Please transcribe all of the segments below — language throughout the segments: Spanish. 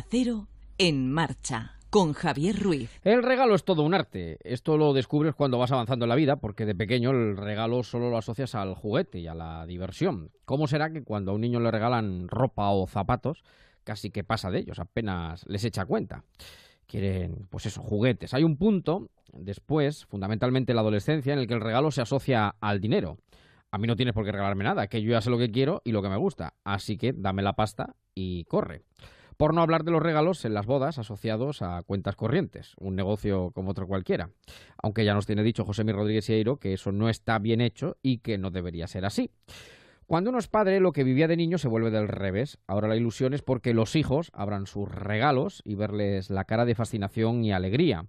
Cero en marcha con Javier Ruiz. El regalo es todo un arte. Esto lo descubres cuando vas avanzando en la vida, porque de pequeño el regalo solo lo asocias al juguete y a la diversión. ¿Cómo será que cuando a un niño le regalan ropa o zapatos, casi que pasa de ellos, apenas les echa cuenta? Quieren, pues eso, juguetes. Hay un punto después, fundamentalmente en la adolescencia, en el que el regalo se asocia al dinero. A mí no tienes por qué regalarme nada, que yo ya sé lo que quiero y lo que me gusta. Así que dame la pasta y corre. Por no hablar de los regalos en las bodas asociados a cuentas corrientes, un negocio como otro cualquiera. Aunque ya nos tiene dicho José Mi Rodríguez Sieiro que eso no está bien hecho y que no debería ser así. Cuando uno es padre, lo que vivía de niño se vuelve del revés. Ahora la ilusión es porque los hijos abran sus regalos y verles la cara de fascinación y alegría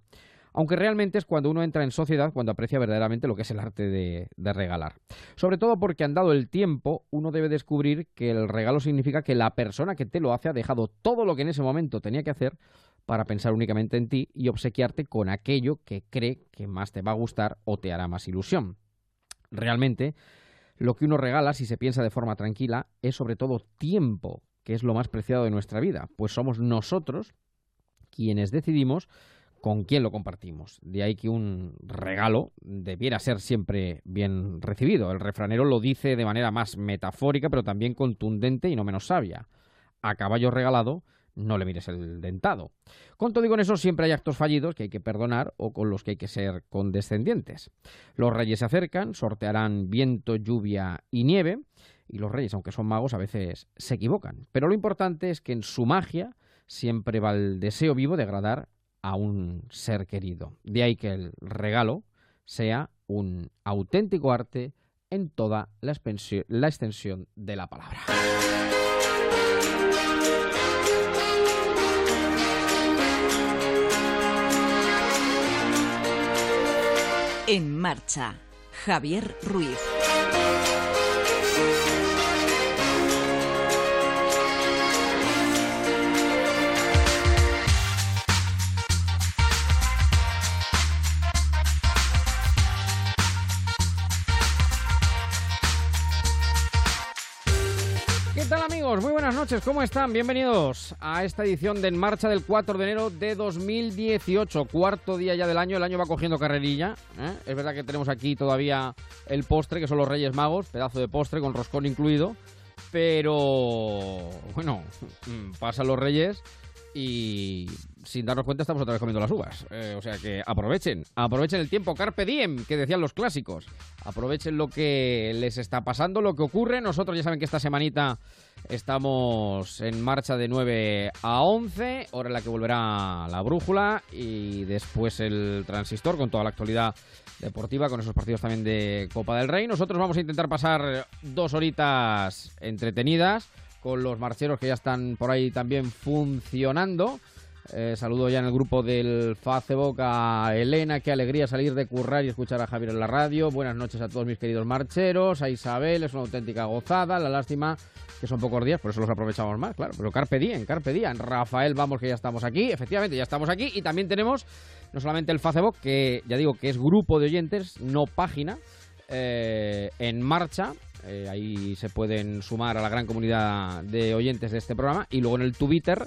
aunque realmente es cuando uno entra en sociedad cuando aprecia verdaderamente lo que es el arte de, regalar. Sobre todo porque andado el tiempo, uno debe descubrir que el regalo significa que la persona que te lo hace ha dejado todo lo que en ese momento tenía que hacer para pensar únicamente en ti y obsequiarte con aquello que cree que más te va a gustar o te hará más ilusión. Realmente, lo que uno regala, si se piensa de forma tranquila, es sobre todo tiempo, que es lo más preciado de nuestra vida, pues somos nosotros quienes decidimos con quién lo compartimos. De ahí que un regalo debiera ser siempre bien recibido. El refranero lo dice de manera más metafórica, pero también contundente y no menos sabia. A caballo regalado, no le mires el dentado. Con todo digo, en eso siempre hay actos fallidos que hay que perdonar o con los que hay que ser condescendientes. Los reyes se acercan, sortearán viento, lluvia y nieve, y los reyes, aunque son magos, a veces se equivocan. Pero lo importante es que en su magia siempre va el deseo vivo de agradar a un ser querido. De ahí que el regalo sea un auténtico arte en toda la, extensión de la palabra. En marcha, Javier Ruiz. Buenas noches, ¿cómo están? Bienvenidos a esta edición de En Marcha del 4 de enero de 2018, cuarto día ya del año, el año va cogiendo carrerilla. ¿eh? Es verdad que tenemos aquí todavía el postre, que son los Reyes Magos, pedazo de postre con roscón incluido, pero bueno, pasan los Reyes y sin darnos cuenta estamos otra vez comiendo las uvas. Eh, o sea que aprovechen, aprovechen el tiempo, carpe diem, que decían los clásicos. Aprovechen lo que les está pasando, lo que ocurre. Nosotros ya saben que esta semanita estamos en marcha de 9 a 11, hora en la que volverá la brújula y después el transistor con toda la actualidad deportiva, con esos partidos también de Copa del Rey. Nosotros vamos a intentar pasar dos horitas entretenidas con los marcheros que ya están por ahí también funcionando. Eh, saludo ya en el grupo del Facebook a Elena, qué alegría salir de currar y escuchar a Javier en la radio. Buenas noches a todos mis queridos marcheros, a Isabel, es una auténtica gozada. La lástima que son pocos días, por eso los aprovechamos más, claro. Pero Carpe Diem, Carpe Diem. Rafael, vamos que ya estamos aquí. Efectivamente, ya estamos aquí. Y también tenemos no solamente el Facebook, que ya digo que es grupo de oyentes, no página, eh, en marcha eh, ahí se pueden sumar a la gran comunidad de oyentes de este programa. Y luego en el Twitter,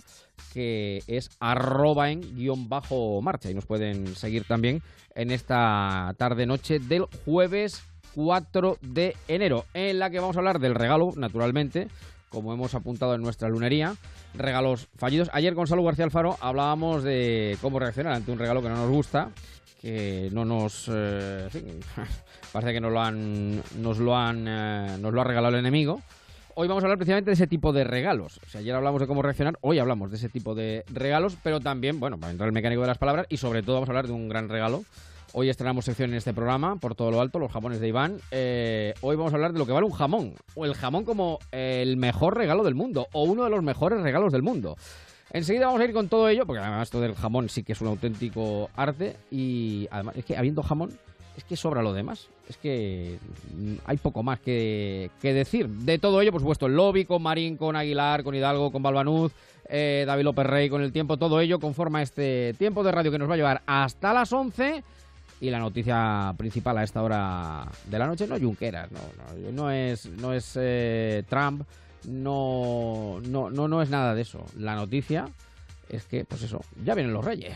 que es arroba en guion bajo marcha. Y nos pueden seguir también en esta tarde-noche del jueves 4 de enero, en la que vamos a hablar del regalo, naturalmente, como hemos apuntado en nuestra lunería, regalos fallidos. Ayer Gonzalo García Alfaro hablábamos de cómo reaccionar ante un regalo que no nos gusta que no nos eh, parece que nos lo han nos lo han eh, nos lo ha regalado el enemigo hoy vamos a hablar precisamente de ese tipo de regalos ayer hablamos de cómo reaccionar hoy hablamos de ese tipo de regalos pero también bueno para entrar el mecánico de las palabras y sobre todo vamos a hablar de un gran regalo Hoy estrenamos sección en este programa, por todo lo alto, los jamones de Iván. Eh, hoy vamos a hablar de lo que vale un jamón, o el jamón como el mejor regalo del mundo, o uno de los mejores regalos del mundo. Enseguida vamos a ir con todo ello, porque además esto del jamón sí que es un auténtico arte y además es que habiendo jamón es que sobra lo demás. Es que mm, hay poco más que, decir. De todo ello, por supuesto, el lobby con Marín, con Aguilar, con Hidalgo, con Balbanuz, eh, David López Rey, con el tiempo, todo ello conforma este tiempo de radio que nos va a llevar hasta las 11. Y la noticia principal a esta hora de la noche no Junqueras, no, no, no es, no es eh, Trump no, no, no, no es nada de eso. La noticia es que, pues eso, ya vienen los reyes.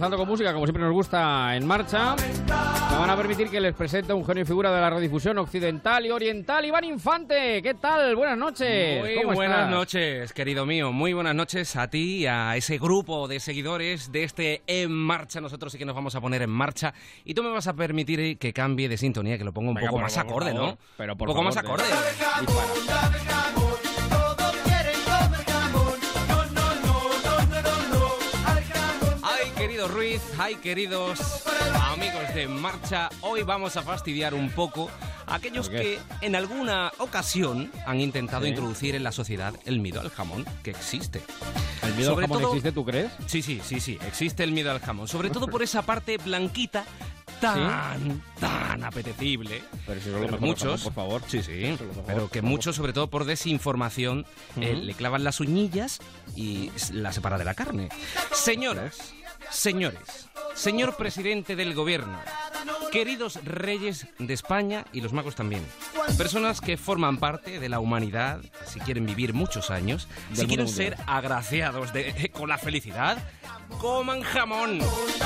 Comenzando con música, como siempre nos gusta, en marcha. Me van a permitir que les presente un genio y figura de la radiodifusión occidental y oriental, Iván Infante. ¿Qué tal? Buenas noches. Muy buenas noches, querido mío. Muy buenas noches a ti y a ese grupo de seguidores de este En Marcha. Nosotros sí que nos vamos a poner en marcha. Y tú me vas a permitir que cambie de sintonía, que lo ponga un poco más acorde, ¿no? Pero un poco más acorde. Ruiz, ay queridos amigos de marcha, hoy vamos a fastidiar un poco a aquellos que en alguna ocasión han intentado introducir en la sociedad el miedo al jamón que existe. ¿El miedo al jamón existe, tú crees? Sí, sí, sí, sí, existe el miedo al jamón, sobre todo por esa parte blanquita tan, tan apetecible. Pero si lo muchos, por favor. Sí, sí. Pero que muchos, sobre todo por desinformación, eh, le clavan las uñillas y la separa de la carne. Señoras, Señores, señor presidente del gobierno, queridos reyes de España y los magos también, personas que forman parte de la humanidad, si quieren vivir muchos años, si quieren ser agraciados de, con la felicidad, coman jamón,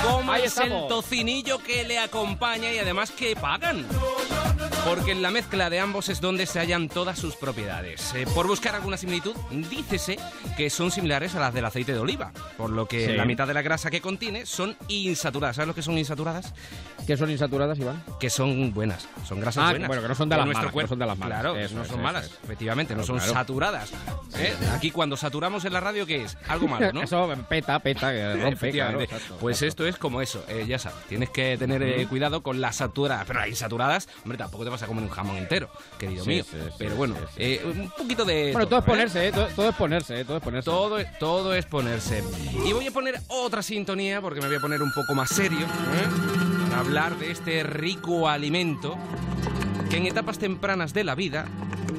coman el tocinillo que le acompaña y además que pagan. Porque en la mezcla de ambos es donde se hallan todas sus propiedades. Eh, por buscar alguna similitud, dícese que son similares a las del aceite de oliva, por lo que la mitad de la grasa que contiene son insaturadas. ¿Sabes lo que son insaturadas? ¿Qué son insaturadas, Iván? Que son buenas, son grasas ah, buenas. Bueno, que no son de las malas. No son de las malas. Claro, no son malas, efectivamente, no son saturadas. ¿eh? Aquí cuando saturamos en la radio, ¿qué es? Algo malo, ¿no? Eso peta, peta, que rompe. pues esto es como eso, eh, ya sabes, tienes que tener cuidado con las saturadas, pero las insaturadas, hombre, tampoco te vas a comer un jamón entero, querido mío. Pero bueno, eh, un poquito de. Bueno, todo, es ponerse, ¿eh? Todo, es ponerse, todo es ponerse. Todo, todo es ponerse. Y voy a poner otra sintonía porque me voy a poner un poco más serio, para hablar de este rico alimento que en etapas tempranas de la vida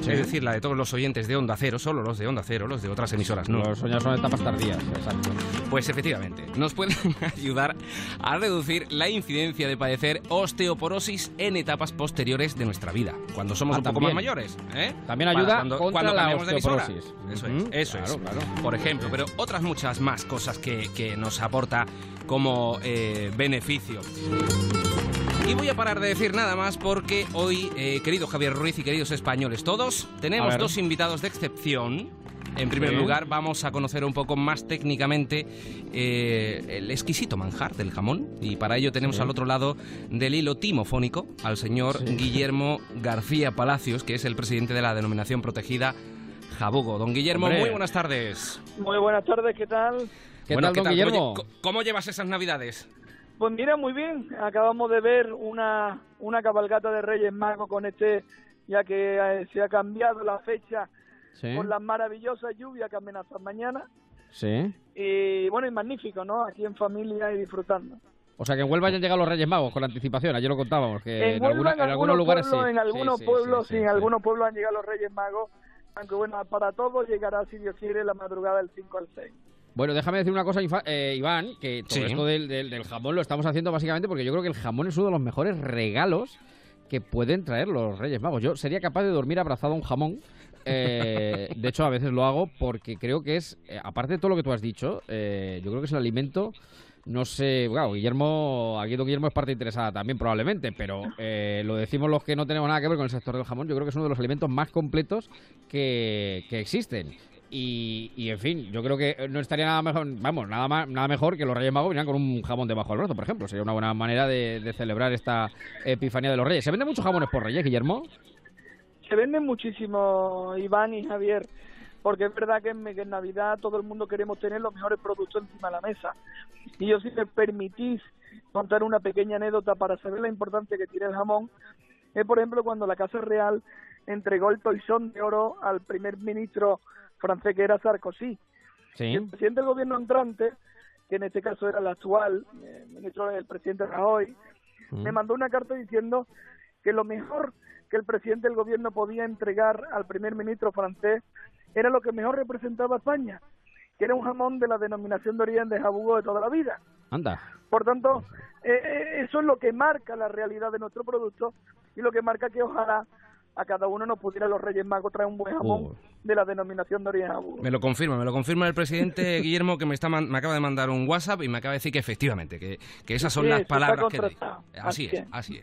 es decir, la de todos los oyentes de Onda Cero, solo los de Onda Cero, los de otras emisoras no. Los sueños son etapas tardías, exacto. Pues efectivamente, nos pueden ayudar a reducir la incidencia de padecer osteoporosis en etapas posteriores de nuestra vida, cuando somos ah, un poco más mayores. ¿eh? También ayuda contra la osteoporosis. Eso es, eso es. Por ejemplo, pero otras muchas más cosas que, que nos aporta como eh, beneficio. Y voy a parar de decir nada más porque hoy, eh, querido Javier Ruiz y queridos españoles todos, tenemos dos invitados de excepción. En primer lugar, vamos a conocer un poco más técnicamente eh, el exquisito manjar del jamón. Y para ello tenemos al otro lado del hilo timofónico al señor Guillermo García Palacios, que es el presidente de la denominación protegida Jabugo. Don Guillermo, muy buenas tardes. Muy buenas tardes, ¿qué tal? ¿Qué tal, don Guillermo? ¿Cómo llevas esas navidades? Pues mira, muy bien. Acabamos de ver una, una cabalgata de Reyes Magos con este, ya que eh, se ha cambiado la fecha por las maravillosas lluvias que amenazan mañana. Sí. Y bueno, y magnífico, ¿no? Aquí en familia y disfrutando. O sea, que en Huelva ya han llegado los Reyes Magos con anticipación, ayer lo contábamos, que en, en, Huelva, alguna- en en algunos lugares pueblos, sí. En algunos Sí, sí, pueblos, sí, sí, sí, en sí. algunos pueblos han llegado los Reyes Magos, aunque bueno, para todos llegará, si Dios quiere, la madrugada del 5 al 6. Bueno, déjame decir una cosa, eh, Iván, que todo Sí. esto del, del- del jamón lo estamos haciendo básicamente porque yo creo que el jamón es uno de los mejores regalos que pueden traer los Reyes Magos. Yo sería capaz de dormir abrazado a un jamón. eh, de hecho, a veces lo hago porque creo que es, eh, aparte de todo lo que tú has dicho, eh, yo creo que es el alimento, no sé, claro, Guillermo, aquí don Guillermo es parte interesada también probablemente, pero eh, lo decimos los que no tenemos nada que ver con el sector del jamón, yo creo que es uno de los alimentos más completos que, que existen. Y, en fin, yo creo que no estaría nada mejor, vamos, nada más, nada mejor que los Reyes Magos vinieran con un jamón debajo del brazo, por ejemplo. Sería una buena manera de, de celebrar esta epifanía de los Reyes. ¿Se venden muchos jamones por Reyes, Guillermo? Se venden muchísimo, Iván y Javier, porque es verdad que en, que en Navidad todo el mundo queremos tener los mejores productos encima de la mesa. Y yo, si me permitís contar una pequeña anécdota para saber la importancia que tiene el jamón, es por ejemplo cuando la Casa Real entregó el toisón de oro al primer ministro francés que era Sarkozy. Sí. Y el presidente del gobierno entrante, que en este caso era el actual, eh, ministro del presidente Rajoy, Mm. me mandó una carta diciendo que lo mejor que el presidente del gobierno podía entregar al primer ministro francés era lo que mejor representaba a España, que era un jamón de la denominación de origen de jabugo de toda la vida. Anda. Por tanto, eh, eh, eso es lo que marca la realidad de nuestro producto y lo que marca que ojalá a cada uno nos pudiera los Reyes Magos traer un buen jamón Oh. de la denominación de origen. Me lo confirma, me lo confirma el presidente Guillermo que me está me acaba de mandar un WhatsApp y me acaba de decir que efectivamente, que, que esas son Sí, las palabras que. Así Así es, es. así es.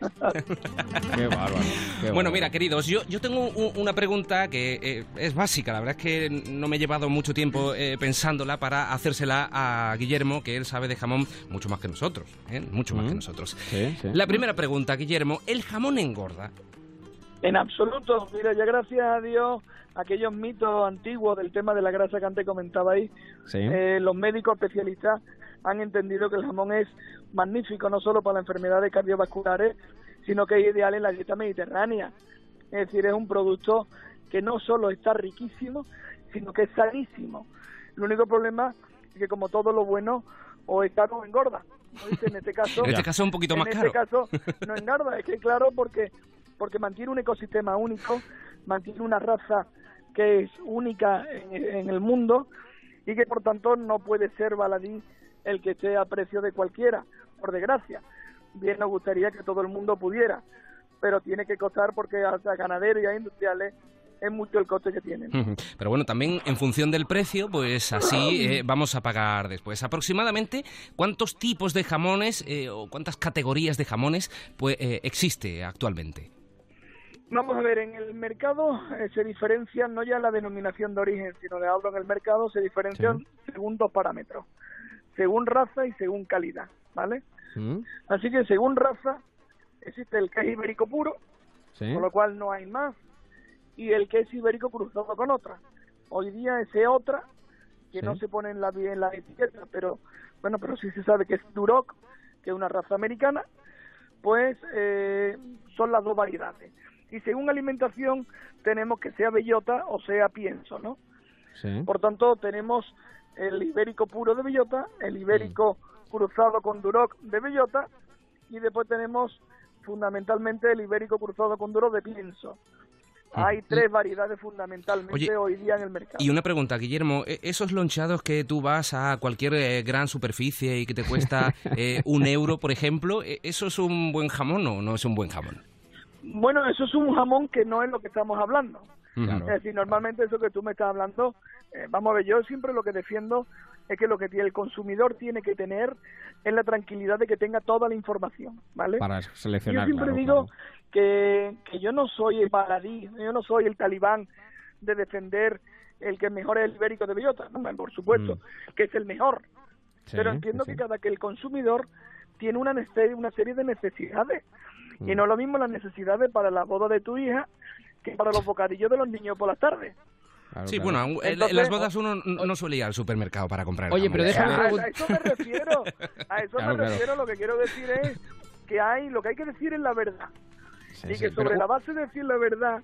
Qué bárbaro. qué Bueno, bárbaro. mira, queridos, yo, yo tengo un- una pregunta que eh, es básica. La verdad es que no me he llevado mucho tiempo eh, pensándola para hacérsela a Guillermo, que él sabe de jamón mucho más que nosotros. ¿eh? Mucho más Mm. que nosotros. Sí, sí. La primera pregunta, Guillermo, ¿el jamón engorda? En absoluto, mira, ya gracias a Dios, aquellos mitos antiguos del tema de la grasa que antes comentaba ahí, Sí. eh, los médicos especialistas han entendido que el jamón es magnífico no solo para las enfermedades cardiovasculares, sino que es ideal en la dieta mediterránea. Es decir, es un producto que no solo está riquísimo, sino que es sanísimo. El único problema es que como todo lo bueno, o es caro o engorda. En este caso, En este un poquito más en caro. este caso no engorda, es que claro, porque porque mantiene un ecosistema único, mantiene una raza que es única en, en el mundo y que por tanto no puede ser baladí el que esté a precio de cualquiera, por desgracia. Bien nos gustaría que todo el mundo pudiera, pero tiene que costar porque hasta ganaderos y a industriales es mucho el coste que tienen. Pero bueno, también en función del precio, pues así eh, vamos a pagar después. Aproximadamente, ¿cuántos tipos de jamones eh, o cuántas categorías de jamones pues, eh, existe actualmente? Vamos a ver, en el mercado eh, se diferencian no ya la denominación de origen, sino de hablo en el mercado, se diferencian según dos parámetros, según raza y según calidad, ¿vale? Mm, Así que según raza existe el que es ibérico puro, Sí. con lo cual no hay más, y el que es ibérico cruzado con otra. Hoy día ese otra, que Sí. no se pone en la, en la etiqueta, pero bueno, pero sí se sabe que es Duroc, que es una raza americana, pues eh, son las dos variedades. Y según alimentación tenemos que sea bellota o sea pienso, ¿no? Sí. Por tanto, tenemos el ibérico puro de bellota, el ibérico cruzado con duroc de bellota y después tenemos fundamentalmente el ibérico cruzado con duroc de pienso. Hay tres variedades fundamentalmente Oye, hoy día en el mercado. Y una pregunta, Guillermo, ¿e- esos lonchados que tú vas a cualquier eh, gran superficie y que te cuesta eh, un euro, por ejemplo, ¿e- ¿eso es un buen jamón o no es un buen jamón? Bueno, eso es un jamón que no es lo que estamos hablando. Claro. Es decir, normalmente eso que tú me estás hablando, eh, vamos a ver, yo siempre lo que defiendo es que lo que el consumidor tiene que tener es la tranquilidad de que tenga toda la información, ¿vale? Para Yo seleccionar. siempre claro, digo claro. que, que yo no soy el baladí, yo no soy el talibán de defender el que mejor es el ibérico de bellota, no, por supuesto, que es el mejor. Sí, Pero entiendo sí, que cada que el consumidor tiene una, una serie de necesidades. Mm. Y no es lo mismo las necesidades para la boda de tu hija que para los bocadillos de los niños por las tardes. Claro, Sí, claro. bueno, en- en Entonces- las bodas uno no suele ir al supermercado para comprar Oye, pero déjame a, a eso me refiero. A eso Claro, me claro. refiero. Lo que quiero decir es que hay, lo que hay que decir es la verdad. Sí, y sí, que sobre pero- la base de decir la verdad,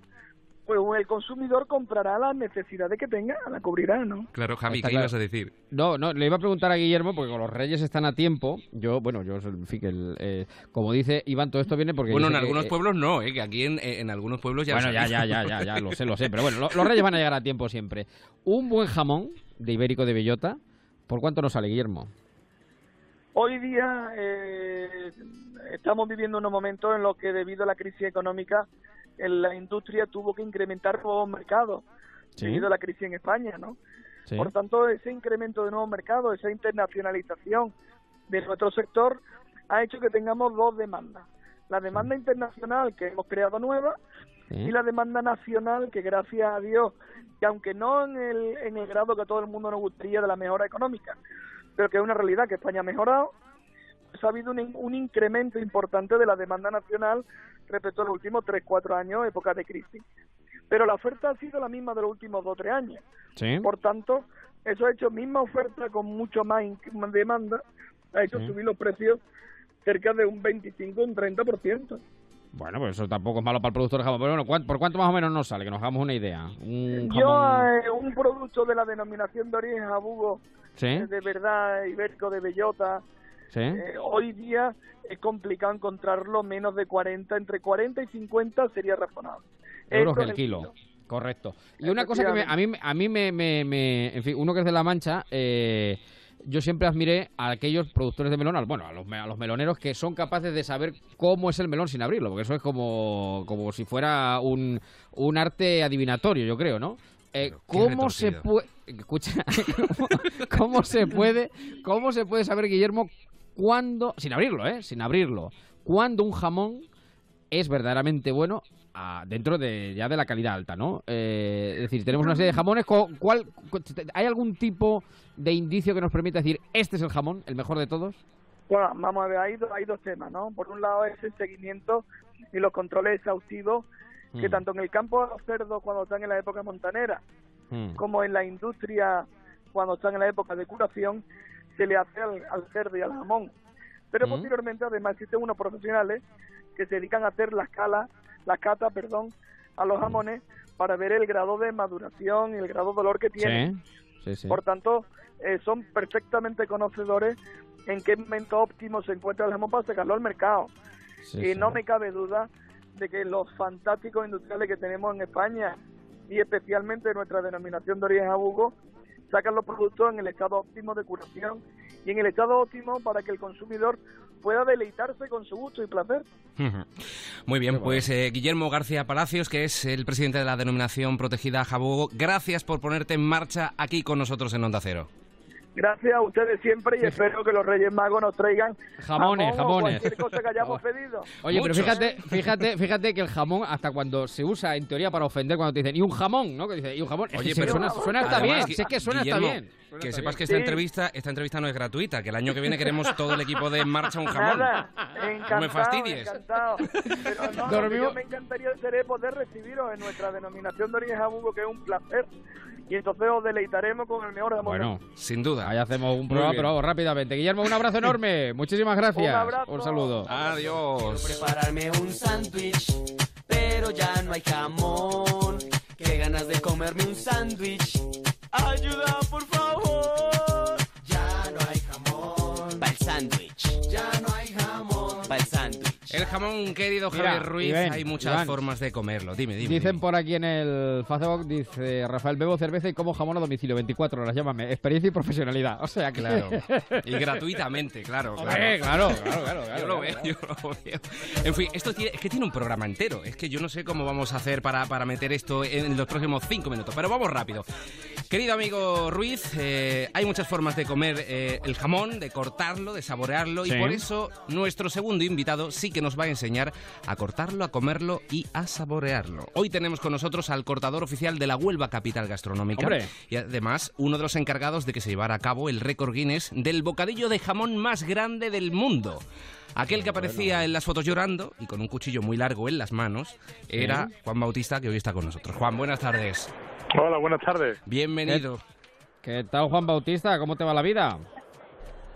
pues el consumidor comprará la necesidad de que tenga, la cubrirá, ¿no? Claro, Javi, Está ¿qué claro. ibas a decir? No, no, le iba a preguntar a Guillermo, porque con los reyes están a tiempo. Yo, bueno, yo, en fin, que el, eh, como dice Iván, todo esto viene porque... Bueno, en que, algunos eh, pueblos no, ¿eh? que aquí en, en algunos pueblos ya... Bueno, lo ya, ya, ya, ya, ya, lo sé, lo sé. Pero bueno, lo- los reyes van a llegar a tiempo siempre. Un buen jamón de ibérico de bellota, ¿por cuánto nos sale, Guillermo? Hoy día eh, estamos viviendo unos momentos en los que debido a la crisis económica la industria tuvo que incrementar nuevos mercados Sí. debido a la crisis en España, ¿no? Sí. Por tanto, ese incremento de nuevos mercados, esa internacionalización de nuestro sector ha hecho que tengamos dos demandas. La demanda internacional que hemos creado nueva Sí. y la demanda nacional que gracias a Dios, que aunque no en el, en el grado que a todo el mundo nos gustaría de la mejora económica, pero que es una realidad que España ha mejorado, ha habido un, in- un incremento importante de la demanda nacional respecto a los últimos 3-4 años, época de crisis. Pero la oferta ha sido la misma de los últimos 2-3 años. Sí. Por tanto, eso ha hecho misma oferta con mucho más demanda, ha hecho Sí. subir los precios cerca de un 25 un 30%. Bueno, pues eso tampoco es malo para el productor de jamón. Pero bueno, ¿cuán- ¿por cuánto más o menos nos sale? Que nos hagamos una idea. Un Yo, jamón... eh, un producto de la denominación de origen jabugo, ¿Sí? eh, de verdad, ibérico de bellota, ¿Sí? eh, hoy día es complicado encontrarlo menos de 40, entre 40 y 50 sería razonable. euros Esto el kilo. Correcto. Y una cosa que me- a mí, a mí me, me- me- En fin, uno que es de La Mancha, eh, yo siempre admiré a aquellos productores de melón, al- bueno, a los, a los meloneros que son capaces de saber cómo es el melón sin abrirlo, porque eso es como, como si fuera un, un arte adivinatorio, yo creo, ¿no? Eh, ¿Cómo se puede... Escucha, ¿cómo, cómo se puede, ¿cómo se puede saber, Guillermo, cuándo, sin abrirlo, ¿eh? Sin abrirlo, cuándo un jamón es verdaderamente bueno ah, dentro de ya de la calidad alta, ¿no? Eh, es decir, tenemos una serie de jamones. ¿cuál, cu- ¿Hay algún tipo de indicio que nos permita decir este es el jamón, el mejor de todos? Bueno, vamos a ver, hay, hay dos temas, ¿no? Por un lado es el seguimiento y los controles exhaustivos que Mm, tanto en el campo de los cerdos cuando están en la época montanera mm, como en la industria cuando están en la época de curación se le hace al, al cerdo y al jamón. Pero Mm. posteriormente además existen unos profesionales que se dedican a hacer las calas, las catas, perdón, a los jamones para ver el grado de maduración y el grado de olor que tienen. Sí, sí, sí. Por tanto, eh, son perfectamente conocedores en qué momento óptimo se encuentra el jamón para sacarlo al mercado. sí, y no me cabe duda de que los fantásticos industriales que tenemos en España y especialmente nuestra denominación de origen jabugo sacan los productos en el estado óptimo de curación y en el estado óptimo para que el consumidor pueda deleitarse con su gusto y placer. Muy bien, pues eh, Guillermo García Palacios, que es el presidente de la denominación protegida Jabugo, gracias por ponerte en marcha aquí con nosotros en Onda Cero. Gracias a ustedes siempre y espero que los Reyes Magos nos traigan Jamones, jamón o jamones. cualquier cosa que hayamos pedido. Oye, Muchos. pero fíjate, fíjate, fíjate que el jamón, hasta cuando se usa en teoría para ofender, cuando te dicen, y un jamón, ¿no? Que dice, y un jamón, es Oye, que pero- suena, suena hasta Además, bien, si es que suena hasta bien. Suena Que hasta sepas que esta Sí. entrevista, esta entrevista no es gratuita, que el año que viene queremos todo el equipo de En Marcha un jamón. Nada, encantado, fastidies. encantado. Pero no, que yo me encantaría seré poder recibiros en nuestra denominación de origen jabugo, que es un placer. Y entonces os deleitaremos con el mejor jamón. Bueno, Sin duda. ahí hacemos un programa, pero vamos rápidamente. Guillermo, un abrazo enorme. Muchísimas gracias. Un abrazo. Un saludo. Adiós. prepararme un sándwich, pero ya no hay jamón. Qué ganas de comerme un sándwich. Ayuda, por favor. Ya no hay jamón. Para el sándwich. Ya no hay jamón. Para el sándwich. El jamón, querido Mira, Javier Ruiz, Iván, hay muchas Iván. formas de comerlo. Dime, dime. Dicen dime. por aquí en el Facebook, dice Rafael, bebo cerveza y como jamón a domicilio, 24 horas, llámame, experiencia y profesionalidad. O sea, que... Claro. Y gratuitamente, claro. Hombre, claro, claro, claro, claro, Yo lo veo, yo lo veo. En fin, esto tiene, es que tiene un programa entero. Es que yo no sé cómo vamos a hacer para, para meter esto en los próximos cinco minutos. Pero vamos rápido. Querido amigo Ruiz, eh, hay muchas formas de comer eh, el jamón, de cortarlo, de saborearlo. Sí. Y por eso nuestro segundo invitado sí que nos va a enseñar a cortarlo, a comerlo y a saborearlo. Hoy tenemos con nosotros al cortador oficial de la Huelva Capital Gastronómica. Hombre. Y además, uno de los encargados de que se llevara a cabo el récord Guinness del bocadillo de jamón más grande del mundo. Aquel que aparecía en las fotos llorando y con un cuchillo muy largo en las manos era Juan Bautista, que hoy está con nosotros. Juan, buenas tardes. Hola, buenas tardes. Bienvenido. ¿Qué tal, Juan Bautista? ¿Cómo te va la vida?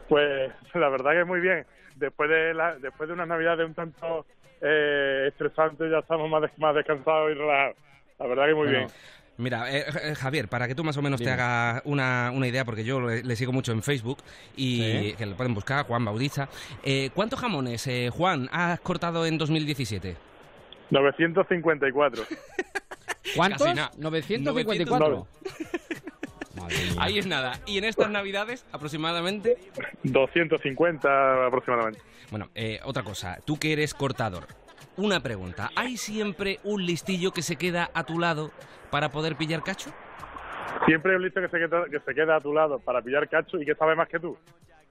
Pues la verdad que muy bien. Después de la, después de unas navidades un tanto eh, estresantes, ya estamos más, des- más descansados y relajados. La verdad que muy Bueno, bien. Mira, eh, eh, Javier, para que tú más o menos te hagas una, una idea, porque yo le, le sigo mucho en Facebook y Sí. que le pueden buscar, Juan Bautista. Eh, ¿Cuántos jamones, eh, Juan, has cortado en 2017? 954. ¿Cuántos? Casi nada. 954. Madre mía. Ahí es nada. Y en estas navidades, aproximadamente... 250 aproximadamente. Bueno, eh, otra cosa, tú que eres cortador, una pregunta. ¿Hay siempre un listillo que se queda a tu lado para poder pillar cacho? Siempre hay un listo que se, queda, que se queda a tu lado para pillar cacho y que sabe más que tú.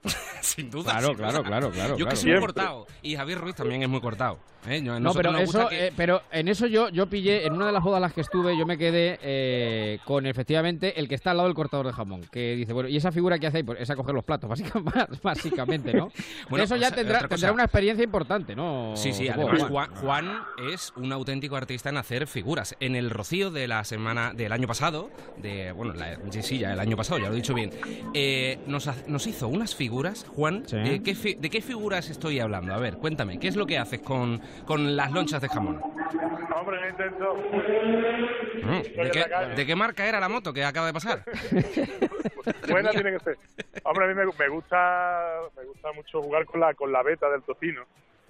Sin duda. Claro, sin claro, duda. claro, claro, Yo que soy muy cortado. Y Javier Ruiz también es muy cortado. ¿eh? Yo- No, pero eso, que- eh, pero en eso yo, yo pillé, en una de las bodas a las que estuve, yo me quedé eh, con efectivamente el que está al lado del cortador de jamón, que dice, bueno, ¿y esa figura que hace ahí? Pues es a coger los platos, básicamente, básicamente ¿no? Bueno, eso ya o sea, tendrá, tendrá una experiencia importante, ¿no? Sí, sí, Supongo, además Juan. Es un auténtico artista en hacer figuras. En el Rocío de la semana del año pasado, de bueno, la- sí, sí, ya el año pasado, ya lo he dicho bien, eh, nos, nos hizo unas figuras, Juan. Sí. eh, ¿qué fi- ¿De qué figuras estoy hablando? A ver, cuéntame, ¿qué es lo que haces con, con las lonchas de jamón? Hombre, yo intento. Mm, ¿De qué, de marca era la moto que acaba de pasar? Buena tiene que ser. Hombre, a mí me, me gusta me gusta mucho jugar con la con la beta del tocino,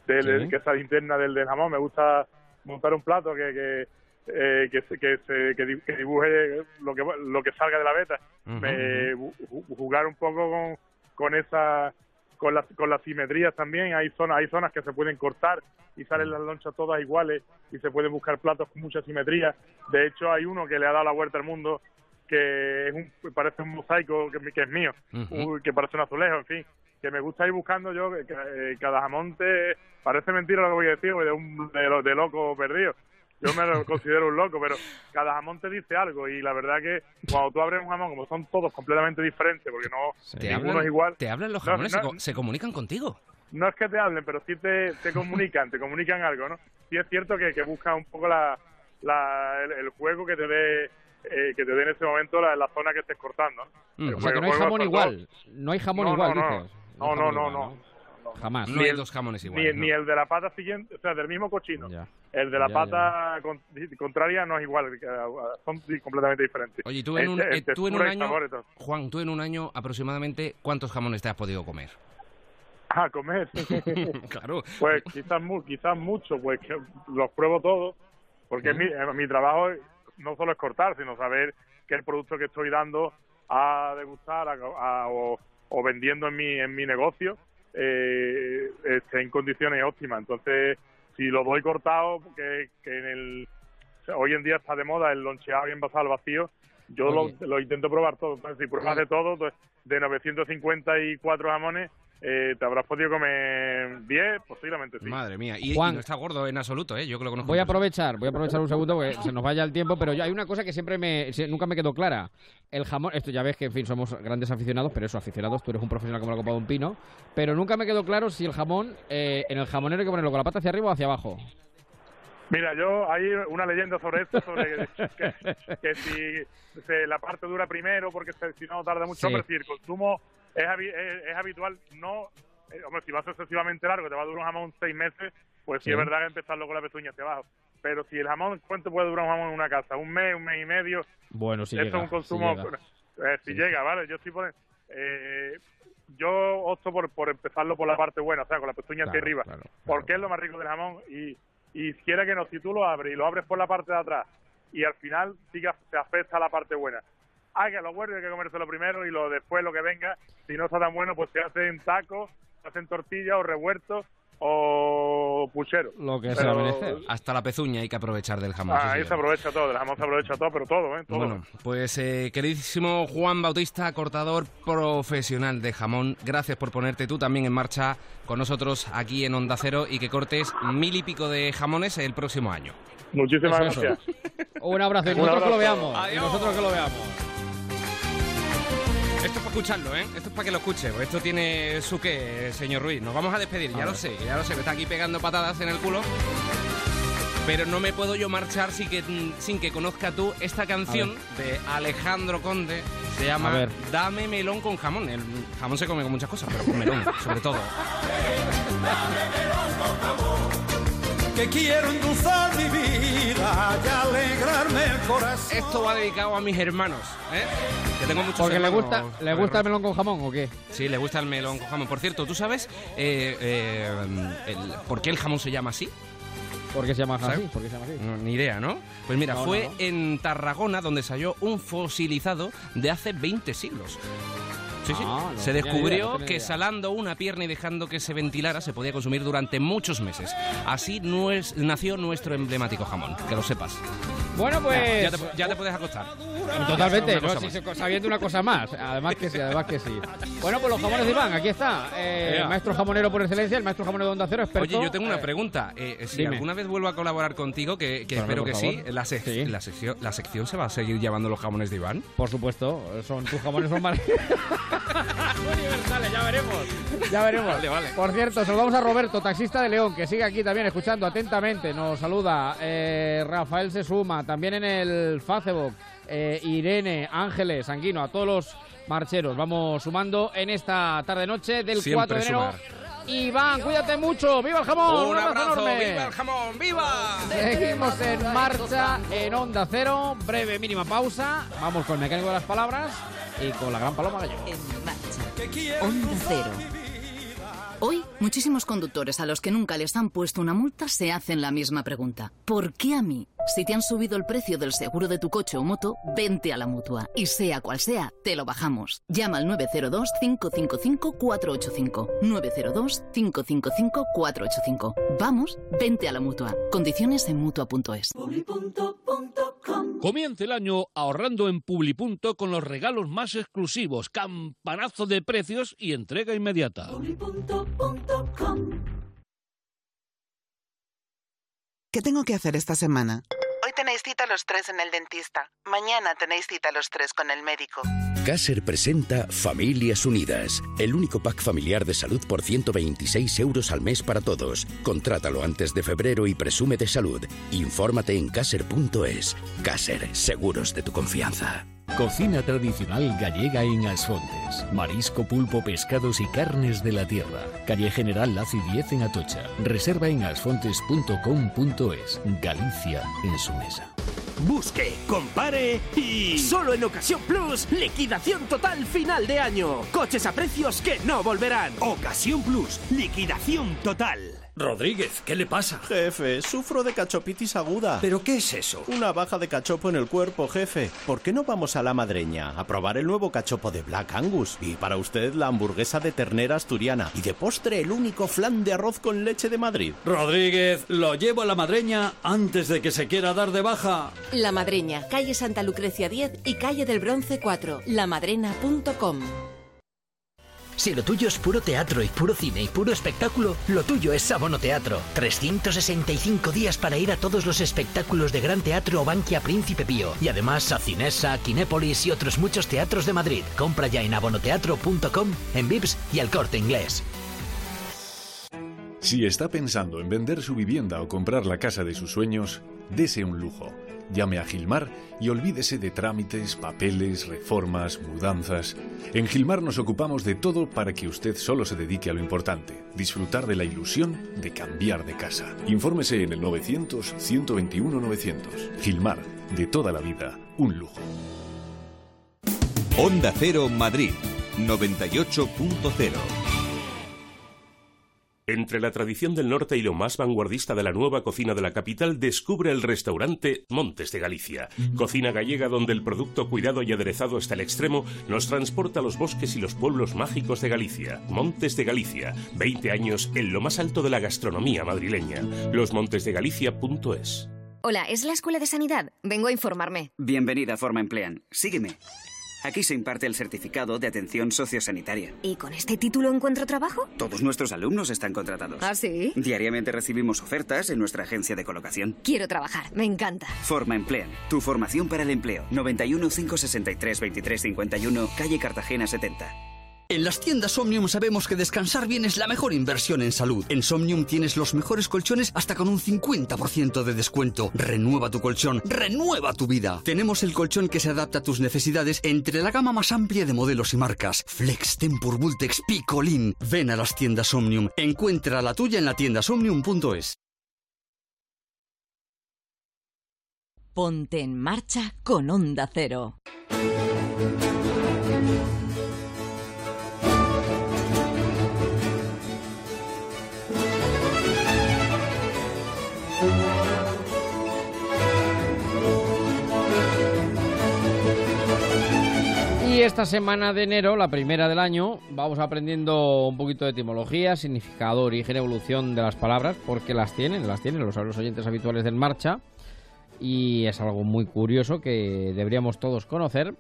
del, Sí. que es la interna del, del jamón. Me gusta montar un plato que que, eh, que, se- que, se- que di- que dibuje lo que lo que salga de la beta. Me- ju- jugar un poco con, con esa con las con las simetrías también. Hay zonas hay zonas que se pueden cortar y salen las lonchas todas iguales y se pueden buscar platos con mucha simetría. De hecho, hay uno que le ha dado la vuelta al mundo que es un, parece un mosaico que, que es mío. Uy, que parece un azulejo, en fin, que me gusta ir buscando yo, que, que, eh, cada jamón te, parece mentira lo que voy a decir, de, un, de loco perdido. Yo me lo considero un loco, pero cada jamón te dice algo y la verdad que cuando tú abres un jamón, como son todos completamente diferentes, porque no ¿Te ninguno hablan, es igual, ¿Te hablan los No, jamones? no. ¿Se, co- se comunican contigo? no es que te hablen, pero sí te, te comunican, te comunican algo, ¿no? Sí es cierto que, que busca un poco la, la, el, el juego que te dé eh, que te dé en ese momento la, la zona que estés cortando. ¿no? Mm. O sea, que no hay jamón igual. No hay jamón No, igual, no, no. No, no, no, no. Jamás. No Ni hay el- dos jamones Ni, iguales. ni ¿no? el de la pata siguiente, o sea, del mismo cochino. Ya. El de la Ya, pata con- contraria no es igual, uh, son completamente diferentes. Oye, tú en un, en eh, tú en un año. Juan, tú en un año aproximadamente, ¿cuántos jamones te has podido comer? Ah, comer. claro. Pues quizás quizás mucho, pues que los pruebo todos, porque mi, eh, mi trabajo no solo es cortar, sino saber que el producto que estoy dando a degustar a- a- o, o vendiendo en mi, en mi negocio eh, esté en condiciones óptimas. Entonces, si lo doy cortado, que, que en el o sea, hoy en día está de moda el loncheado y envasado al vacío, yo lo, lo intento probar todo. Entonces, si pruebas de todo, pues, de 954 jamones, eh, te habrás podido comer 10, posiblemente sí. Madre mía. Y, y Juan. no está gordo en absoluto, ¿eh? Yo que lo conozco. Voy a aprovechar, voy a aprovechar un segundo porque se nos vaya el tiempo, pero yo- hay una cosa que siempre me, nunca me quedó clara. El jamón, esto ya ves que en fin somos grandes aficionados, pero eso, aficionados, tú eres un profesional como la copa de un pino, pero nunca me quedó claro si el jamón, eh, en el jamonero hay que ponerlo con la pata hacia arriba o hacia abajo. Mira, yo hay una leyenda sobre esto, sobre que, que- que si se- la parte dura primero, porque si no tarda mucho, Sí. hombre, si el consumo es, es, es habitual, no, eh, hombre, si va a ser excesivamente largo, te va a durar un jamón seis meses, pues sí, Sí. es verdad que empezarlo con la pezuña hacia abajo. Pero si el jamón, ¿cuánto puede durar un jamón en una casa? ¿Un mes, un mes y medio? Bueno, sí Esto llega, es un consumo, sí llega. eh, si Sí. llega, ¿vale? Yo estoy por, eh, yo opto por, por empezarlo por la parte buena, o sea, con la pezuña hacia Claro, arriba, claro, claro, porque es lo más rico del jamón y, y quiera que no, si tú lo abres y lo abres por la parte de atrás y al final sí que se afecta a la parte buena. Hay que lo bueno hay que comérselo primero y lo después lo que venga, si no está tan bueno, pues se hacen tacos, se hacen tortillas o revueltos o puchero. Lo que Pero- sea menester. Hasta la pezuña hay que aprovechar del jamón. sí, Ah, ahí señor. se aprovecha todo, del jamón se aprovecha todo, pero todo, ¿eh? Todo. Bueno, pues eh, queridísimo Juan Bautista, cortador profesional de jamón, gracias por ponerte tú también en marcha con nosotros aquí en Onda Cero y que cortes mil y pico de jamones el próximo año. Muchísimas Eso, eso. gracias. Un abrazo y nosotros que lo veamos. Y Adiós. nosotros que lo veamos. Esto es para escucharlo, ¿eh? Esto es para que lo escuche. porque Esto tiene su qué, señor Ruiz. Nos vamos a despedir, ya lo sé, ya lo sé. Me está aquí pegando patadas en el culo. Pero no me puedo yo marchar sin que, sin que conozca tú esta canción de Alejandro Conde. Se llama ver. Dame melón con jamón. El jamón se come con muchas cosas, pero con melón, sobre todo. Que quiero endulzar mi vida y alegrarme el corazón. Esto va dedicado a mis hermanos, ¿eh? Que tengo muchos Porque le hermanos, gusta, ¿le gusta el melón con jamón o qué? Sí, le gusta el melón con jamón. Por cierto, ¿tú sabes eh, eh, el- por qué el jamón se llama así? ¿Por qué se llama ¿Sabes? así? ¿Por qué se llama así? No, ni idea, ¿no? Pues mira, No, fue no, no. en Tarragona donde se halló un fosilizado de hace 20 siglos. Sí, sí. Ah, no se descubrió idea, no que salando una pierna y dejando que se ventilara se podía consumir durante muchos meses. Así nació nuestro emblemático jamón, que lo sepas. Bueno, pues... Ya te, ya te puedes acostar. Totalmente, Una no, sí, sabiendo una cosa más. Además que sí, además que sí. Bueno, pues los jamones de Iván, aquí está. Eh, el maestro jamonero por excelencia, el maestro jamonero de Onda Cero, experto. Oye, yo tengo una Eh, pregunta. Eh, eh, si dime. alguna vez vuelvo a colaborar contigo, que, que espero que sí, la, sec- Sí. La, sección, ¿la sección se va a seguir llamando los jamones de Iván? Por supuesto, son tus jamones son más universales, ya veremos. Ya veremos. Vale, vale. Por cierto, saludamos a Roberto, taxista de León, que sigue aquí también escuchando atentamente. Nos saluda. Eh, Rafael se suma, también en el Facebook. Eh, Irene, Ángeles, Sanguino, a todos los marcheros. Vamos sumando en esta tarde-noche del Siempre 4 de enero. sumar. Iván, cuídate mucho. ¡Viva el jamón! ¡Un abrazo! enorme! ¡Viva el jamón! ¡Viva! Seguimos en marcha en Onda Cero. Breve mínima pausa. Vamos con el mecánico de las palabras y con la gran paloma gallego. En marcha. Onda Cero. Hoy, muchísimos conductores a los que nunca les han puesto una multa se hacen la misma pregunta. ¿Por qué a mí? Si te han subido el precio del seguro de tu coche o moto, vente a la mutua. Y sea cual sea, te lo bajamos. Llama al 902-555-485. 902-555-485. Vamos, vente a la mutua. Condiciones en mutua.es. Comience el año ahorrando en Publipunto con los regalos más exclusivos, campanazo de precios y entrega inmediata. ¿Qué tengo que hacer esta semana? Hoy tenéis cita los tres en el dentista. Mañana tenéis cita los tres con el médico. Caser presenta Familias Unidas, el único pack familiar de salud por 126 euros al mes para todos. Contrátalo antes de febrero y presume de salud. Infórmate en caser.es. Caser, seguros de tu confianza. Cocina tradicional gallega en Asfontes. Marisco, pulpo, pescados y carnes de la tierra. Calle General Laci 10 en Atocha. Reserva en asfontes.com.es. Galicia en su mesa. Busque, compare y... Solo en Ocasión Plus, liquidación total final de año. Coches a precios que no volverán. Ocasión Plus, liquidación total. Rodríguez, ¿qué le pasa? Jefe, sufro de cachopitis aguda. ¿Pero qué es eso? Una baja de cachopo en el cuerpo, jefe. ¿Por qué no vamos a la madreña a probar el nuevo cachopo de Black Angus? Y para usted la hamburguesa de ternera asturiana. Y de postre el único flan de arroz con leche de Madrid. Rodríguez, lo llevo a la madreña antes de que se quiera dar de baja. La Madreña, calle Santa Lucrecia 10 y calle del Bronce 4, lamadrena.com. Si lo tuyo es puro teatro y puro cine y puro espectáculo, lo tuyo es Sabono Teatro. 365 días para ir a todos los espectáculos de Gran Teatro o Bankia Príncipe Pío. Y además a Cinesa, Kinépolis y otros muchos teatros de Madrid. Compra ya en abonoteatro.com, en Vips y al corte inglés. Si está pensando en vender su vivienda o comprar la casa de sus sueños, dese un lujo. Llame a Gilmar y olvídese de trámites, papeles, reformas, mudanzas. En Gilmar nos ocupamos de todo para que usted solo se dedique a lo importante, disfrutar de la ilusión de cambiar de casa. Infórmese en el 900-121-900. Gilmar, de toda la vida, un lujo. Onda Cero Madrid 98.0 Entre la tradición del norte y lo más vanguardista de la nueva cocina de la capital, descubre el restaurante Montes de Galicia. Cocina gallega donde el producto cuidado y aderezado hasta el extremo nos transporta a los bosques y los pueblos mágicos de Galicia. Montes de Galicia, 20 años en lo más alto de la gastronomía madrileña. Losmontesdegalicia.es Hola, ¿es la Escuela de Sanidad? Vengo a informarme. Bienvenida a Forma Emplean. Sígueme. Aquí se imparte el certificado de atención sociosanitaria. ¿Y con este título encuentro trabajo? Todos nuestros alumnos están contratados. ¿Ah, sí? Diariamente recibimos ofertas en nuestra agencia de colocación. Quiero trabajar, me encanta. Forma Emplean. Tu formación para el empleo. 91 563 23 51, calle Cartagena 70. En las tiendas Omnium sabemos que descansar bien es la mejor inversión en salud. En Somnium tienes los mejores colchones hasta con un 50% de descuento. Renueva tu colchón, renueva tu vida. Tenemos el colchón que se adapta a tus necesidades entre la gama más amplia de modelos y marcas. Flex, Tempur, Vultex, Picolín. Ven a las tiendas Omnium. Encuentra la tuya en la tienda somnium.es. Ponte en marcha con Onda Cero. Esta semana de enero, la primera del año, vamos aprendiendo un poquito de etimología, significado, origen, evolución de las palabras, porque las tienen, las tienen los, los oyentes habituales del Marcha. Y es algo muy curioso que deberíamos todos conocer.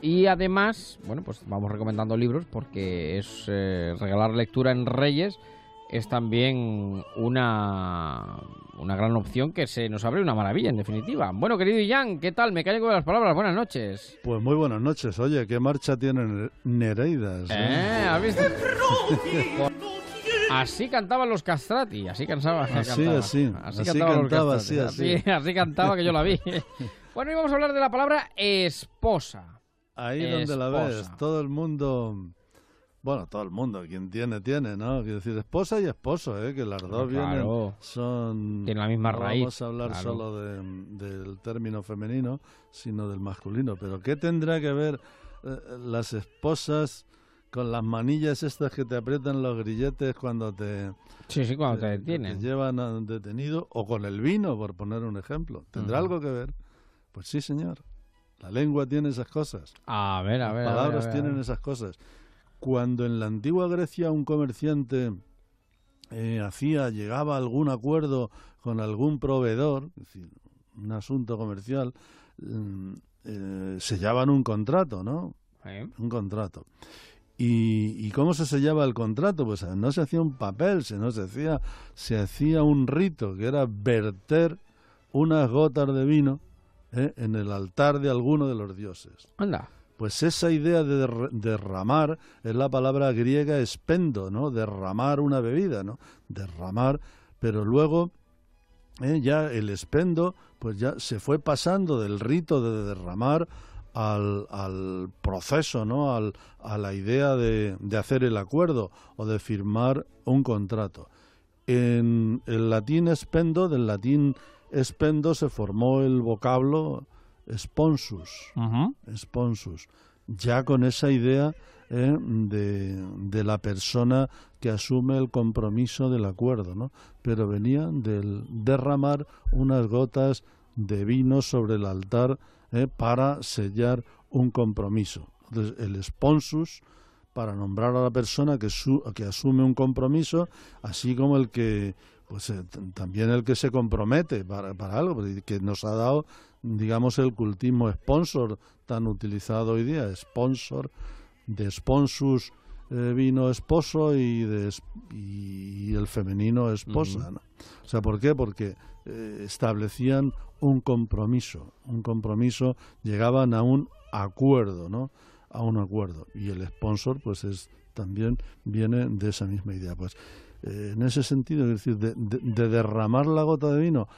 Y además, bueno, pues vamos recomendando libros porque es eh, regalar lectura en Reyes es también una, una gran opción que se nos abre una maravilla, en definitiva. Bueno, querido Ian, ¿qué tal? Me caigo de las palabras. Buenas noches. Pues muy buenas noches. Oye, ¿qué marcha tienen Nereidas? ¿Eh? ¿Eh? ¿Has visto? Así cantaban los castrati, así cantaba. Así, así. Así, así cantaba, así, así. así cantaba que yo la vi. bueno, y vamos a hablar de la palabra esposa. Ahí donde la ves, todo el mundo bueno, todo el mundo, quien tiene, tiene, ¿no? Quiero decir, esposa y esposo, ¿eh? Que las dos vienen, son... Tienen la misma raíz. vamos a hablar solo del término femenino, sino del masculino. Pero ¿qué tendrá que ver eh, las esposas con las manillas estas que te aprietan los grilletes cuando te... Sí, sí, cuando te, detienen. Te llevan detenido, o con el vino, por poner un ejemplo. ¿Tendrá algo que ver? Pues sí, señor. La lengua tiene esas cosas. A ver, a ver. Las palabras a tienen esas cosas cuando en la antigua Grecia un comerciante eh, hacía, llegaba a algún acuerdo con algún proveedor, es decir, un asunto comercial, mm, eh, sellaban un contrato, ¿no? Un contrato. ¿Y, cómo se sellaba el contrato? Pues no se hacía un papel, se, no se hacía, se hacía un rito, que era verter unas gotas de vino eh, en el altar de alguno de los dioses. Anda. Pues esa idea de derramar es la palabra griega espendo, ¿no? Derramar una bebida, ¿no? Derramar, pero luego eh, ya el espendo, pues ya se fue pasando del rito de derramar al, al proceso, ¿no? Al, a la idea de, de hacer el acuerdo o de firmar un contrato. En el latín espendo, del latín espendo se formó el vocablo sponsus, sponsus, ya con esa idea eh, de, de, la persona que asume el compromiso del acuerdo, ¿no? Pero venía del derramar unas gotas de vino sobre el altar eh, para sellar un compromiso. Entonces, el sponsus para nombrar a la persona que, que asume un compromiso, así como el que pues eh, también el que se compromete para, para algo, que nos ha dado digamos, el cultismo sponsor tan utilizado hoy día, sponsor, de sponsus eh, vino esposo y, de, y, el femenino esposa. ¿no? O sea, ¿por qué? Porque eh, establecían un compromiso, un compromiso, llegaban a un acuerdo, ¿no? A un acuerdo. Y el sponsor, pues es también viene de esa misma idea. Pues eh, en ese sentido, es decir, de derramar la gota de vino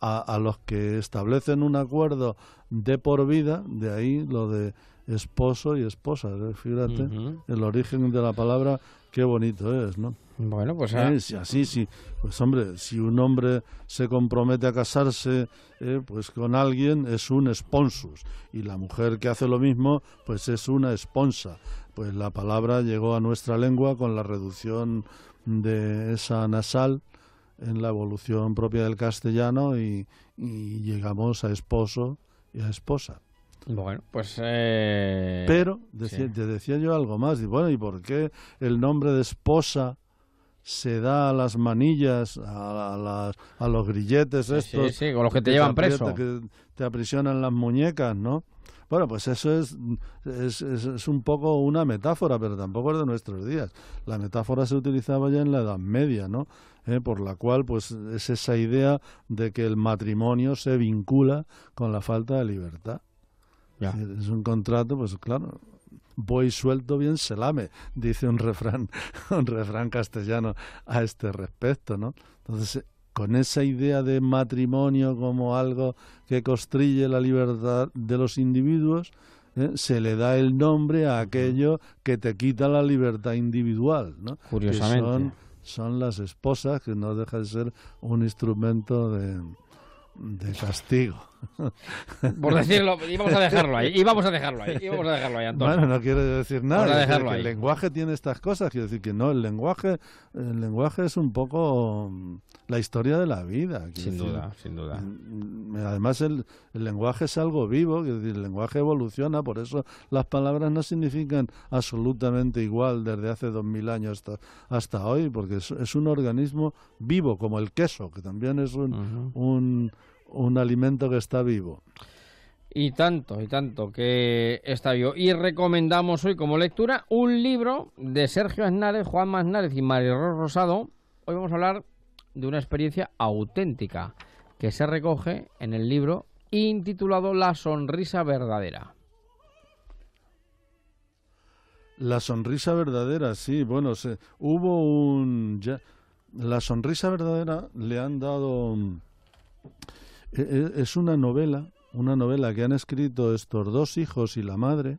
a, los que establecen un acuerdo de por vida, de ahí lo de esposo y esposa. ¿eh? Fíjate, el origen de la palabra, qué bonito es, ¿no? Bueno, pues ¿Eh? así, sí. Pues hombre, si un hombre se compromete a casarse eh, pues con alguien, es un sponsus. Y la mujer que hace lo mismo, pues es una esponsa. Pues la palabra llegó a nuestra lengua con la reducción de esa nasal en la evolución propia del castellano y, llegamos a esposo y a esposa. Bueno, pues... Eh, Pero decía, te decía yo algo más. Y bueno, ¿y por qué el nombre de esposa se da a las manillas, a, a los grilletes estos? Sí, con los que te, llevan preso. Que te aprisionan las muñecas, ¿no? Bueno, pues eso es, es, es, un poco una metáfora, pero tampoco es de nuestros días. La metáfora se utilizaba ya en la Edad Media, ¿no? Eh, por la cual, pues, es esa idea de que el matrimonio se vincula con la falta de libertad. Es un contrato, pues claro, voy suelto bien se lame, dice un refrán, un refrán castellano a este respecto, ¿no? Entonces, con esa idea de matrimonio como algo que construye la libertad de los individuos, ¿eh? se le da el nombre a aquello que te quita la libertad individual, ¿no? Curiosamente. son, son, las esposas, que no deja de ser un instrumento de, de castigo. Por decirlo, íbamos a dejarlo ahí, íbamos a dejarlo ahí, íbamos a dejarlo ahí, Antonio. Bueno, no quiere decir nada. Vamos a quiere decir dejarlo que ahí. el lenguaje tiene estas cosas. Quiero decir que no, el lenguaje, el lenguaje es un poco mm, la historia de la vida. quiero Sin decir. duda, sin duda. Mm, Además, el, el lenguaje es algo vivo, quiero decir, el lenguaje evoluciona, por eso las palabras no significan absolutamente igual desde hace dos mil años hasta, hasta hoy, porque es, es un organismo vivo, como el queso, que también es un, un, un alimento que está vivo. Y tanto, y tanto que está vivo. Y recomendamos hoy como lectura un libro de Sergio Aznárez, Juan Aznárez y Mario Rosado. Hoy vamos a hablar de una experiencia auténtica que se recoge en el libro intitulado La sonrisa verdadera. La sonrisa verdadera, sí, bueno, se, hubo un... ya- la sonrisa verdadera le han dado... Es una novela, una novela que han escrito estos dos hijos y la madre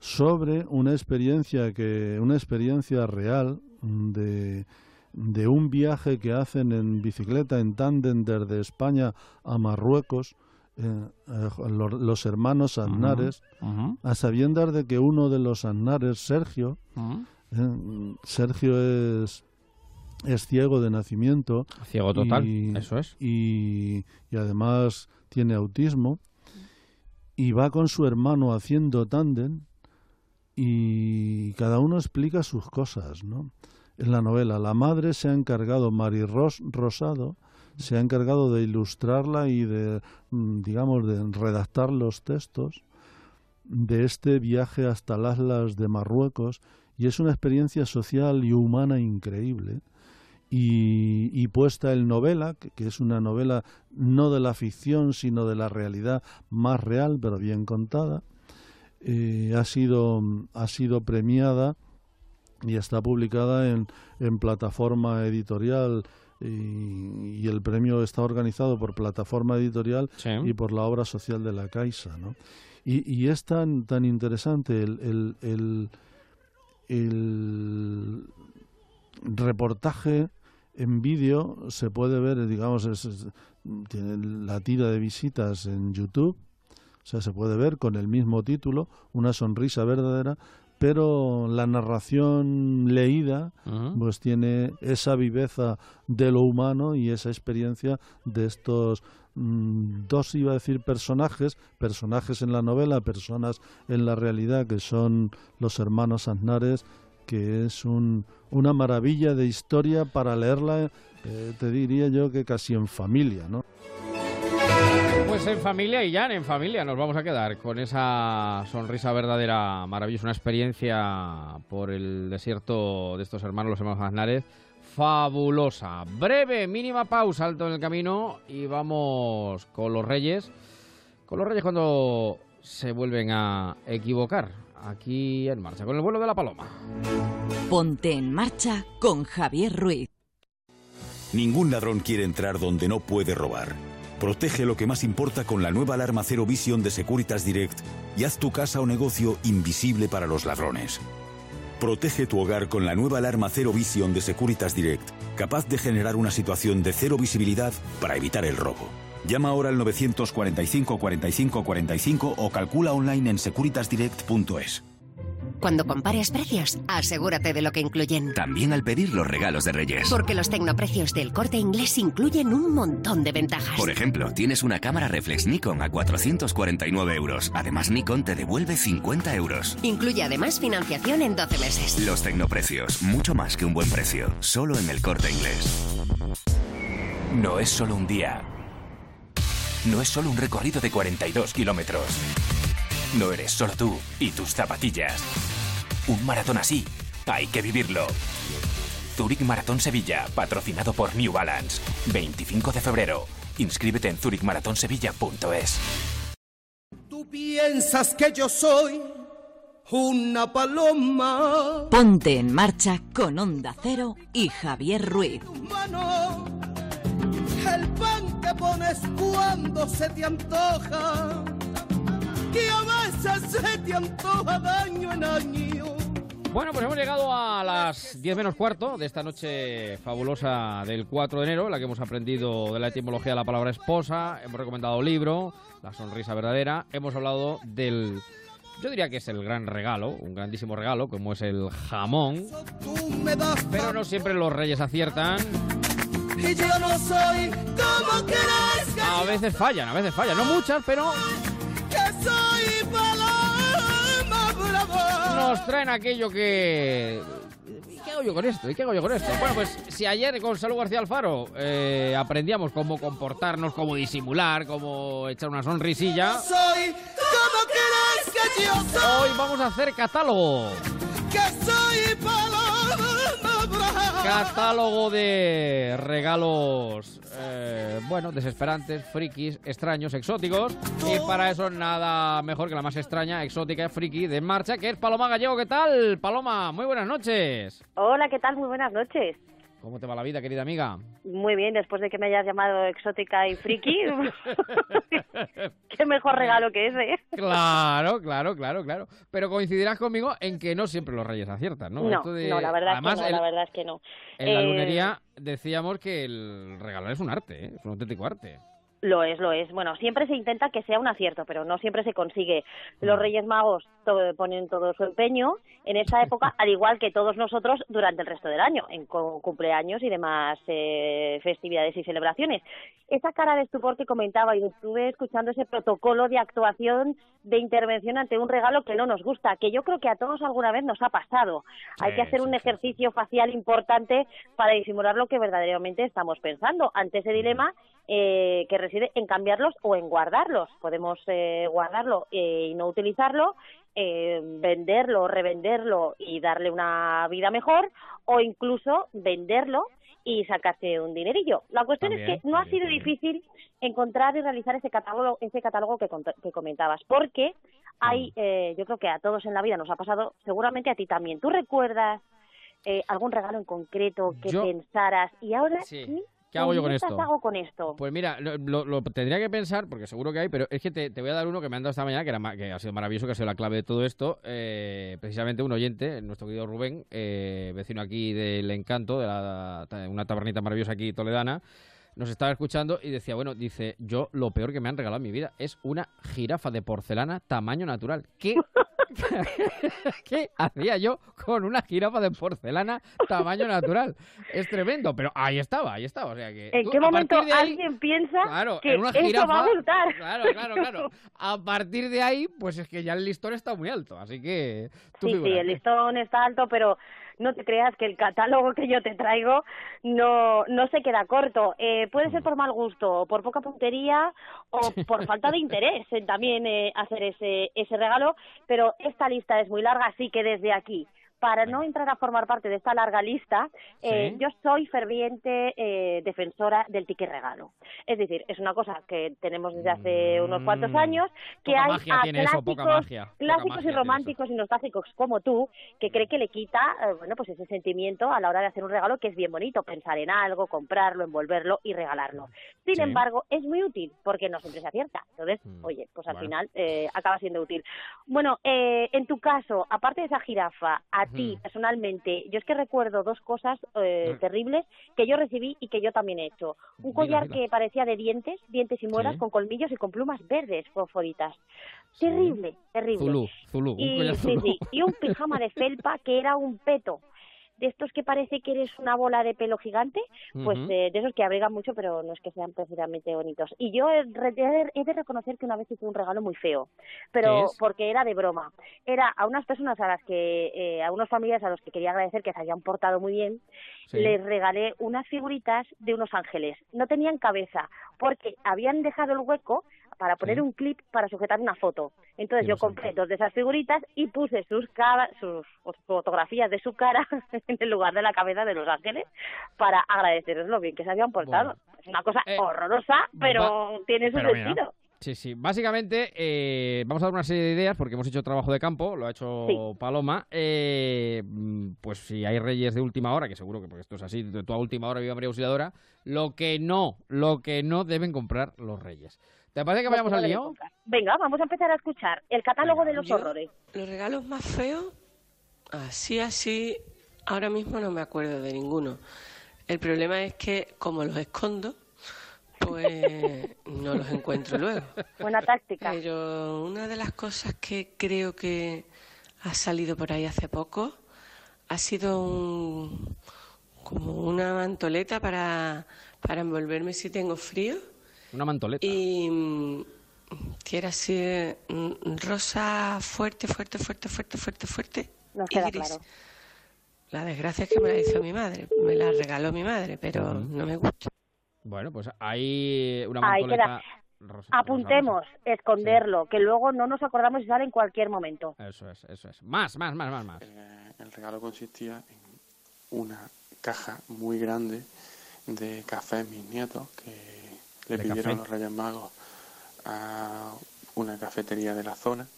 sobre una experiencia que una experiencia real de, de un viaje que hacen en bicicleta en tándem desde España a Marruecos eh, eh, lo- los hermanos Aznares a sabiendas de que uno de los Aznares, Sergio, eh, Sergio es, es ciego de nacimiento. Ciego total, y- eso es. Y, y además tiene autismo. Y va con su hermano haciendo tándem y cada uno explica sus cosas, ¿no? En la novela, la madre se ha encargado, Mari Ros Rosado, se ha encargado de ilustrarla y de, mm, digamos, de redactar los textos de este viaje hasta las Atlas de Marruecos y es una experiencia social y humana increíble y, y puesta en novela, que, que es una novela no de la ficción sino de la realidad más real pero bien contada, eh, ha sido ha sido premiada y está publicada en, en plataforma editorial y, y el premio está organizado por plataforma editorial y por la obra social de la Caixa, ¿no? Y, y es tan, tan interesante el, el, el, el reportaje en vídeo, se puede ver, digamos, es- es- tiene la tira de visitas en YouTube, o sea, se puede ver con el mismo título, Una sonrisa verdadera, pero la narración leída pues tiene esa viveza de lo humano y esa experiencia de estos mm, dos iba a decir personajes, personajes en la novela, personas en la realidad que son los hermanos Aznares, que es un, una maravilla de historia para leerla, eh, te diría yo que casi en familia, ¿no? Pues en familia y ya en familia nos vamos a quedar con esa sonrisa verdadera maravillosa, una experiencia por el desierto de estos hermanos, los hermanos Aznárez, fabulosa. Breve, mínima pausa, alto en el camino y vamos con los reyes. Con los reyes cuando se vuelven a equivocar. Aquí en marcha, con el vuelo de la paloma. Ponte en marcha con Javier Ruiz. Ningún ladrón quiere entrar donde no puede robar. Protege lo que más importa con la nueva alarma Cero Vision de Securitas Direct y haz tu casa o negocio invisible para los ladrones. Protege tu hogar con la nueva alarma Cero Vision de Securitas Direct, capaz de generar una situación de cero visibilidad para evitar el robo. Llama ahora al 945 45 45 o calcula online en securitasdirect.es. Cuando compares precios, asegúrate de lo que incluyen. También al pedir los regalos de Reyes. Porque los tecnoprecios del corte inglés incluyen un montón de ventajas. Por ejemplo, tienes una cámara reflex Nikon a 449 euros. Además, Nikon te devuelve 50 euros. Incluye además financiación en 12 meses. Los tecnoprecios, mucho más que un buen precio. Solo en el corte inglés. No es solo un día. No es solo un recorrido de 42 kilómetros. No eres solo tú y tus zapatillas. Un maratón así, hay que vivirlo. Zurich Maratón Sevilla, patrocinado por New Balance. 25 de febrero. Inscríbete en zurichmaratonsevilla.es. Tú piensas que yo soy una paloma. Ponte en marcha con Onda Cero y Javier Ruiz. El pan que pones cuando se te antoja. Que a veces se te antoja de año en año. Bueno, pues hemos llegado a las 10 menos cuarto de esta noche fabulosa del 4 de enero, en la que hemos aprendido de la etimología de la palabra esposa, hemos recomendado libro, La sonrisa verdadera, hemos hablado del... Yo diría que es el gran regalo, un grandísimo regalo, como es el jamón. Pero no siempre los reyes aciertan. Yo no soy como querés que A veces fallan, a veces fallan. No muchas, pero que soy paloma nos traen aquello que... ¿Y qué hago yo con esto? ¿Y qué hago yo con esto? Bueno, pues si ayer con Salud García Alfaro eh, aprendíamos cómo comportarnos, cómo disimular, cómo echar una sonrisilla, Soy como querés que yo soy. hoy vamos a hacer catálogo. Que soy paloma. Catálogo de regalos, eh, bueno, desesperantes, frikis, extraños, exóticos. Y para eso nada mejor que la más extraña, exótica, friki de marcha, que es Paloma Gallego. ¿Qué tal, Paloma? Muy buenas noches. Hola, ¿qué tal? Muy buenas noches. ¿Cómo te va la vida, querida amiga? Muy bien, después de que me hayas llamado exótica y friki. Qué mejor regalo que ese. ¿eh? Claro, claro, claro, claro. Pero coincidirás conmigo en que no siempre los reyes aciertan, ¿no? No, Esto de- no, la verdad Además, es que no, el- la verdad es que no. en la Eh, lunería decíamos que el regalar es un arte, ¿eh? es un auténtico arte. Lo es, lo es. Bueno, siempre se intenta que sea un acierto, pero no siempre se consigue. Los. Reyes Magos to- ponen todo su empeño en esa época, al igual que todos nosotros durante el resto del año, en cu- cumpleaños y demás eh, festividades y celebraciones. Esa cara de estupor que comentaba y estuve escuchando ese protocolo de actuación de intervención ante un regalo que no nos gusta, que yo creo que a todos alguna vez nos ha pasado. Hay que hacer un ejercicio facial importante para disimular lo que verdaderamente estamos pensando ante ese dilema eh, que reside en cambiarlos o en guardarlos. Podemos eh, guardarlo eh, y no utilizarlo, eh, venderlo, revenderlo y darle una vida mejor, o incluso venderlo y sacarse un dinerillo. La cuestión es que no ha sido difícil encontrar y realizar ese catálogo, ese catálogo que, comentabas, porque hay, eh, yo creo que a todos en la vida nos ha pasado, seguramente a ti también. ¿Tú recuerdas eh, algún regalo en concreto que Yo- pensaras y ahora Sí. ¿qué ¿Qué hago yo con esto? hago con esto? Pues mira, lo, lo- lo tendría que pensar, porque seguro que hay, pero es que te, te voy a dar uno que me han dado esta mañana, que, era, que ha sido maravilloso, que ha sido la clave de todo esto. Eh, precisamente un oyente, nuestro querido Rubén, eh, vecino aquí del Encanto, de la, una tabernita maravillosa aquí toledana, nos estaba escuchando y decía, bueno, dice, yo lo peor que me han regalado en mi vida es una jirafa de porcelana tamaño natural. ¿Qué, ¿Qué hacía yo con una jirafa de porcelana tamaño natural? Es tremendo, pero ahí estaba, ahí estaba. O sea que ¿En tú, qué momento ahí- alguien piensa Claro, que una jirafa. va a gustar? Claro, claro, claro. A partir de ahí, pues es que ya el listón está muy alto. Así que. tú Sí, sí, el listón está alto, pero no te creas que el catálogo que yo te traigo no, no se queda corto. Eh, puede ser por mal gusto, por poca puntería o por falta de interés en también eh, hacer ese, ese regalo, pero esta lista es muy larga, así que desde aquí para no entrar a formar parte de esta larga lista, eh, Sí. yo soy ferviente eh, defensora del ticket regalo. Es decir, es una cosa que tenemos desde hace unos cuantos años, que Mm. Hay magia a tiene eso, clásicos, poca magia, poca clásicos magia y románticos y nostálgicos como tú, que cree que le quita, eh, bueno, pues ese sentimiento a la hora de hacer un regalo que es bien bonito, pensar en algo, comprarlo, envolverlo y regalarlo. Sin Sí. embargo, es muy útil porque no siempre se acierta. Entonces, oye, pues al bueno. final eh, acaba siendo útil. Bueno, eh, en tu caso, aparte de esa jirafa, a ti personalmente, yo es que recuerdo dos cosas eh, Mm. terribles que yo recibí y que yo también he hecho. Un collar que parecía de dientes, dientes y muelas, Sí. con colmillos y con plumas verdes fosforitas. Terrible, terrible. Zulú, un Y, collar Zulú. sí, y un pijama de felpa que era un peto. De estos que parece que eres una bola de pelo gigante, pues eh, de esos que abrigan mucho, pero no es que sean precisamente bonitos. Y yo he, de- he de reconocer que una vez hice un regalo muy feo, pero porque era de broma. Era a unas personas a las que, eh, a unos familiares a los que quería agradecer que se habían portado muy bien, Sí. les regalé unas figuritas de unos ángeles. No tenían cabeza, porque habían dejado el hueco para poner un clip para sujetar una foto. Entonces yo compré dos de esas figuritas y puse sus cara, sus fotografías de su cara en el lugar de la cabeza de los ángeles para agradecerles lo bien que se habían portado. Es una cosa horrorosa, pero tiene su pero mira, sentido. Sí, sí. Básicamente, eh, vamos a dar una serie de ideas porque hemos hecho trabajo de campo, lo ha hecho Sí. Paloma. Eh, mm, pues si hay reyes de última hora, que seguro que porque esto es así, de toda última hora viva María Auxiliadora, lo que no, lo que no deben comprar los reyes. ¿Te parece que vayamos al lío? Venga, vamos a empezar a escuchar el catálogo de los Yo, horrores. Los regalos más feos Así, así, ahora mismo no me acuerdo de ninguno. El problema es que como los escondo, pues no los encuentro luego. Buena táctica. Pero una de las cosas que creo que ha salido por ahí hace poco ha sido un, como una mantoleta para, para envolverme si tengo frío. Una mantoleta. Y mm, que era así mm, rosa fuerte, fuerte, fuerte, fuerte, fuerte, fuerte. Nos y queda gris. claro. La desgracia es que me la hizo mi madre, me la regaló mi madre, pero no me gusta. Bueno, pues hay una Ahí mantoleta. queda. rosa- Apuntemos, esconderlo, que luego no nos acordamos y sale en cualquier momento. Eso es, eso es. Más, más, más, más, más. El regalo consistía en una caja muy grande de café mis nietos que le ¿De pidieron café? los Reyes Magos a una cafetería de la zona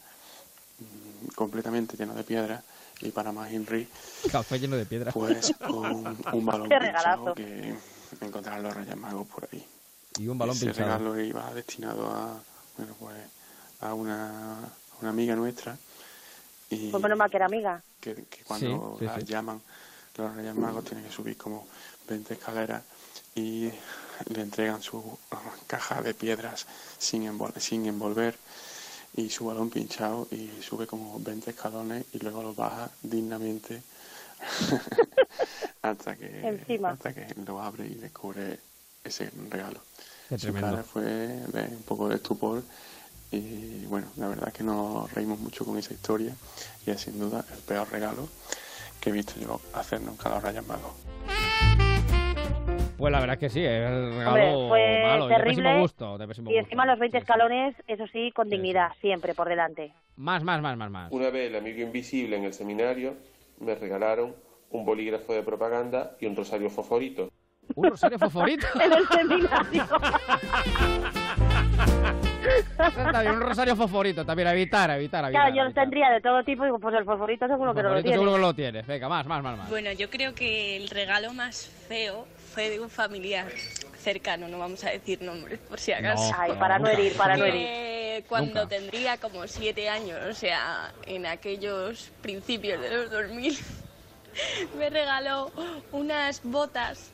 mm, completamente lleno de piedra y para más Henry Café lleno de piedra. pues un, un balón Qué pinchado que encontraron los Reyes Magos por ahí Y un balón ese pinchado. regalo iba destinado a bueno pues a una, a una amiga nuestra y Pues menos mal que era amiga. que, que cuando Sí, sí, las sí. llaman los Reyes Magos tienen que subir como 20 escaleras y le entregan su uh, caja de piedras sin, envol- sin envolver y su balón pinchado y sube como 20 escalones y luego lo baja dignamente hasta que Encima. hasta que lo abre y descubre ese regalo. Qué Su cara fue de un poco de estupor y bueno, la verdad es que nos reímos mucho con esa historia y es sin duda el peor regalo que he visto yo hacer nunca a los Reyes Magos. Pues la verdad es que sí, es el Hombre, regalo fue malo, y de terrible. pésimo gusto, de pésimo Y gusto. encima los 20 escalones, eso sí, con dignidad, siempre por delante. Más, más, más, más, más. Una vez el amigo invisible en el seminario me regalaron un bolígrafo de propaganda y un rosario fosforito. Un rosario fosforito. en el seminario. Está bien, un rosario fosforito también, a evitar, a evitar, a evitar. Claro, yo los tendría de todo tipo y digo, pues el fosforito seguro que no lo Fosforito tiene. seguro que lo tienes. Venga, más, más, más, más. Bueno, yo creo que el regalo más feo fue de un familiar cercano, no vamos a decir nombres por si acaso. Ay, para no herir, para no herir. Que cuando Nunca. tendría como siete años, o sea, en aquellos principios de los 2000, me regaló unas botas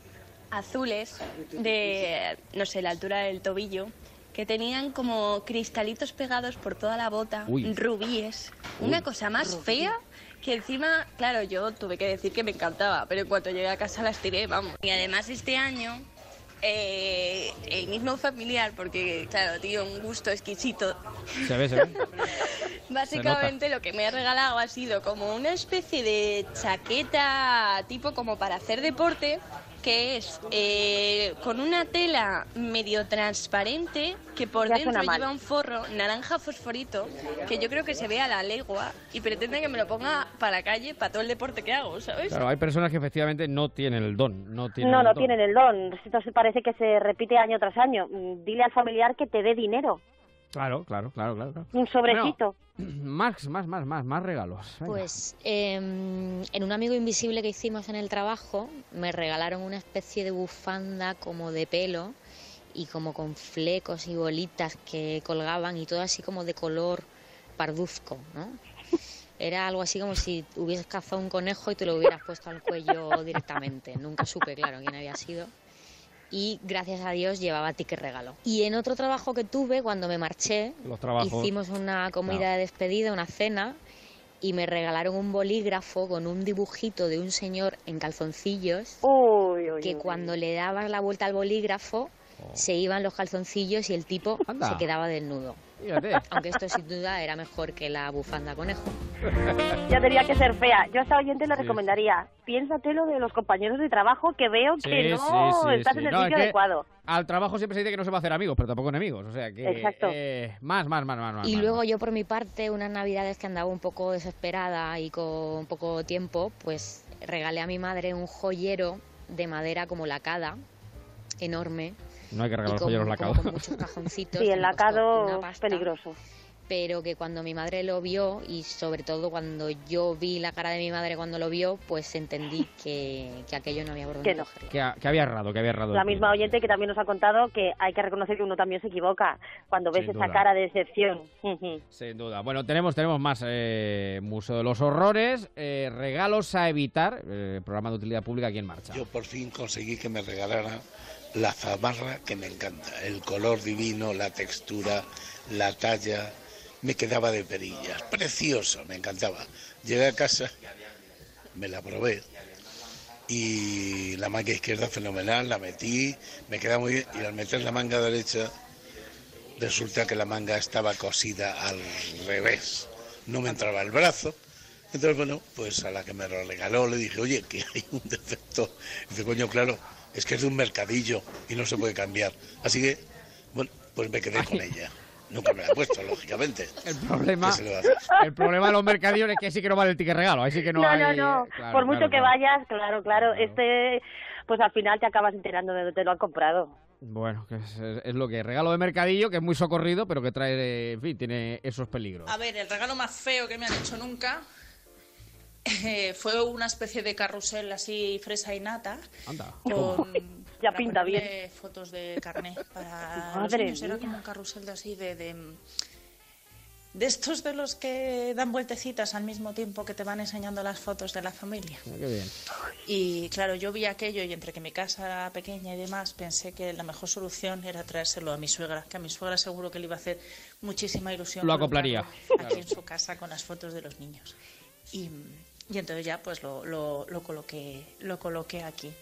azules de, no sé, la altura del tobillo, que tenían como cristalitos pegados por toda la bota, Uy. rubíes. Una cosa más fea que encima, claro, yo tuve que decir que me encantaba, pero en cuanto llegué a casa las tiré, vamos. Y además este año, eh, el mismo familiar, porque claro, tío, un gusto exquisito. Se ve, se ve. Básicamente lo que me ha regalado ha sido como una especie de chaqueta tipo como para hacer deporte, que es eh, con una tela medio transparente que por Ya dentro lleva un forro naranja fosforito que yo creo que se ve a la legua y pretende que me lo ponga para la calle, para todo el deporte que hago, ¿sabes? Claro, hay personas que efectivamente no tienen el don. No, tienen No, el no don. tienen el don. Esto se parece que se repite año tras año. Mm, Dile al familiar que te dé dinero. Claro, claro, claro, claro. Un sobrecito. Más, más, más, más, más regalos. Venga. Pues em, en un amigo invisible que hicimos en el trabajo me regalaron una especie de bufanda como de pelo y como con flecos y bolitas que colgaban y todo así como de color parduzco, ¿no? Era algo así como si hubieses cazado un conejo y te lo hubieras puesto al cuello directamente. Nunca supe, claro, quién había sido. Y gracias a Dios llevaba ticket regalo. Y en otro trabajo que tuve, cuando me marché, Los trabajos. hicimos una comida Claro. de despedida, una cena, y me regalaron un bolígrafo con un dibujito de un señor en calzoncillos que cuando le dabas la vuelta al bolígrafo se iban los calzoncillos y el tipo Anda. se quedaba desnudo. Fíjate. Aunque esto sin duda era mejor que la bufanda conejo. Ya tenía que ser fea. Yo a esta oyente le Sí. recomendaría, piénsatelo de los compañeros de trabajo que veo que Sí, no sí, sí, estás sí. en el No, es sitio que adecuado. Al trabajo siempre se dice que no se va a hacer amigos, pero tampoco enemigos. O sea que. Exacto. eh, más, más, más, más, más. Y más, luego yo por mi parte, unas navidades que andaba un poco desesperada y con poco tiempo, pues regalé a mi madre un joyero de madera como lacada, enorme. No hay que regalar joyeros lacados. con muchos cajoncitos. Sí, el lacado es peligroso. pero que cuando mi madre lo vio y sobre todo cuando yo vi la cara de mi madre cuando lo vio, pues entendí que, que aquello no había por dónde Que no. Que, ha- que había errado, que había errado. La misma oyente que también nos ha contado que hay que reconocer que uno también se equivoca cuando ves Sin esa duda. cara de decepción. Sin duda. Bueno, tenemos, tenemos más. eh, Museo de los Horrores, eh, regalos a evitar, eh, programa de utilidad pública aquí en marcha. Yo por fin conseguí que me regalaran la zamarra que me encanta. El color divino, la textura, la talla. Me quedaba de perillas. Precioso, me encantaba. Llegué a casa, me la probé. Y la manga izquierda fenomenal, la metí, me quedaba muy bien. Y al meter la manga derecha, resulta que la manga estaba cosida al revés. No me entraba el brazo. Entonces, bueno, pues a la que me lo regaló le dije, oye, que hay un defecto. Dice, coño, claro, es que es de un mercadillo y no se puede cambiar. Así que, bueno, pues me quedé con ella. Nunca me la he puesto, lógicamente. El problema, el problema de los mercadillos es que sí que no vale el ticket regalo. Ahí sí que no, No, hay... no, no. Claro, Por mucho claro, que claro. vayas, claro, claro. Este, pues al final te acabas enterando de dónde te lo han comprado. Bueno, que es, es- lo que es. Regalo de mercadillo, que es muy socorrido, pero que trae, en fin, tiene esos peligros. A ver, el regalo más feo que me han hecho nunca eh, fue una especie de carrusel así fresa y nata Anda. con Ya pinta bien. fotos de carne para los Madre niños. Era como un carrusel de así de, de de estos de los que dan vueltecitas al mismo tiempo que te van enseñando las fotos de la familia. Mira Qué bien. Y claro, yo vi aquello y entre que mi casa era pequeña y demás, pensé que la mejor solución era traérselo a mi suegra, que a mi suegra seguro que le iba a hacer muchísima ilusión. Lo acoplaría, Aquí claro. en su casa con las fotos de los niños. Y, y entonces ya pues lo, lo, lo coloqué, lo coloqué aquí.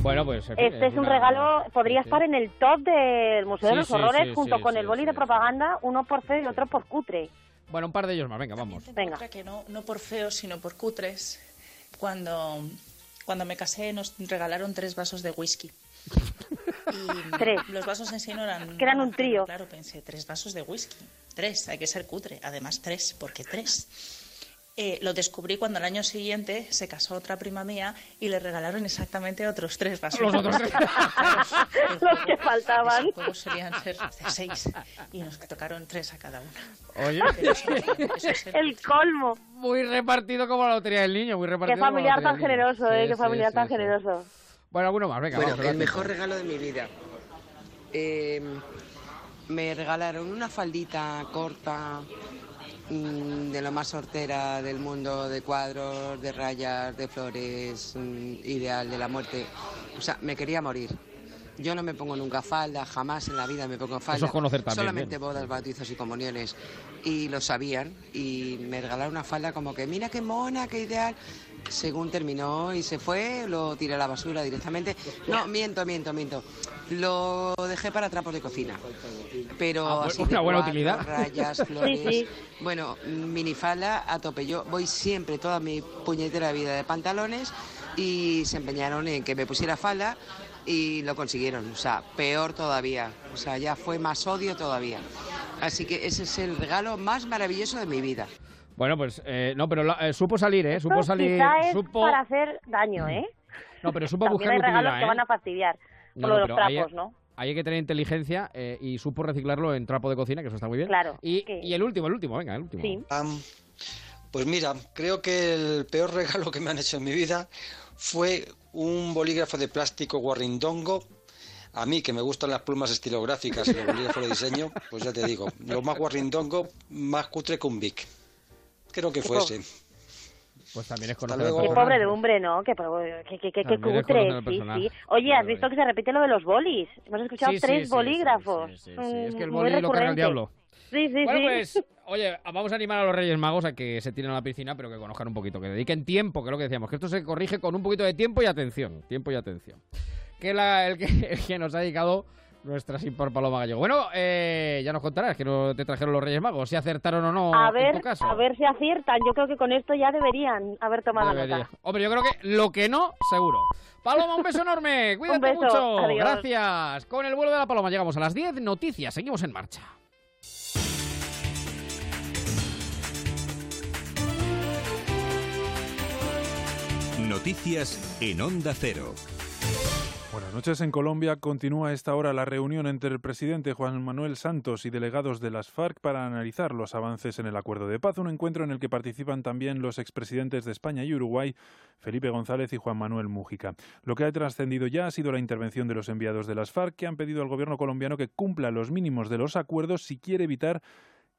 Bueno, pues. Este es un una- regalo, podría sí, estar en el top del Museo Sí, de los sí, Horrores sí, junto sí, con sí, el boli sí. de propaganda, uno por feo y otro por cutre. Bueno, un par de ellos más, venga, vamos. Venga. Que no, no por feos, sino por cutres. Cuando, cuando me casé nos regalaron tres vasos de whisky. Y Tres. Los vasos en sí no eran... Que eran un trío. Claro, pensé, tres vasos de whisky. Tres, hay que ser cutre. Además, tres, porque tres. Eh, lo descubrí cuando al año siguiente se casó otra prima mía y le regalaron exactamente otros tres vasos. Los otros tres. Los que faltaban. Los juegos solían ser de seis y nos tocaron tres a cada una. Oye, eso es- eso es El colmo. muy repartido como la lotería del niño, muy repartido. Qué familiar tan generoso, eh, Sí, qué sí, familiar sí, tan sí. generoso. Bueno, alguno más, venga, Bueno, vamos. el mejor regalo de mi vida. Eh, me regalaron una faldita corta de lo más sortera del mundo, de cuadros, de rayas, de flores, mm, ideal de la muerte. O sea, me quería morir. Yo no me pongo nunca falda, jamás en la vida me pongo falda. Eso es conocer también, Solamente bien. bodas, bautizos y comuniones. Y lo sabían. Y me regalaron una falda como que, mira qué mona, qué ideal. Según terminó y se fue, lo tiré a la basura directamente. No, miento, miento, miento. Lo dejé para trapos de cocina. Pero Ah, así una buena utilidad. rayas, flores. Sí, sí. Bueno, minifalda a tope. Yo voy siempre toda mi puñetera vida de pantalones y se empeñaron en que me pusiera falda y lo consiguieron. O sea, peor todavía. O sea, ya fue más odio todavía. Así que ese es el regalo más maravilloso de mi vida. Bueno, pues eh, no, pero la- eh, supo salir, ¿eh? Supo salir. quizá es Supo... para hacer daño, ¿eh? No, pero supo También buscar hay regalos utilidad, que ¿eh? van a fastidiar. No, Por no, lo de los trapos, ¿no? Ahí hay que tener inteligencia eh, y supo reciclarlo en trapo de cocina, que eso está muy bien. Claro, Y, que- y el último, el último, venga, el último. Sí. Pues mira, creo que el peor regalo que me han hecho en mi vida fue un bolígrafo de plástico Warringdongo. A mí, que me gustan las plumas estilográficas y los bolígrafos de diseño, pues ya te digo, lo más Warringdongo, más cutre que un Bic. Creo que fuese. Pues también es conocer al. Qué pobre de hombre, ¿no? Qué, qué, qué, qué, qué cutre, sí, sí. Oye, ¿has visto que se repite lo de los bolis? Hemos escuchado Sí, sí, tres sí, bolígrafos. sí, sí, sí, Es que el Mm, boli muy lo carga el recurrente. diablo. Sí, sí, Bueno, sí. pues, oye, vamos a animar a los Reyes Magos a que se tiren a la piscina, pero que conozcan un poquito, que dediquen tiempo, que es lo que decíamos, que esto se corrige con un poquito de tiempo y atención. Tiempo y atención. Que la, el, que, el que nos ha dedicado nuestra sin por Paloma Gallego. Bueno, eh, ya nos contarás que no te trajeron los Reyes Magos, si acertaron o no a en ver, tu caso. a ver si aciertan. Yo creo que con esto ya deberían haber tomado Debería. nota. Hombre, yo creo que lo que no, seguro. Paloma, un beso enorme. Cuídate beso. mucho. Adiós. Gracias. Con el vuelo de la Paloma llegamos a las 10. Noticias. Seguimos en marcha. Noticias en Onda Cero. Buenas noches. En Colombia continúa a esta hora la reunión entre el presidente Juan Manuel Santos y delegados de las FARC para analizar los avances en el acuerdo de paz, un encuentro en el que participan también los expresidentes de España y Uruguay, Felipe González y Juan Manuel Mújica. Lo que ha trascendido ya ha sido la intervención de los enviados de las FARC que han pedido al gobierno colombiano que cumpla los mínimos de los acuerdos si quiere evitar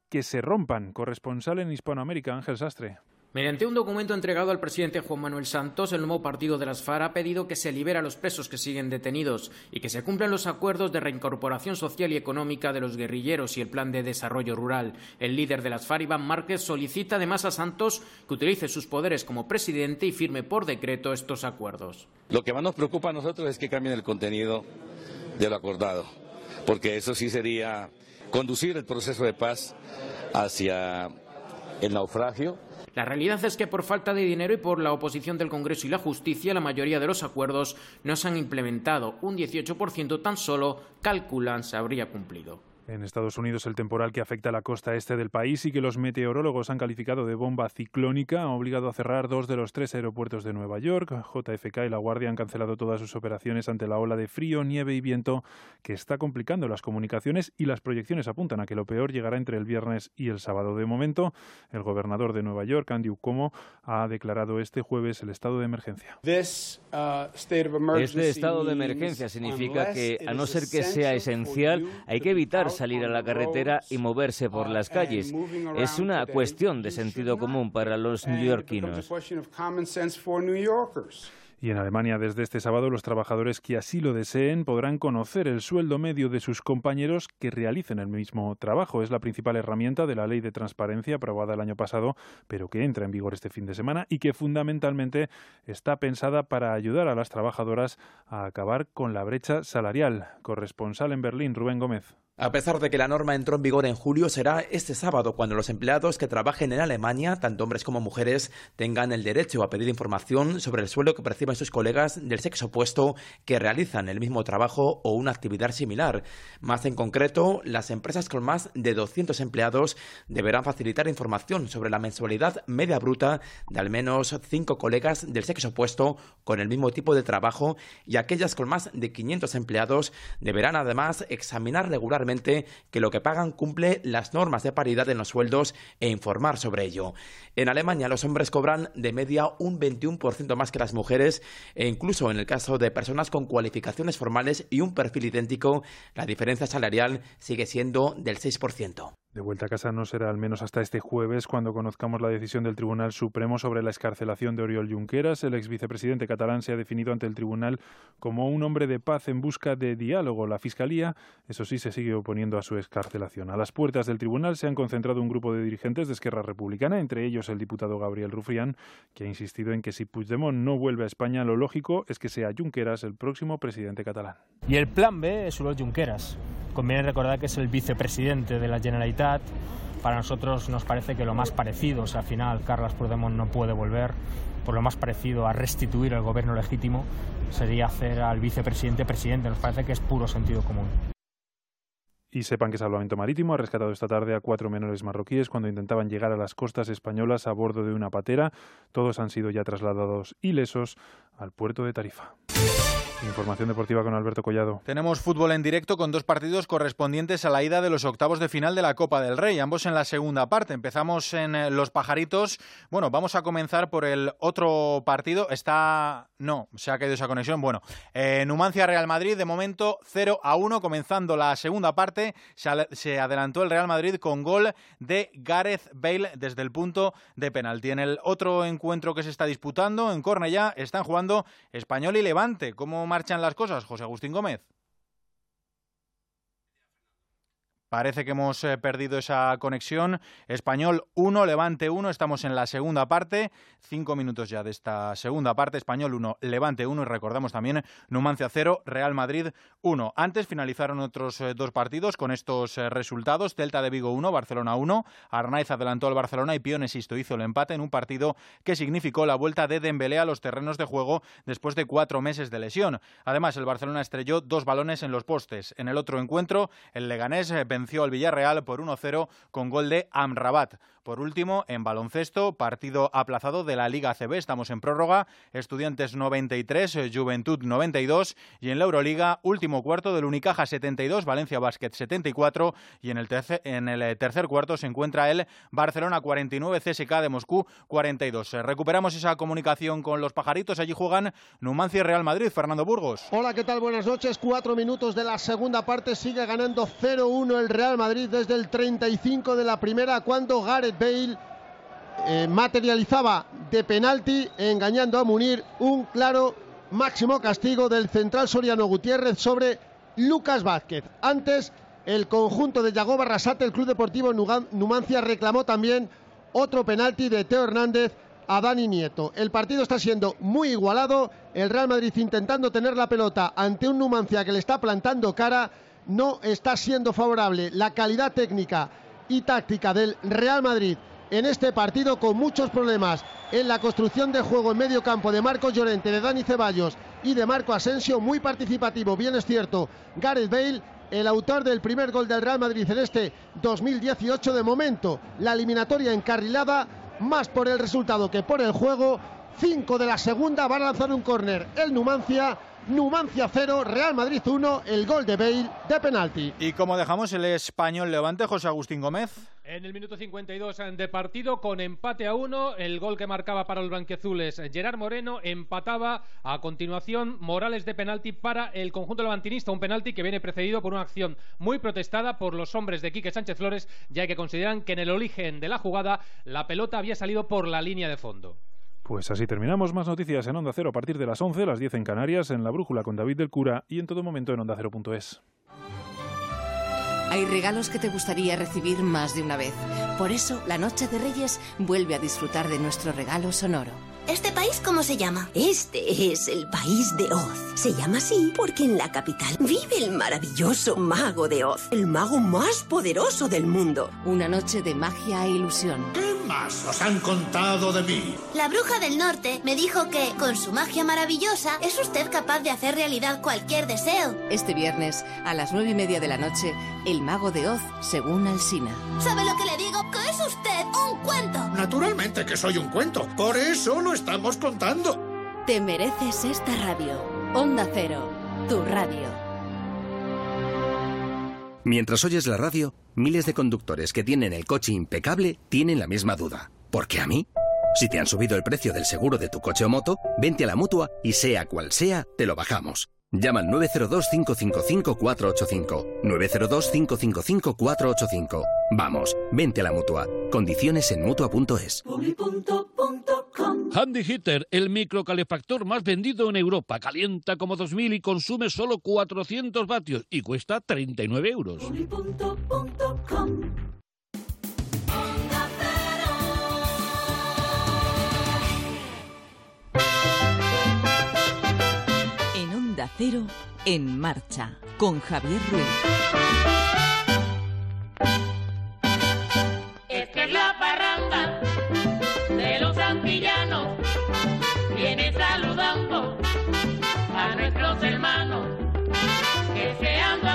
que se rompan. Corresponsal en Hispanoamérica, Ángel Sastre. Mediante un documento entregado al presidente Juan Manuel Santos, el nuevo partido de las FARC ha pedido que se libere a los presos que siguen detenidos y que se cumplan los acuerdos de reincorporación social y económica de los guerrilleros y el plan de desarrollo rural. El líder de las FARC, Iván Márquez, solicita además a Santos que utilice sus poderes como presidente y firme por decreto estos acuerdos. Lo que más nos preocupa a nosotros es que cambien el contenido de lo acordado, porque eso sí sería conducir el proceso de paz hacia el naufragio la realidad es que por falta de dinero y por la oposición del Congreso y la justicia, la mayoría de los acuerdos no se han implementado. Un 18% tan solo calculan se habría cumplido. En Estados Unidos, el temporal que afecta a la costa este del país y que los meteorólogos han calificado de bomba ciclónica ha obligado a cerrar dos de los tres aeropuertos de Nueva York. JFK y La Guardia han cancelado todas sus operaciones ante la ola de frío, nieve y viento que está complicando las comunicaciones y las proyecciones apuntan a que lo peor llegará entre el viernes y el sábado. De momento, el gobernador de Nueva York, Andrew Cuomo, ha declarado este jueves el estado de emergencia. Uh, este estado de emergencia significa que, a no ser que sea esencial, hay que evitar salir a la carretera y moverse por las calles. Es una cuestión de sentido común para los neoyorquinos. Y en Alemania, desde este sábado, los trabajadores que así lo deseen podrán conocer el sueldo medio de sus compañeros que realicen el mismo trabajo. Es la principal herramienta de la ley de transparencia aprobada el año pasado, pero que entra en vigor este fin de semana y que fundamentalmente está pensada para ayudar a las trabajadoras a acabar con la brecha salarial. Corresponsal en Berlín, Rubén Gómez. A pesar de que la norma entró en vigor en julio, será este sábado cuando los empleados que trabajen en Alemania, tanto hombres como mujeres, tengan el derecho a pedir información sobre el sueldo que perciben sus colegas del sexo opuesto que realizan el mismo trabajo o una actividad similar. Más en concreto, las empresas con más de 200 empleados deberán facilitar información sobre la mensualidad media bruta de al menos cinco colegas del sexo opuesto con el mismo tipo de trabajo y aquellas con más de 500 empleados deberán además examinar regularmente que lo que pagan cumple las normas de paridad en los sueldos e informar sobre ello. En Alemania los hombres cobran de media un 21% más que las mujeres e incluso en el caso de personas con cualificaciones formales y un perfil idéntico, la diferencia salarial sigue siendo del 6%. De vuelta a casa no será al menos hasta este jueves cuando conozcamos la decisión del Tribunal Supremo sobre la escarcelación de Oriol Junqueras. El ex vicepresidente catalán se ha definido ante el Tribunal como un hombre de paz en busca de diálogo. La Fiscalía, eso sí, se sigue oponiendo a su escarcelación. A las puertas del Tribunal se han concentrado un grupo de dirigentes de Esquerra Republicana, entre ellos el diputado Gabriel Rufián, que ha insistido en que si Puigdemont no vuelve a España, lo lógico es que sea Junqueras el próximo presidente catalán. Y el plan B es Oriol Junqueras. Conviene recordar que es el vicepresidente de la Generalitat. Para nosotros nos parece que lo más parecido, o sea, al final Carlos Puigdemont no puede volver, por lo más parecido a restituir el gobierno legítimo sería hacer al vicepresidente presidente. Nos parece que es puro sentido común. Y sepan que Salvamento Marítimo ha rescatado esta tarde a cuatro menores marroquíes cuando intentaban llegar a las costas españolas a bordo de una patera. Todos han sido ya trasladados ilesos al puerto de Tarifa. Información deportiva con Alberto Collado. Tenemos fútbol en directo con dos partidos correspondientes a la ida de los octavos de final de la Copa del Rey, ambos en la segunda parte. Empezamos en eh, Los Pajaritos. Bueno, vamos a comenzar por el otro partido. Está. No, se ha caído esa conexión. Bueno, eh, Numancia Real Madrid, de momento 0 a 1, comenzando la segunda parte. Se adelantó el Real Madrid con gol de Gareth Bale desde el punto de penalti. En el otro encuentro que se está disputando, en Cornellá, están jugando Español y Levante. ¿Cómo marchan las cosas, José Agustín Gómez? Parece que hemos eh, perdido esa conexión. Español 1, Levante 1. Estamos en la segunda parte. Cinco minutos ya de esta segunda parte. Español 1, Levante 1. Y recordamos también Numancia 0, Real Madrid 1. Antes finalizaron otros eh, dos partidos con estos eh, resultados. Celta de Vigo 1, Barcelona 1. Arnaiz adelantó al Barcelona y Piones hizo el empate en un partido que significó la vuelta de Dembélé a los terrenos de juego después de cuatro meses de lesión. Además, el Barcelona estrelló dos balones en los postes. En el otro encuentro, el Leganés venció al Villarreal por 1-0 con gol de Amrabat. Por último, en baloncesto, partido aplazado de la Liga CB. Estamos en prórroga. Estudiantes 93, Juventud 92. Y en la Euroliga, último cuarto del Unicaja 72, Valencia Basket 74. Y en el, tercer, en el tercer cuarto se encuentra el Barcelona 49, CSK de Moscú 42. Recuperamos esa comunicación con los pajaritos. Allí juegan Numancia y Real Madrid. Fernando Burgos. Hola, ¿qué tal? Buenas noches. Cuatro minutos de la segunda parte. Sigue ganando 0-1 el Real Madrid desde el 35 de la primera cuando Gareth Bale eh, materializaba de penalti engañando a Munir un claro máximo castigo del central Soriano Gutiérrez sobre Lucas Vázquez. Antes, el conjunto de Yagoba Arrasate, el Club Deportivo Numancia, reclamó también otro penalti de Teo Hernández a Dani Nieto. El partido está siendo muy igualado, el Real Madrid intentando tener la pelota ante un Numancia que le está plantando cara, no está siendo favorable la calidad técnica y táctica del Real Madrid en este partido con muchos problemas en la construcción de juego en medio campo de Marcos Llorente, de Dani Ceballos y de Marco Asensio, muy participativo, bien es cierto, Gareth Bale el autor del primer gol del Real Madrid en este 2018 de momento. La eliminatoria encarrilada, más por el resultado que por el juego. 5 de la segunda, va a lanzar un córner el Numancia. Numancia 0, Real Madrid 1, el gol de Bale de penalti. ¿Y cómo dejamos el español Levante, José Agustín Gómez? En el minuto 52 de partido, con empate a uno, el gol que marcaba para los blanqueazules Gerard Moreno empataba a continuación Morales de penalti para el conjunto levantinista, un penalti que viene precedido por una acción muy protestada por los hombres de Quique Sánchez Flores, ya que consideran que en el origen de la jugada la pelota había salido por la línea de fondo. Pues así terminamos. Más noticias en Onda Cero a partir de las 11, las 10 en Canarias, en La Brújula con David del Cura y en todo momento en OndaCero.es. Hay regalos que te gustaría recibir más de una vez. Por eso, la Noche de Reyes vuelve a disfrutar de nuestro regalo sonoro. ¿Este país cómo se llama? Este es el país de Oz. Se llama así porque en la capital vive el maravilloso mago de Oz, el mago más poderoso del mundo. Una noche de magia e ilusión. ¿Qué más os han contado de mí? La bruja del norte me dijo que, con su magia maravillosa, es usted capaz de hacer realidad cualquier deseo. Este viernes, a las nueve y media de la noche, el mago de Oz, según Alsina. ¿Sabe lo que le digo? Que es usted un cuento. Naturalmente que soy un cuento. Por eso lo estamos contando. Te mereces esta radio. Onda Cero, tu radio. Mientras oyes la radio, miles de conductores que tienen el coche impecable tienen la misma duda. ¿Por qué a mí? Si te han subido el precio del seguro de tu coche o moto, vente a la mutua y sea cual sea, te lo bajamos. Llama al 902-555-485. 902-555-485. Vamos, vente a la mutua. Condiciones en mutua.es. Handy Heater, el microcalefactor más vendido en Europa. Calienta como 2000 y consume solo 400 vatios y cuesta 39 euros. Cero en marcha con Javier Ruiz.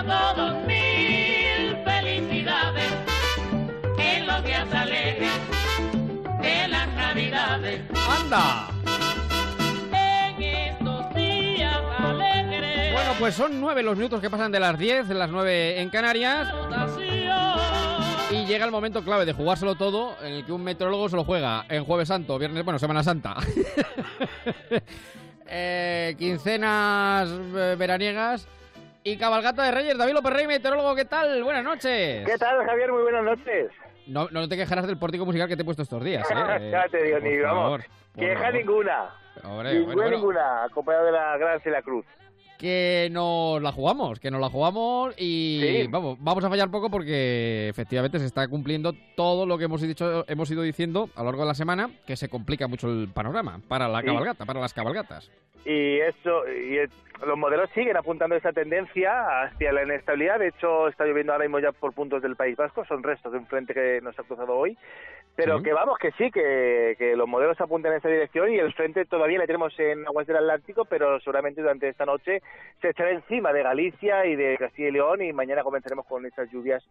Todos mil felicidades en los días alegres de las navidades. ¡Anda! Bueno, pues son nueve los minutos que pasan de las diez, las nueve en Canarias. Y llega el momento clave de jugárselo todo, en el que un meteorólogo se lo juega en Jueves Santo, Viernes, bueno, Semana Santa. Eh, quincenas eh, veraniegas y cabalgata de Reyes. David López Rey, meteorólogo, ¿qué tal? Buenas noches. ¿Qué tal, Javier? Muy buenas noches. No, no te quejarás del pórtico musical que te he puesto estos días, ¿eh? ya te digo, ni vamos. Queja ninguna. ninguna, ninguna, acompañado de la Gran Cruz que nos la jugamos, que nos la jugamos y vamos, vamos a fallar poco porque efectivamente se está cumpliendo todo lo que hemos dicho, hemos ido diciendo a lo largo de la semana, que se complica mucho el panorama para la cabalgata, para las cabalgatas. Y eso, y los modelos siguen apuntando esa tendencia hacia la inestabilidad. De hecho, está lloviendo ahora mismo ya por puntos del País Vasco. Son restos de un frente que nos ha cruzado hoy. Pero que vamos, que sí, que, que, los modelos apuntan en esa dirección y el frente todavía le tenemos en aguas del Atlántico, pero seguramente durante esta noche se echará encima de Galicia y de Castilla y León y mañana comenzaremos con esas lluvias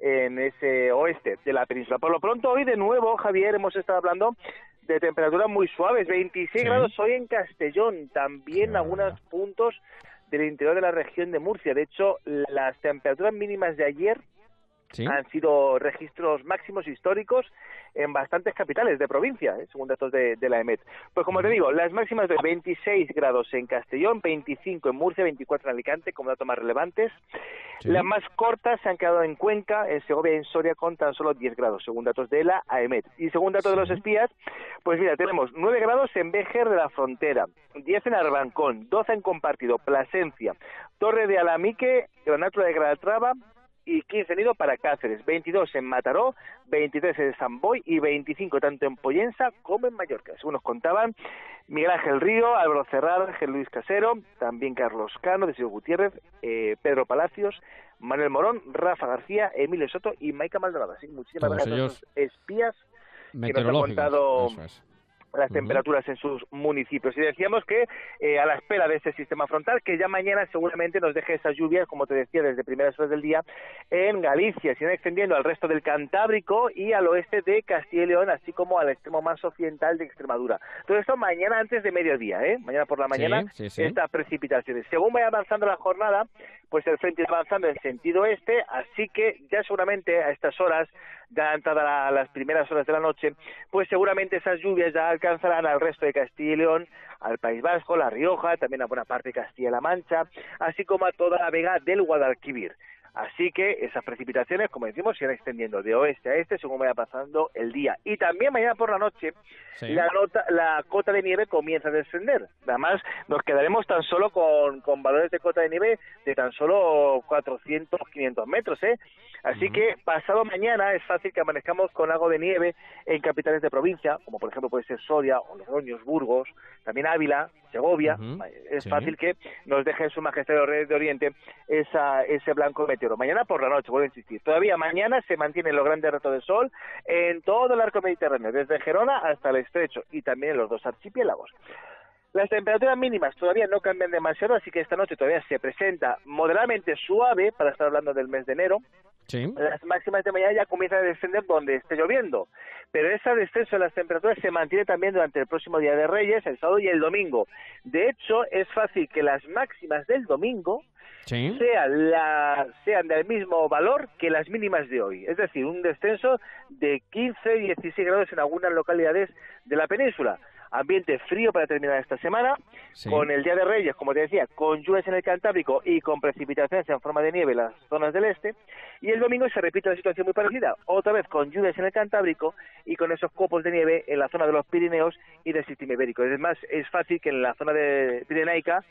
en ese oeste de la península. Por lo pronto hoy de nuevo, Javier, hemos estado hablando de temperaturas muy suaves, 26 grados hoy en Castellón, también en algunos puntos del interior de la región de Murcia. De hecho, las temperaturas mínimas de ayer han sido registros máximos históricos en bastantes capitales de provincia, ¿eh? según datos de, la EMET. Pues como te digo, las máximas de 26 grados en Castellón, 25 en Murcia, 24 en Alicante, como datos más relevantes. Las más cortas se han quedado en Cuenca, en Segovia y en Soria con tan solo 10 grados, según datos de la AEMET. Y según datos de los espías, pues mira, tenemos 9 grados en Béjer de la Frontera, 10 en Arbancón, 12 en Compartido, Plasencia, Torre de Alamique, Granatura de Granatrava, y 15 en para Cáceres, 22 en Mataró, 23 en San Boy y 25 tanto en Poyensa como en Mallorca. Según nos contaban, Miguel Ángel Río, Álvaro Cerrar, Ángel Luis Casero, también Carlos Cano, Deseo Gutiérrez, eh, Pedro Palacios, Manuel Morón, Rafa García, Emilio Soto y Maica Maldonado. Así, muchísimas gracias a los espías que nos han contado las temperaturas en sus municipios. Y decíamos que eh, a la espera de ese sistema frontal, que ya mañana seguramente nos deje esas lluvias, como te decía, desde primeras horas del día en Galicia, se extendiendo al resto del Cantábrico y al oeste de Castilla y León, así como al extremo más occidental de Extremadura. Todo esto mañana antes de mediodía, ¿eh? Mañana por la mañana, estas precipitaciones. Según vaya avanzando la jornada, pues el frente está avanzando en sentido este, así que ya seguramente a estas horas ya entradas las primeras horas de la noche, pues seguramente esas lluvias ya alcanzarán al resto de Castilla y León, al País Vasco, La Rioja, también a buena parte de Castilla-La Mancha, así como a toda la vega del Guadalquivir. Así que esas precipitaciones, como decimos, se irán extendiendo de oeste a este según vaya pasando el día. Y también mañana por la noche la, la cota de nieve comienza a descender. Además, nos quedaremos tan solo con, con valores de cota de nieve de tan solo 400, 500 metros. ¿eh? Así que pasado mañana es fácil que amanezcamos con algo de nieve en capitales de provincia, como por ejemplo puede ser Soria o Logroños, Burgos, también Ávila, Segovia. Es fácil que nos deje su majestad de Reyes de Oriente esa, ese blanco meteoro. Mañana por la noche, vuelvo a insistir. Todavía mañana se mantienen los grandes retos de sol en todo el arco mediterráneo, desde Gerona hasta el estrecho y también en los dos archipiélagos. Las temperaturas mínimas todavía no cambian demasiado, así que esta noche todavía se presenta moderadamente suave, para estar hablando del mes de enero. Las máximas de mañana ya comienzan a descender donde esté lloviendo, pero ese descenso de las temperaturas se mantiene también durante el próximo día de Reyes, el sábado y el domingo. De hecho, es fácil que las máximas del domingo sean, la, sean del mismo valor que las mínimas de hoy. Es decir, un descenso de 15, 16 grados en algunas localidades de la península ambiente frío para terminar esta semana, con el Día de Reyes, como te decía, con lluvias en el Cantábrico y con precipitaciones en forma de nieve en las zonas del este, y el domingo se repite la situación muy parecida, otra vez con lluvias en el Cantábrico y con esos copos de nieve en la zona de los Pirineos y del sistema ibérico. Es más, es fácil que en la zona de Pirenaica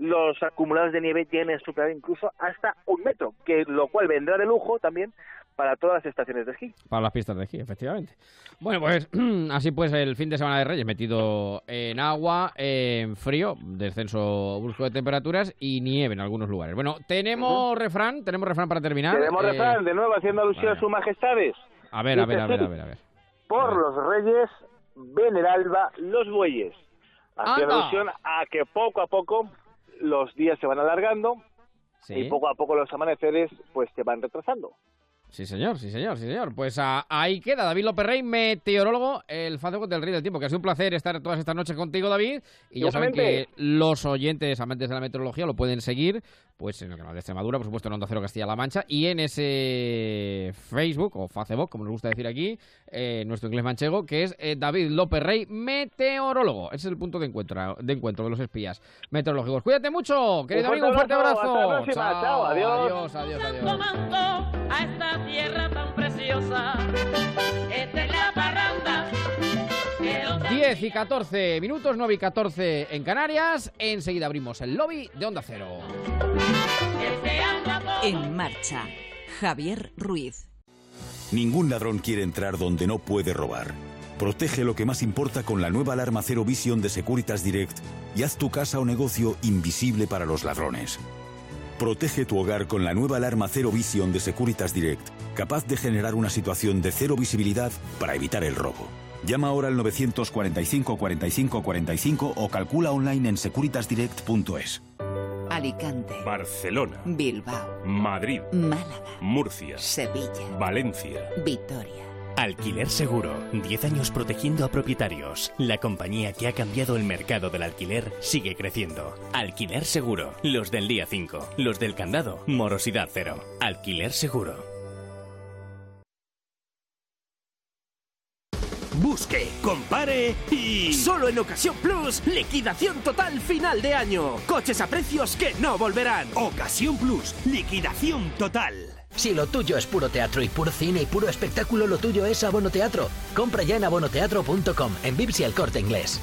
los acumulados de nieve lleguen a superar incluso hasta un metro, que lo cual vendrá de lujo también para todas las estaciones de esquí. Para las pistas de esquí, efectivamente. Bueno, pues así pues el fin de semana de Reyes metido en agua, en frío, descenso brusco de temperaturas y nieve en algunos lugares. Bueno, tenemos refrán, tenemos refrán para terminar. Tenemos eh, refrán, de nuevo haciendo alusión a sus majestades. A ver, a ver, a ver, a ver, a ver. Por los reyes, ven el alba los bueyes. Haciendo alusión a que poco a poco los días se van alargando y poco a poco los amaneceres pues se van retrasando. Sí, señor, sí, señor, sí, señor. Pues ahí queda David López Rey, meteorólogo, el Facebook del Rey del Tiempo, que ha sido un placer estar todas estas noches contigo, David. Y ya saben que los oyentes amantes de la meteorología lo pueden seguir pues en el canal de Extremadura, por supuesto en Onda Cero Castilla-La Mancha, y en ese Facebook, o Facebook, como nos gusta decir aquí, eh, nuestro inglés manchego, que es eh, David López Rey, meteorólogo. Ese es el punto de encuentro, de encuentro de los espías meteorológicos. Cuídate mucho, querido amigo, un fuerte abrazo. chao, adiós. Adiós, adiós, adiós. Tierra tan preciosa, esta es la parranda. 10 y 14 minutos, 9 y 14 en Canarias. Enseguida abrimos el lobby de Onda Cero. En marcha, Javier Ruiz. Ningún ladrón quiere entrar donde no puede robar. Protege lo que más importa con la nueva alarma Cero Vision de Securitas Direct y haz tu casa o negocio invisible para los ladrones. Protege tu hogar con la nueva alarma Cero Vision de Securitas Direct, capaz de generar una situación de cero visibilidad para evitar el robo. Llama ahora al 945 45 45 o calcula online en securitasdirect.es. Alicante, Barcelona, Bilbao, Madrid, Málaga, Murcia, Sevilla, Valencia. Vitoria. Alquiler Seguro. 10 años protegiendo a propietarios. La compañía que ha cambiado el mercado del alquiler sigue creciendo. Alquiler Seguro. Los del día 5. Los del candado. Morosidad cero. Alquiler Seguro. Busque, compare y... Solo en Ocasión Plus, liquidación total final de año. Coches a precios que no volverán. Ocasión Plus, liquidación total. Si lo tuyo es puro teatro y puro cine y puro espectáculo, lo tuyo es Abono Teatro. Compra ya en abonoteatro.com, en Vips y el corte inglés.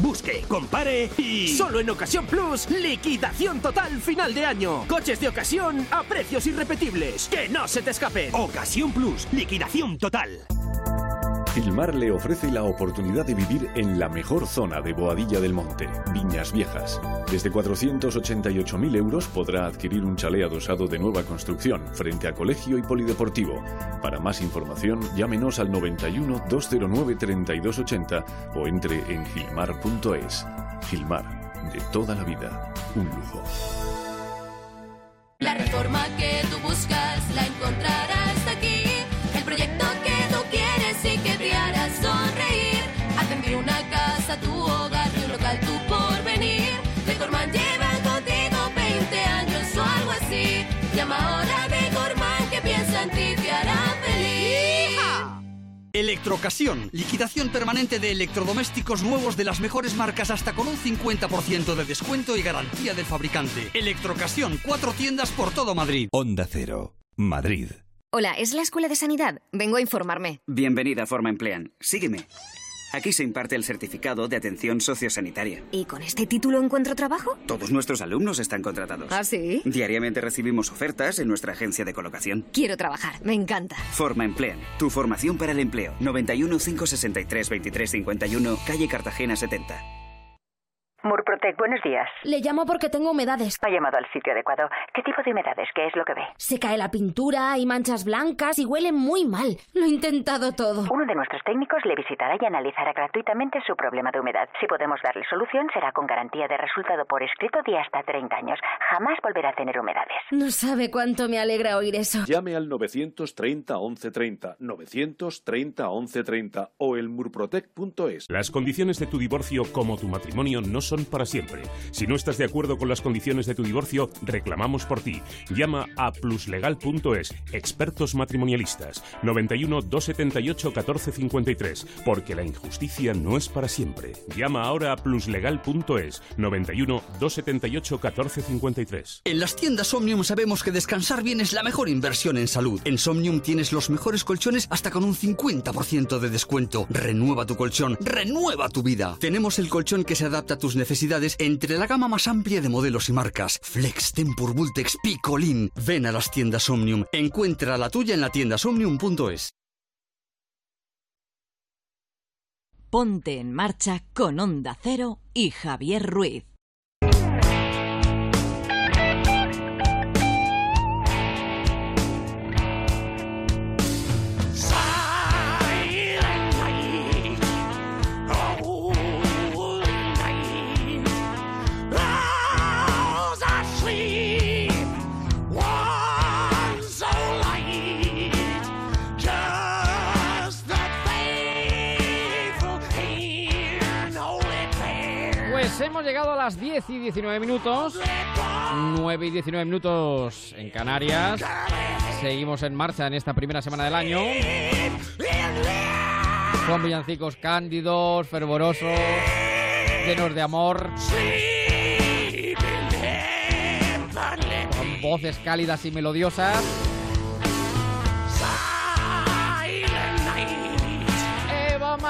Busque, compare y... Solo en Ocasión Plus, liquidación total final de año. Coches de ocasión a precios irrepetibles. Que no se te escapen. Ocasión Plus, liquidación total. Gilmar le ofrece la oportunidad de vivir en la mejor zona de Boadilla del Monte, Viñas Viejas. Desde 488.000 euros podrá adquirir un chalet adosado de nueva construcción frente a colegio y polideportivo. Para más información, llámenos al 91 209 3280 o entre en gilmar.es. Gilmar, de toda la vida, un lujo. La reforma que tú buscas la encontrarás Electrocasión, liquidación permanente de electrodomésticos nuevos de las mejores marcas hasta con un 50% de descuento y garantía del fabricante. Electrocasión, cuatro tiendas por todo Madrid. Onda Cero, Madrid. Hola, ¿es la Escuela de Sanidad? Vengo a informarme. Bienvenida a Forma Emplean. Sígueme. Aquí se imparte el certificado de atención sociosanitaria. ¿Y con este título encuentro trabajo? Todos nuestros alumnos están contratados. ¿Ah, sí? Diariamente recibimos ofertas en nuestra agencia de colocación. Quiero trabajar, me encanta. Forma Emplean. Tu formación para el empleo. 91 563 23 51, calle Cartagena 70. Murprotec, buenos días. Le llamo porque tengo humedades. Ha llamado al sitio adecuado. ¿Qué tipo de humedades? ¿Qué es lo que ve? Se cae la pintura, hay manchas blancas y huele muy mal. Lo he intentado todo. Uno de nuestros técnicos le visitará y analizará gratuitamente su problema de humedad. Si podemos darle solución, será con garantía de resultado por escrito de hasta 30 años. Jamás volverá a tener humedades. No sabe cuánto me alegra oír eso. Llame al 930 1130, 930 1130 o el murprotec.es. Las condiciones de tu divorcio como tu matrimonio no son para siempre. Si no estás de acuerdo con las condiciones de tu divorcio, reclamamos por ti. Llama a pluslegal.es, expertos matrimonialistas, 91 278 1453, porque la injusticia no es para siempre. Llama ahora a pluslegal.es, 91 278 1453. En las tiendas Omnium sabemos que descansar bien es la mejor inversión en salud. En Somnium tienes los mejores colchones hasta con un 50% de descuento. Renueva tu colchón, renueva tu vida. Tenemos el colchón que se adapta a tus necesidades entre la gama más amplia de modelos y marcas. Flex, Tempur, Vultex, Picolin. Ven a las tiendas Omnium. Encuentra la tuya en la tienda somnium.es. Ponte en marcha con Onda Cero y Javier Ruiz. Llegado a las 10 y 19 minutos. 9 y 19 minutos en Canarias. Seguimos en marcha en esta primera semana del año. Con villancicos cándidos, fervorosos, llenos de amor. Con voces cálidas y melodiosas.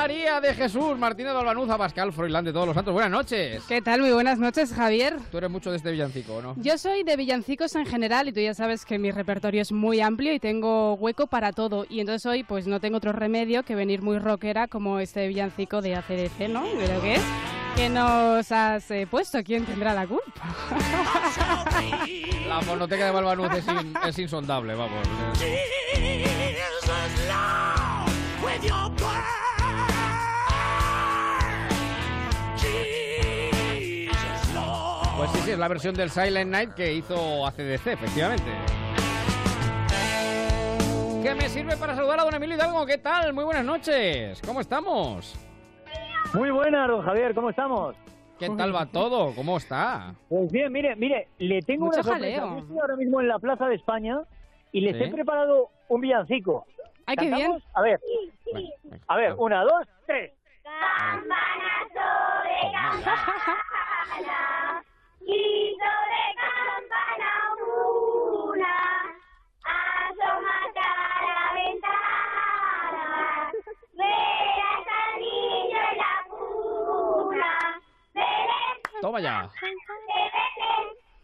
María de Jesús, Martínez de Albanuza, Pascal Froilán de todos los santos. Buenas noches. ¿Qué tal? Muy buenas noches, Javier. Tú eres mucho de este villancico, ¿o ¿no? Yo soy de villancicos en general y tú ya sabes que mi repertorio es muy amplio y tengo hueco para todo. Y entonces hoy pues no tengo otro remedio que venir muy rockera como este villancico de ACDC, ¿no? ¿De lo que es? que nos has eh, puesto? ¿Quién tendrá la culpa? La monoteca de Balbanuz es, in- es insondable, vamos. Pues sí, sí, es la versión del Silent Night que hizo ACDC, efectivamente. ¿Qué me sirve para saludar a don Emilio Hidalgo? ¿Qué tal? Muy buenas noches. ¿Cómo estamos? Muy buenas, don Javier, ¿cómo estamos? ¿Qué tal va todo? ¿Cómo está? Pues bien, mire, mire, le tengo Mucho una sorpresa. jaleo. Yo estoy ahora mismo en la Plaza de España y les Sí. he preparado un villancico. Ay, qué bien. A ver, a ver, una, dos, tres. Y sobre campana una, asómate a la ventana, verás al niño en la cuna, verás Toma ya.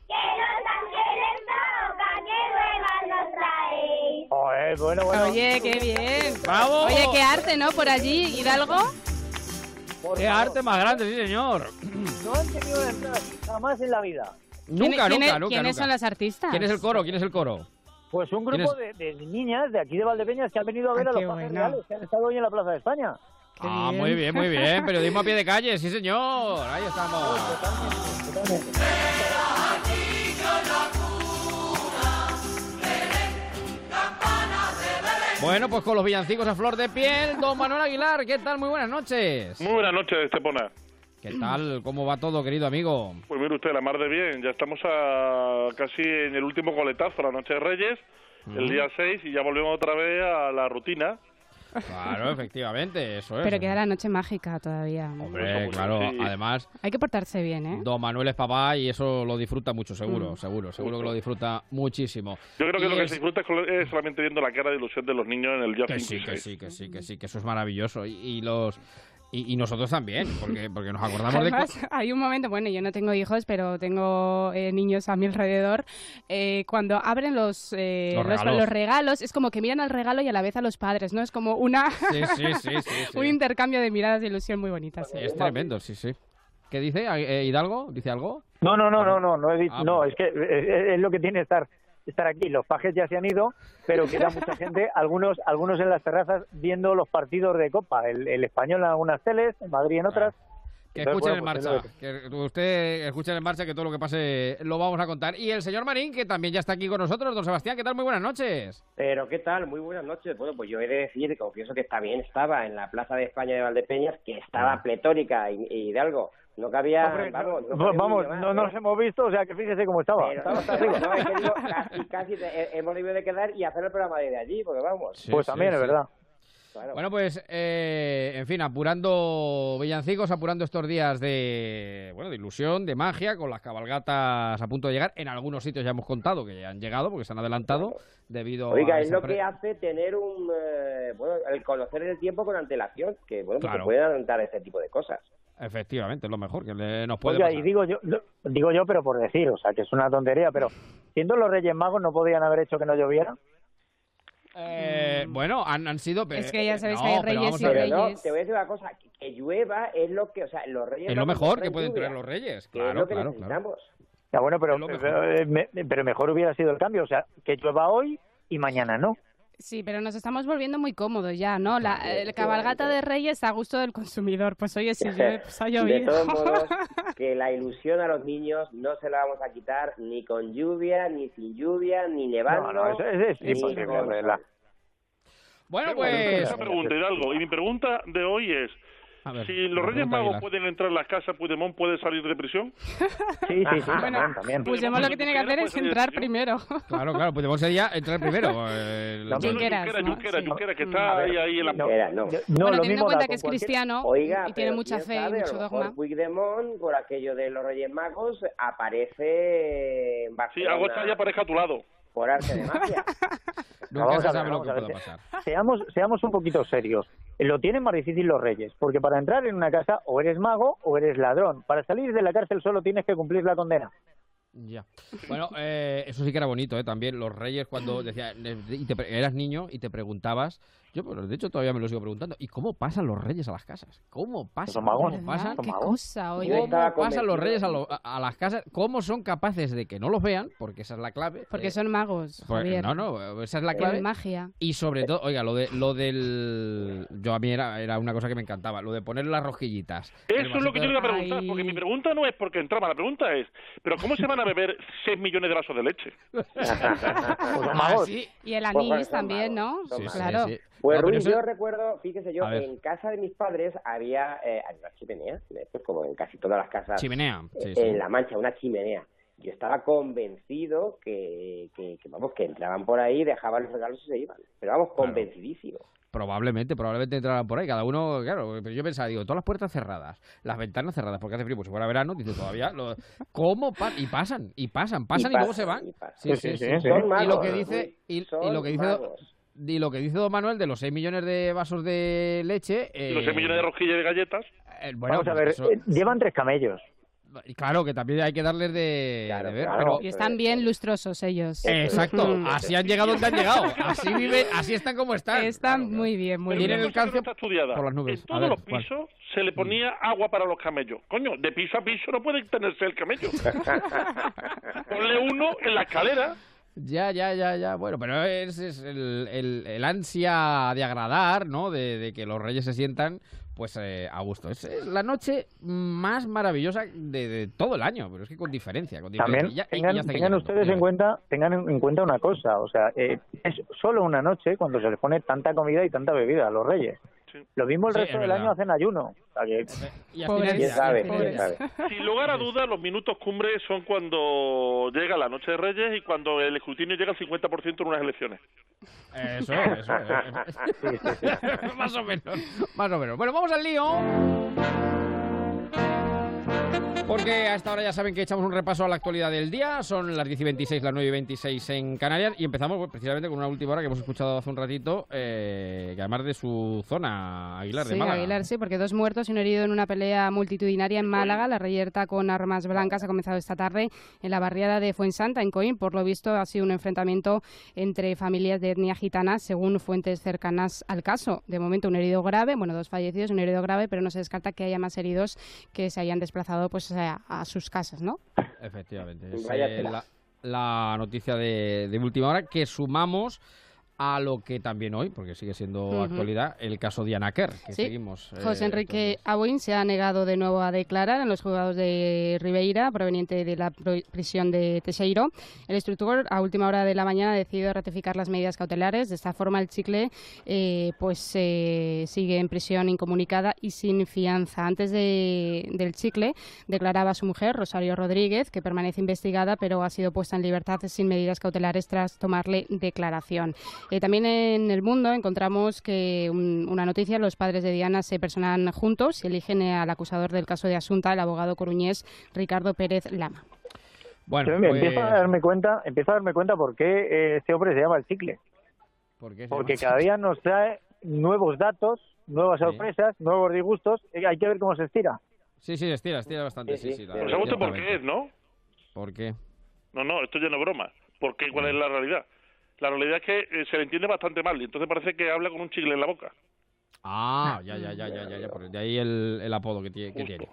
que los ángeles tocan, que vuelvan los trae. Joder, bueno, bueno. Oye, qué bien. ¡Bravo! Oye, qué arte, ¿no? Por allí, Hidalgo. ¡Qué arte más grande, sí, señor! No han tenido así jamás en la vida. Nunca, ¿Quién- nunca, quién- nunca. ¿Quiénes nunca. son las artistas? ¿Quién es el coro? ¿Quién es el coro? Pues un ¿Quién grupo de, de niñas de aquí de Valdepeñas que han venido a ver Ah, a los bueno. reales que han estado hoy en la Plaza de España. Ah, muy bien, muy bien. Periodismo a pie de calle, sí, señor. Ahí estamos. Bueno, pues con los villancicos a flor de piel, don Manuel Aguilar, ¿qué tal? Muy buenas noches. Muy buenas noches, Estepona. ¿Qué tal? ¿Cómo va todo, querido amigo? Pues mire usted, la mar de bien. Ya estamos a casi en el último coletazo, la noche de Reyes, el día 6, y ya volvemos otra vez a la rutina. Claro, efectivamente, eso es. Pero queda la noche mágica todavía. Hombre, claro, además, Hay que portarse bien, ¿eh? don Manuel es papá y eso lo disfruta mucho, seguro, seguro, seguro que lo disfruta muchísimo. Yo creo que Y lo que el- se disfruta es es solamente viendo la cara de ilusión de los niños en el día Que 5 sí, y que 6. sí, que sí, que sí, que sí, que eso es maravilloso. Y, y los y, y nosotros también, porque, porque nos acordamos de... Además, hay un momento, bueno, yo no tengo hijos, pero tengo eh, niños a mi alrededor. eh, cuando abren los, eh, Los los, regalos. los regalos, es como que miran al regalo y a la vez a los padres, ¿no? Es como una Sí, sí, sí, sí, sí. un intercambio de miradas de ilusión muy bonita. sí. Es tremendo, sí, sí. ¿Qué dice eh, Hidalgo? ¿Dice algo? No, no, no, no, no, no, he dicho- Ah, no, pues. es que eh, es, lo que tiene estar estar aquí. Los pajes ya se han ido, pero queda mucha gente, algunos algunos en las terrazas viendo los partidos de Copa, el, el español en algunas teles, en Madrid en otras. Que escuchen bueno, en pues marcha. es lo Que usted escuchen en marcha que todo lo que pase lo vamos a contar. Y el señor Marín, que también ya está aquí con nosotros. Don Sebastián, ¿qué tal? Muy buenas noches. Pero ¿qué tal? Muy buenas noches. Bueno, pues yo he de decir, confieso que también estaba en la Plaza de España de Valdepeñas, que estaba pletórica y, y de algo. No cabía, Hombre, vamos, no vamos, no ¿eh? nos hemos visto, o sea que fíjese cómo estaba. Pero no, no, es que digo, casi, casi te- he- hemos debido de quedar y hacer el programa desde allí, porque vamos. pues también, es verdad. Claro. Bueno, pues, eh, en fin, apurando villancicos, apurando estos días de, bueno, de ilusión, de magia, con las cabalgatas a punto de llegar. En algunos sitios ya hemos contado que ya han llegado porque se han adelantado debido Oiga, a es lo que hace tener un, eh, bueno, el conocer el tiempo con antelación, que bueno, pues Claro. se pueden adelantar este tipo de cosas. Efectivamente, es lo mejor que le- nos puede pasar. y digo yo, lo- digo yo, pero por decir, o sea, que es una tontería, pero siendo los Reyes Magos no podían haber hecho que no lloviera. Eh, bueno, han, han sido... Es que ya sabéis no, que hay pero reyes y no, reyes. te voy a decir una cosa, que, que llueva es lo que, o sea, los reyes... Es lo mejor que pueden traer los reyes. que es Claro, lo que claro, claro. Ya bueno, pero, pero, eh, pero mejor hubiera sido el cambio, o sea, que llueva hoy y mañana no. Sí, pero nos estamos volviendo muy cómodos ya, ¿no? La el cabalgata de Reyes a gusto del consumidor. Pues oye, si llueve, pues ha De llovido. todos modos, que la ilusión a los niños no se la vamos a quitar ni con lluvia, ni sin lluvia, ni nevando. No, no, eso es, imposible, con- de verdad. Bueno, pues... Una pregunta, Hidalgo, y mi pregunta de hoy es, ver, si los Reyes Magos Aguilar. pueden entrar en las casas, ¿Puigdemont puede salir de prisión? Sí, sí, sí, Bueno, también, también. Puigdemont lo que tiene que hacer es entrar primero. Claro, claro, podemos ser ya entrar primero. eh, No, Junqueras, Junquera, ¿no? Junquera, Sí. Junquera, que A está ver, ahí, ahí en la... no, Era, no. no, bueno, lo teniendo en cuenta que es cristiano Oiga, y tiene mucha fe y sabe, a mucho dogma. Puigdemont, por aquello de los Reyes Magos, aparece en Sí, algo está ya aparezca a tu lado. Por arte de magia. Nunca se sabe lo que pasar. Seamos, seamos un poquito serios. Lo tienen más difícil los reyes, porque para entrar en una casa o eres mago o eres ladrón. Para salir de la cárcel solo tienes que cumplir la condena. Ya. Bueno, eh, eso sí que era bonito, ¿eh? También los reyes cuando decía, y te pre- eras niño y te preguntabas, yo pues, de hecho todavía me lo sigo preguntando, ¿y cómo pasan los reyes a las casas? ¿Cómo pasan? Son magos. ¿Cómo pasan? ¿Qué cosa, oye? ¿Cómo pasan los reyes a, lo- a- a las casas? ¿Cómo son capaces de que no los vean? Porque esa es la clave. Porque Eh, son magos, pues, Javier. no, no, esa es la Es clave. magia. Y sobre todo, oiga, lo de lo del yo a mí era, era una cosa que me encantaba, lo de poner las rosquillitas. El Eso es lo que yo iba a preguntar, porque mi pregunta no es porque entraba, la pregunta es, ¿pero cómo se van a beber 6 millones de vasos de leche? Ah, sí. Y el Pues, anís pues, también, ¿no? claro. Pues No, Ruiz, eso- yo recuerdo, fíjese yo, en casa de mis padres había, eh, una chimenea, pues como en casi todas las casas Chimenea, sí, eh, sí. en La Mancha, una chimenea. Yo estaba convencido que, que, que, vamos, que entraban por ahí, dejaban los regalos y se iban. Pero vamos, convencidísimo. Probablemente, probablemente entrarán por ahí. Cada uno, claro, pero yo pensaba, digo, todas las puertas cerradas, las ventanas cerradas, porque hace frío, pues si fuera verano, dice todavía, lo- ¿cómo? pa- y pasan, y pasan, pasan y, luego se van. y. Sí, sí, sí. sí. Son Y lo que dice, y, y lo que dice, y lo que dice Don Manuel de los 6 millones de vasos de leche. Y los eh, 6 millones de rosquillas y de galletas. eh, bueno, Vamos a pues ver, eso- eh, llevan tres camellos. Y claro, que también hay que darles de, de ver, pero... Y están bien lustrosos ellos. Exacto, Mm. así han llegado donde han llegado, así viven, así están como están. Están muy bien, muy bien. cosa que no está estudiada. por las nubes. En todos ver, los ¿cuál? pisos se le ponía agua para los camellos. Coño, de piso a piso no puede tenerse el camello. Ponle uno en la escalera. Ya, ya, ya, ya. Bueno, pero es, es el, el- el ansia de agradar, ¿no? De, de que los reyes se sientan, pues, eh, a gusto. Es, es la noche más maravillosa de, de todo el año, pero es que con diferencia. Con diferencia. También Y ya- y- y tengan, tengan ustedes en cuenta, tengan en en cuenta una cosa, o sea, eh, es solo una noche cuando se les pone tanta comida y tanta bebida a los reyes. Lo mismo el Sí, resto es del verdad. año hacen ayuno. Y Pobres, quién sabe, quién sabe. Sin lugar a dudas, los minutos cumbre son cuando llega la noche de Reyes y cuando el escrutinio llega al 50% en unas elecciones. Eso, eso. eso. más o menos, más o menos. Bueno, vamos al lío. Porque a esta hora ya saben que echamos un repaso a la actualidad del día. Son las 10 y 26, las 9 y 26 en Canarias. Y empezamos pues, precisamente con una última hora que hemos escuchado hace un ratito, eh, que además de su zona, Aguilar de Sí, Málaga. Aguilar, sí, porque dos muertos y un herido en una pelea multitudinaria en Málaga. La reyerta con armas blancas ha comenzado esta tarde en la barriada de Fuensanta, en Coín. Por lo visto, ha sido un enfrentamiento entre familias de etnia gitana, según fuentes cercanas al caso. De momento, un herido grave, bueno, dos fallecidos, un herido grave, pero no se descarta que haya más heridos que se hayan desplazado pues a, a sus casas, ¿no? Efectivamente. Es eh, la, la noticia de, de última hora que sumamos a lo que también hoy, porque sigue siendo actualidad, el caso de Anaker, que Sí. seguimos. eh, José Enrique Abuin se ha negado de nuevo a declarar en los juzgados de Ribeira, proveniente de la prisión de Teixeiro. El instructor, a última hora de la mañana, ha decidido ratificar las medidas cautelares. De esta forma, el chicle eh, pues eh, sigue en prisión incomunicada y sin fianza. Antes de- del chicle, declaraba su mujer, Rosario Rodríguez, que permanece investigada, pero ha sido puesta en libertad sin medidas cautelares tras tomarle declaración. Eh, también en el mundo encontramos que un- una noticia, los padres de Diana se personan juntos y eligen al acusador del caso de Asunta, el abogado coruñés Ricardo Pérez Lama. Bueno, me pues- empiezo a darme cuenta, empiezo a darme cuenta por qué eh, este hombre se llama el chicle. ¿Por qué se Porque cada día nos trae nuevos datos, nuevas sorpresas, nuevos disgustos. y hay que ver cómo se estira. Sí, sí, estira, estira bastante. Sí, sí, Pues usted por qué es, ¿no? ¿Por qué? No, no, esto ya no es broma. ¿Por qué? ¿Cuál es la realidad? La realidad es que eh, se le entiende bastante mal y entonces parece que habla con un chicle en la boca. Ah, ya, ya, ya, ya, ya, ya, por- de ahí el, el apodo que tiene. Que tiene.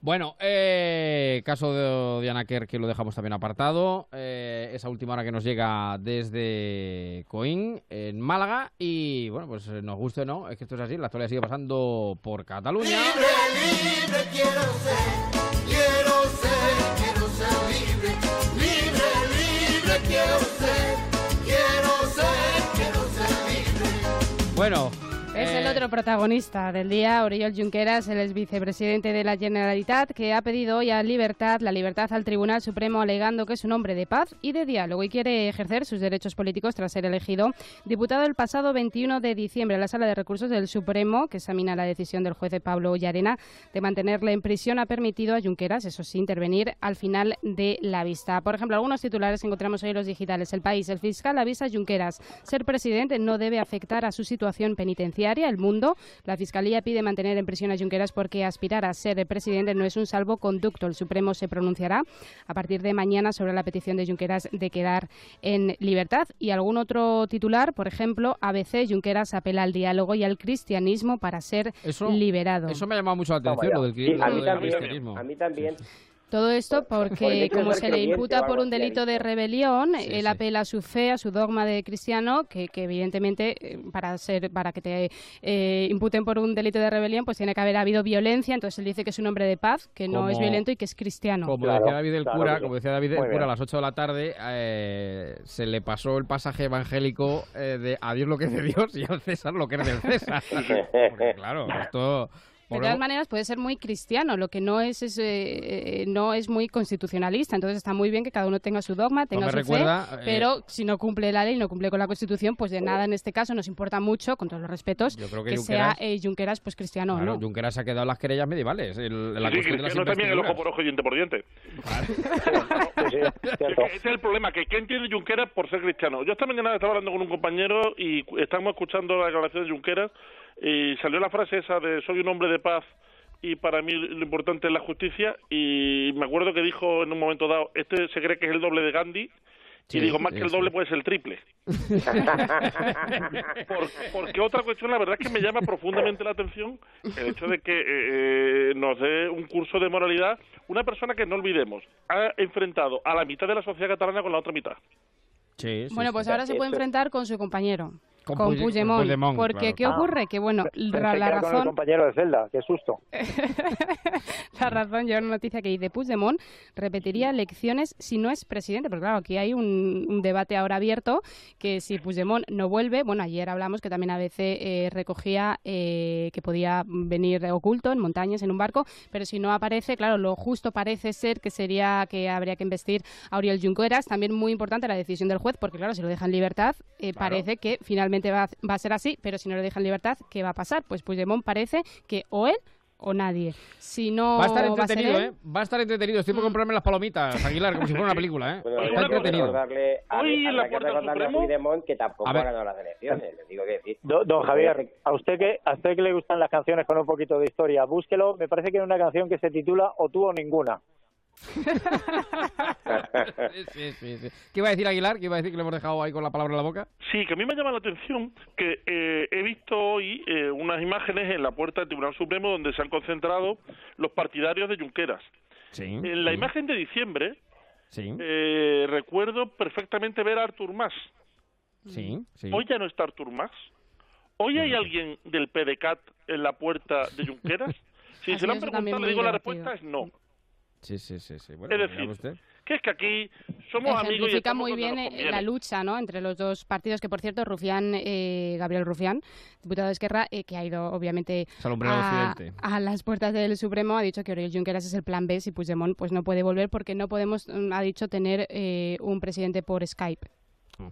Bueno, eh, caso de Diana Kerr que lo dejamos también apartado. eh, esa última hora que nos llega desde Coín, en Málaga. Y bueno, pues eh, nos guste o no, es que esto es así. La actualidad sigue pasando por Cataluña. libre quiero ser, quiero ser, quiero ser libre, libre, libre quiero ser, Bueno. Es el eh, otro protagonista del día, Oriol Junqueras, el ex vicepresidente de la Generalitat, que ha pedido hoy a Libertad, la libertad al Tribunal Supremo, alegando que es un hombre de paz y de diálogo y quiere ejercer sus derechos políticos tras ser elegido diputado el pasado 21 de diciembre a la Sala de Recursos del Supremo, que examina la decisión del juez Pablo Llarena de mantenerle en prisión, ha permitido a Junqueras, eso sí, intervenir al final de la vista. Por ejemplo, algunos titulares que encontramos hoy en los digitales. El país, el fiscal avisa a Junqueras, ser presidente no debe afectar a su situación penitenciaria El Mundo. La Fiscalía pide mantener en prisión a Junqueras porque aspirar a ser el presidente no es un salvoconducto. El Supremo se pronunciará a partir de mañana sobre la petición de Junqueras de quedar en libertad. Y algún otro titular, por ejemplo, ABC, Junqueras apela al diálogo y al cristianismo para ser Eso- liberado. Eso me ha llamado mucho la atención, lo del, Sí, a lo mí del también. cristianismo. A mí también. Todo esto Por porque, como se le imputa por un delito de rebelión, Sí, él apela a su fe, a su dogma de cristiano, que, que evidentemente eh, para ser para que te eh, imputen por un delito de rebelión, pues tiene que haber habido violencia. Entonces él dice que es un hombre de paz, que no Como- es violento y que es cristiano. Como Claro, decía David el claro cura, como decía David el cura a las 8 de la tarde, eh, se le pasó el pasaje evangélico eh, de a Dios lo que es de Dios y al César lo que es del César. Porque, claro, esto... De todas maneras puede ser muy cristiano, lo que no es, es, eh, eh, no es muy constitucionalista. Entonces está muy bien que cada uno tenga su dogma, tenga su recuerda, fe, eh, pero si no cumple la ley, no cumple con la Constitución, pues de nada en este caso nos importa mucho, con todos los respetos, Yo creo que que, Junqueras- sea eh, Junqueras pues cristiano o Claro, no. Junqueras ha quedado en las querellas medievales. el- la Sí, cuestión de las Cristiano también el ojo por ojo y diente por diente. Es cierto. que ese es el problema, que ¿qué entiende Junqueras por ser cristiano? Yo esta mañana estaba hablando con un compañero y estábamos escuchando la declaración de Junqueras y salió la frase esa de soy un hombre de paz y para mí lo importante es la justicia y me acuerdo que dijo en un momento dado, este se cree que es el doble de Gandhi Sí, y digo, más sí, que el sí. doble puede ser el triple. Por- porque otra cuestión, la verdad es que me llama profundamente la atención el hecho de que eh, eh, nos dé un curso de moralidad una persona que no olvidemos ha enfrentado a la mitad de la sociedad catalana con la otra mitad. Sí, sí, Bueno, sí. pues ahora se puede enfrentar con su compañero, Con con, Puig- Puigdemont, con Puigdemont, porque claro, ¿qué ocurre? Que bueno, la, era con el razón compañero de celda, qué susto. La razón, yo una noticia que dice Puigdemont repetiría elecciones si no es presidente, porque claro, aquí hay un, un debate ahora abierto que si Puigdemont no vuelve, bueno, ayer hablamos que también a veces eh, recogía eh, que podía venir oculto en montañas, en un barco, pero si no aparece, claro, lo justo parece ser que sería que habría que investir a Oriol Junqueras, también muy importante la decisión del juez, porque claro, si lo deja en libertad, eh, parece que finalmente va, va a ser así, pero si no lo deja en libertad, ¿qué va a pasar? Pues Puigdemont parece que o él o nadie. Si no Va a estar entretenido, él, ¿eh? Va a estar entretenido. Estoy por comprarme las palomitas, Aguilar, como si fuera una película, ¿eh? Bueno, Está entretenido. a- Hoy en la que Puerta del recordarle a Puigdemont que tampoco A ha ganado las elecciones, le digo que decir. Do- Don Javier, a usted que a usted que le gustan las canciones con un poquito de historia, búsquelo. Me parece que hay una canción que se titula O tú o ninguna. Sí, sí, sí. ¿Qué iba a decir Aguilar? ¿Qué iba a decir que le hemos dejado ahí con la palabra en la boca? Sí, que a mí me llama la atención que eh, he visto hoy eh, unas imágenes en la puerta del Tribunal Supremo donde se han concentrado los partidarios de Junqueras. Sí. En la sí, imagen de diciembre Sí, eh, recuerdo perfectamente ver a Artur Mas. sí, sí. Hoy ya no está Artur Mas. Hoy hay alguien del PDCAT en la puerta de Junqueras. Si se lo han preguntado, le digo la respuesta es no. Sí, sí, sí, sí. Bueno, Es decir, usted. Que es que aquí somos amigos y muy bien la lucha ¿no? entre los dos partidos, que por cierto, Rufián, eh, Gabriel Rufián, diputado de Esquerra, eh, que ha ido obviamente a las puertas del Supremo, ha dicho que Oriol Junqueras es el plan B si Puigdemont pues, no puede volver porque no podemos, mm, ha dicho, tener eh, un presidente por Skype.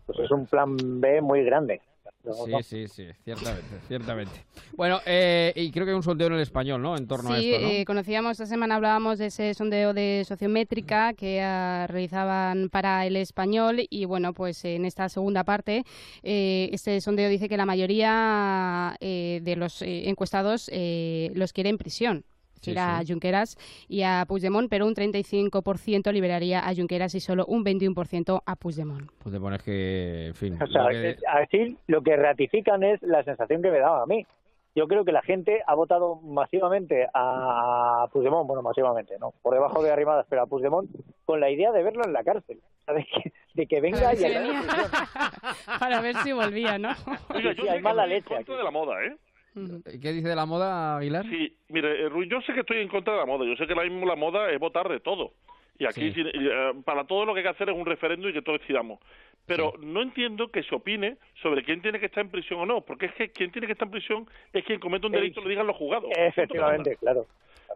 Pues es un plan B muy grande. Sí, sí, sí, ciertamente, ciertamente. Bueno, eh, y creo que hay un sondeo en el español, ¿no? En torno a Sí, esto, ¿no? eh, conocíamos, esta semana hablábamos de ese sondeo de sociométrica que ah, realizaban para el español y bueno, pues en esta segunda parte eh, este sondeo dice que la mayoría eh, de los eh, encuestados eh, los quiere en prisión. Sí, Ir a sí. Junqueras y a Puigdemont, pero un 35% liberaría a Junqueras y solo un 21% a Puigdemont. Te pones que, en fin. O sea, lo que- es- así lo que ratifican es la sensación que me daba a mí. Yo creo que la gente ha votado masivamente a Puigdemont, bueno, masivamente, ¿no? Por debajo de Arrimadas, pero a Puigdemont, con la idea de verlo en la cárcel. O sea, de que, de que venga Para y en. Para ver si volvía, ¿no? Oiga, Sí, yo sí, sé hay que mala en leche contra aquí. de la moda, ¿eh? ¿Qué dice de la moda, Aguilar? Sí, mire, eh, Ruiz, yo sé que estoy en contra de la moda. Yo sé que ahora mismo la moda es votar de todo. Y aquí, Sí. eh, para todo lo que hay que hacer es un referéndum y que todos decidamos. Pero no entiendo que se opine sobre quién tiene que estar en prisión o no, porque es que quien tiene que estar en prisión es quien comete un delito, le digan los juzgados. Efectivamente, claro.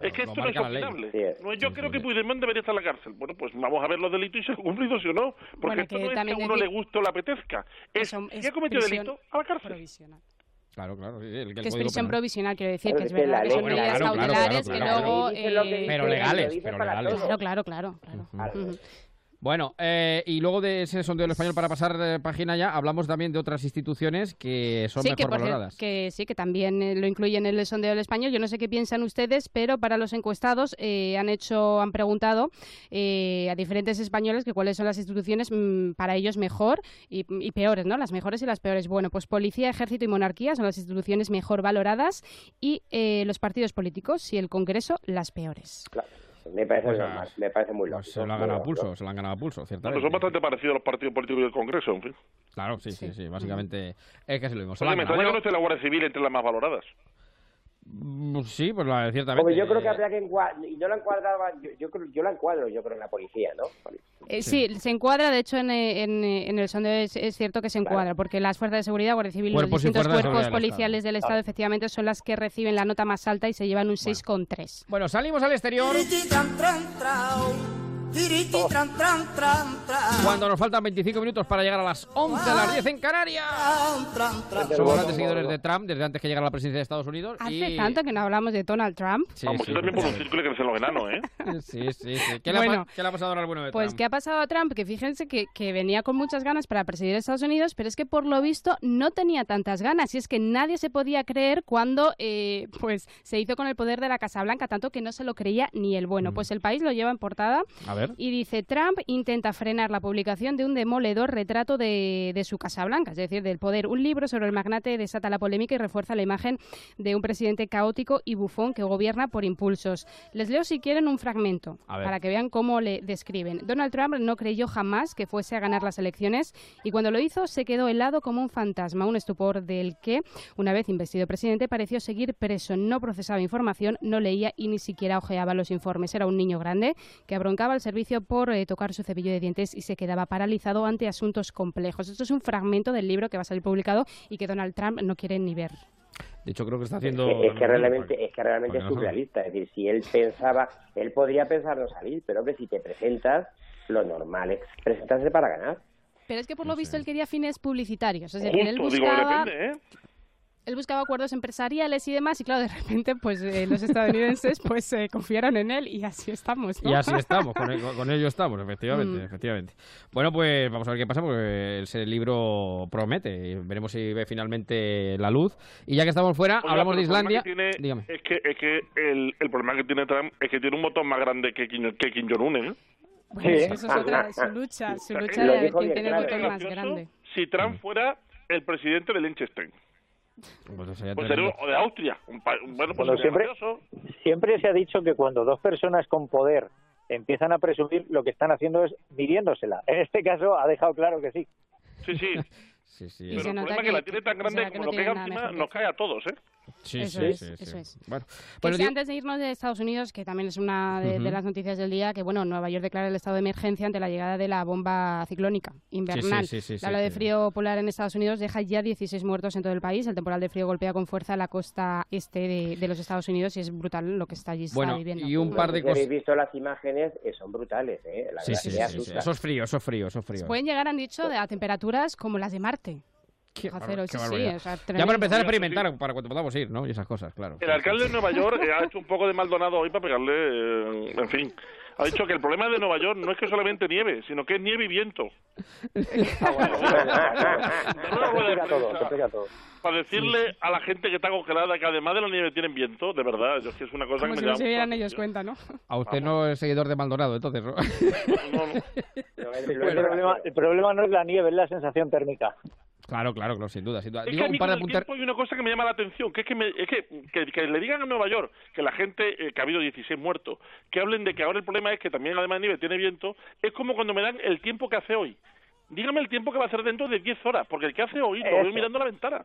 Es que Lo esto no es opinable. Sí. No yo creo que Puigdemont debería estar en la cárcel. Bueno, pues vamos a ver los delitos y si han cumplido si o no. Porque Bueno, esto que no es que a uno decir- le guste o le apetezca. Es, si ha cometido delito, a la cárcel. provisional. Claro, claro. sí, el, el Que es Código prisión Penal. provisional, quiero decir, Claro, que es que verdad que son Bueno, medidas claro, claro, cautelares claro, que claro. luego... Eh, Pero legales, pero legales. Claro, claro, claro. Bueno, eh, y luego de ese sondeo del español para pasar eh, página ya, hablamos también de otras instituciones que son sí, mejor que, valoradas. que sí, que también eh, lo incluyen en el sondeo del español. Yo no sé qué piensan ustedes, pero para los encuestados eh, han hecho, han preguntado eh, a diferentes españoles que cuáles son las instituciones mm, para ellos mejor y, y peores, ¿no? Las mejores y las peores. Bueno, pues policía, ejército y monarquía son las instituciones mejor valoradas y eh, los partidos políticos y el Congreso las peores. Me parece Pues, normal, me parece muy lógico. Se lo han ganado a lógico. pulso, se lo han ganado a pulso, Bueno, ciertamente. son bastante parecidos los partidos políticos y el Congreso, en fin. Claro, sí, sí, sí, básicamente es que es lo mismo. Se lo Oye, me extraña que no esté la Guardia Civil entre las más valoradas. Sí, pues la- ciertamente. Hombre, yo creo que Eh, habría que encuadrar, y no la encuadraba, yo, yo, yo la encuadro, yo creo, en la policía, ¿no? Eh, sí. se encuadra, de hecho, en, eh, en, eh, en el sondeo es, es cierto que se encuadra, porque las fuerzas de seguridad, Guardia Civil los Cuerpos y distintos de cuerpos policiales del Estado, efectivamente, son las que reciben la nota más alta y se llevan un 6,3. Bueno, salimos al exterior. Cuando nos faltan 25 minutos para llegar a las 11 a las 10 en Canarias. Somos grandes seguidores de Trump desde antes que llegara a la presidencia de Estados Unidos. Hace y... tanto que no hablamos de Donald Trump. Sí, Vamos, sí, yo también por un círculo que crecen los enanos, ¿eh? Sí, sí, sí. ¿Qué, le, ha, Bueno, qué le ha pasado ahora al bueno de Pues, Trump? ¿qué ha pasado a Trump? Que fíjense que, que venía con muchas ganas para presidir Estados Unidos, pero es que por lo visto no tenía tantas ganas. Y es que nadie se podía creer cuando eh, pues se hizo con el poder de la Casa Blanca, tanto que no se lo creía ni el bueno. Pues el país lo lleva en portada A ver. Y dice, Trump intenta frenar la publicación de un demoledor retrato de, de su Casa Blanca, es decir, del poder. Un libro sobre el magnate desata la polémica y refuerza la imagen de un presidente caótico y bufón que gobierna por impulsos. Les leo si quieren un fragmento ver. para que vean cómo le describen. Donald Trump no creyó jamás que fuese a ganar las elecciones y cuando lo hizo se quedó helado como un fantasma, un estupor del que, una vez investido presidente, pareció seguir preso. No procesaba información, no leía y ni siquiera ojeaba los informes. Era un niño grande que abroncaba al servicio por eh, tocar su cepillo de dientes y se quedaba paralizado ante asuntos complejos. Esto es un fragmento del libro que va a salir publicado y que Donald Trump no quiere ni ver. De hecho, creo que está Es haciendo... que, es que realmente, es, que realmente es surrealista. Es decir, si él pensaba, él podría pensar no salir, pero hombre, si te presentas, lo normal es presentarse para ganar. Pero es que por lo visto él quería fines publicitarios, es decir, él Justo, digo, buscaba... depende, ¿eh? Él buscaba acuerdos empresariales y demás y claro, de repente pues eh, los estadounidenses pues eh, confiaron en él y así estamos, ¿no? Y así estamos, con, el- con ello estamos, efectivamente, Mm. efectivamente. Bueno, pues vamos a ver qué pasa, porque ese libro promete. y veremos si ve finalmente la luz. Y ya que estamos fuera, Oiga, hablamos de Islandia. que tiene Dígame. Es que, es que el, el problema que tiene Trump es que tiene un botón más grande que Kim, que Kim Jong-un, ¿eh? Bueno, es que eso es otra, su lucha, su lucha de a ver quién tiene el botón más grande. Si Trump fuera el presidente de Liechtenstein. Pues Pues o de Austria. Un pa- bueno, pues Bueno, siempre, gracioso. siempre se ha dicho que cuando dos personas con poder empiezan a presumir, lo que están haciendo es midiéndosela. En este caso ha dejado claro que sí. Sí, sí. Sí, sí. Pero se el nota problema es que, que- la tiene tan grande que como no lo nada encima, nos cae a todos, ¿eh? Sí, Eso sí, es, sí, sí. eso es. Bueno, Que bueno, sí, di- antes de irnos de Estados Unidos, que también es una de, de Ujú. las noticias del día, que bueno, Nueva York declara el estado de emergencia ante la llegada de la bomba ciclónica invernal. sí, sí, sí, la ola sí, de sí. frío polar en Estados Unidos deja ya 16 muertos en todo el país. El temporal de frío golpea con fuerza la costa este de, de los Estados Unidos y es brutal lo que está allí se está Bueno, viviendo. y un par de Si habéis cosas. visto las imágenes, eh, son brutales, ¿eh? La Sí, sí, sí, sí, asusta. sí. Eso es frío, eso es frío, eso es frío. Pueden llegar, han dicho, de- a temperaturas como las de Marte. Qué qué sí, o sea, ya para empezar a experimentar para cuando podamos ir, ¿no? Y esas cosas, claro. El alcalde de Nueva York eh, ha hecho un poco de Maldonado hoy para pegarle, eh, en fin. Ha dicho que el problema de Nueva York no es que solamente nieve, sino que es nieve y viento. Todo, complica todo. Para decirle a la gente que está congelada que además de la nieve tienen viento, de verdad, yo es que es una cosa Como que si me no llama se dieran ellos cuenta, ¿no? A usted no es seguidor de Maldonado, entonces, ¿no? el, problema, el problema no es la nieve, es la sensación térmica. Claro, claro, claro, sin duda, sin duda. Es Digo, que a un par de tiempo hay una cosa que me llama la atención, que es que, me- es que, que, que le digan a Nueva York que la gente, eh, que ha habido 16 muertos, que hablen de que ahora el problema es que también además de nieve tiene viento, es como cuando me dan el tiempo que hace hoy. Dígame el tiempo que va a hacer dentro de 10 horas, porque el que hace hoy lo veo Eso. mirando la ventana.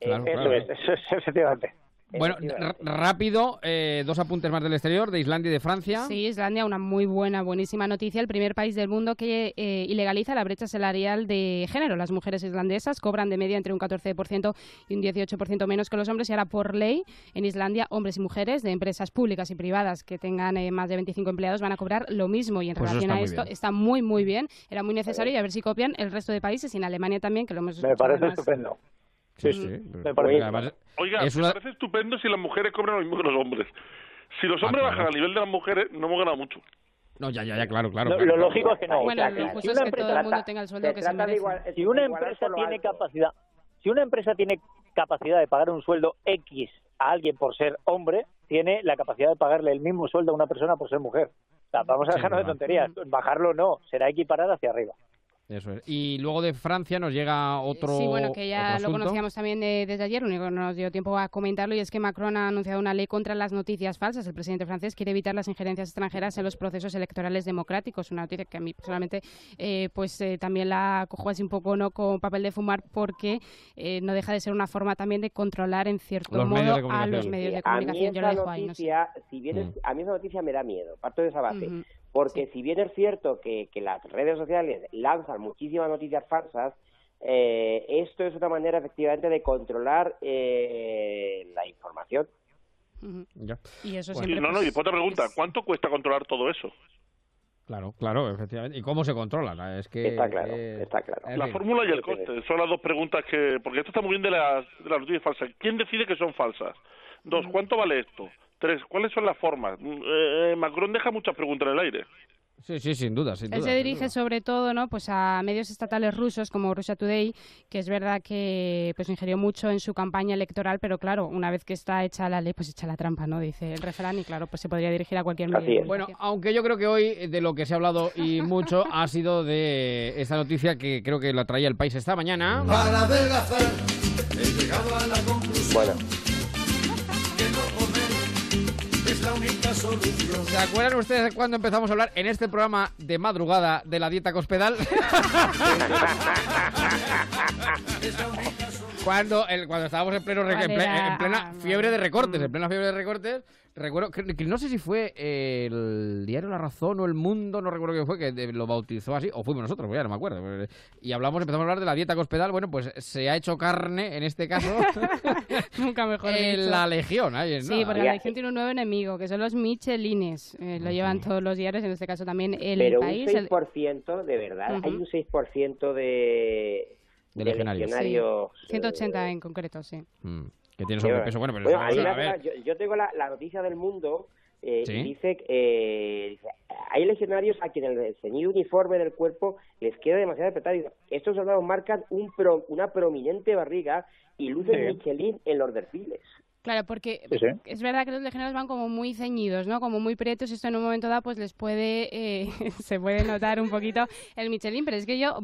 Claro, eso claro. es, eso es, efectivamente. Bueno, rápido, eh, dos apuntes más del exterior, de Islandia y de Francia. Sí, Islandia, una muy buena, buenísima noticia. El primer país del mundo que eh, ilegaliza la brecha salarial de género. Las mujeres islandesas cobran de media entre un 14% y un 18% menos que los hombres. Y ahora, por ley, en Islandia, hombres y mujeres de empresas públicas y privadas que tengan eh, más de 25 empleados van a cobrar lo mismo. Y en Pues relación a esto, bien. está muy, muy bien. Era muy necesario y a ver si copian el resto de países y en Alemania también, que lo hemos Me parece estupendo. Sí, sí. Me parece Además, Oiga, es me una- parece estupendo si las mujeres cobran lo mismo que los hombres. Si los hombres Ah, claro. bajan al nivel de las mujeres, no hemos ganado mucho. No, ya, ya, ya, claro, claro. Lo, claro, lo claro. lógico es que no. Bueno, O sea, lo que justo si es que todo el empresa- mundo tenga el sueldo se que se merece. igual- si una empresa tiene alto. capacidad, si una empresa tiene capacidad de pagar un sueldo X a alguien por ser hombre, tiene la capacidad de pagarle el mismo sueldo a una persona por ser mujer. O sea, vamos a Sí, dejarnos de tonterías. Bajarlo no, será equiparar hacia arriba. Eso es. Y luego de Francia nos llega otro. Sí, bueno, que ya lo conocíamos también eh, desde ayer, lo único que no nos dio tiempo a comentarlo, y es que Macron ha anunciado una ley contra las noticias falsas. El presidente francés quiere evitar las injerencias extranjeras en los procesos electorales democráticos. Una noticia que a mí personalmente eh, pues eh, también la cojo así un poco no con papel de fumar porque eh, no deja de ser una forma también de controlar en cierto Los modo a los medios de a mí comunicación. Yo lo esa dejo ahí, no sé. noticia, si bien es- Mm. a mí esa noticia me da miedo, parto de esa base. Porque si bien es cierto que, que las redes sociales lanzan muchísimas noticias falsas, eh, esto es una manera efectivamente de controlar eh, la información. Ya. Y eso Y siempre no, no, pues, y otra pregunta, ¿cuánto cuesta controlar todo eso? Claro, claro, efectivamente. ¿Y cómo se controla? Es que. Está claro, eh, está claro. La fórmula y el coste son las dos preguntas que... Porque esto está muy bien de las, de las noticias falsas. ¿Quién decide que son falsas? Dos, ¿cuánto vale esto? Tres, ¿cuáles son las formas? Mm, eh, Macron deja muchas preguntas en el aire. Sí, sí, sin duda, sin Él duda. se dirige duda. sobre todo ¿no? pues a medios estatales rusos como Russia Today, que es verdad que pues ingirió mucho en su campaña electoral, pero claro, una vez que está hecha la ley, pues echa la trampa, ¿no? Dice el refrán y claro, pues se podría dirigir a cualquier medio. Bueno, aunque yo creo que hoy eh, de lo que se ha hablado y mucho ha sido de esta noticia que creo que la traía el país esta mañana. Para adelgazar he llegado a la conclusión Bueno, ¿Se acuerdan ustedes cuando empezamos a hablar en este programa de madrugada de la dieta cospedal? cuando, el, cuando estábamos en, pleno, en, ¿Cuál ple- era? en plena Ah, fiebre de recortes, mm. en plena fiebre de recortes, recuerdo que, que no sé si fue el diario La Razón o El Mundo, no recuerdo qué fue, que de- lo bautizó así, o fuimos nosotros, pues ya no me acuerdo. Y hablamos, empezamos a hablar de la dieta cospedal, bueno, pues se ha hecho carne, en este caso, Nunca mejor en dicho. la Legión. Sí, porque la Legión tiene un nuevo enemigo, que son los Michelines. Eh, lo llevan todos los diarios, en este caso también el pero país. un el- 6% de verdad, hay un 6% de, De legionarios. legionarios, Sí, 180 eh, en concreto, sí. Mm, que tiene sobrepeso, bueno, pero Bueno, a la ver. yo, yo tengo la, la noticia del mundo eh, ¿Sí? y dice, que, eh, dice, hay legionarios a quienes el ceñido uniforme del cuerpo les queda demasiado apretado. Dice, Estos soldados marcan un pro- una prominente barriga y lucen Sí. Michelin en los desfiles. Claro, porque Sí, sí. es verdad que los legionarios van como muy ceñidos, ¿no? Como muy prietos y esto en un momento dado pues les puede, eh, se puede notar un poquito el Michelin, pero es que yo...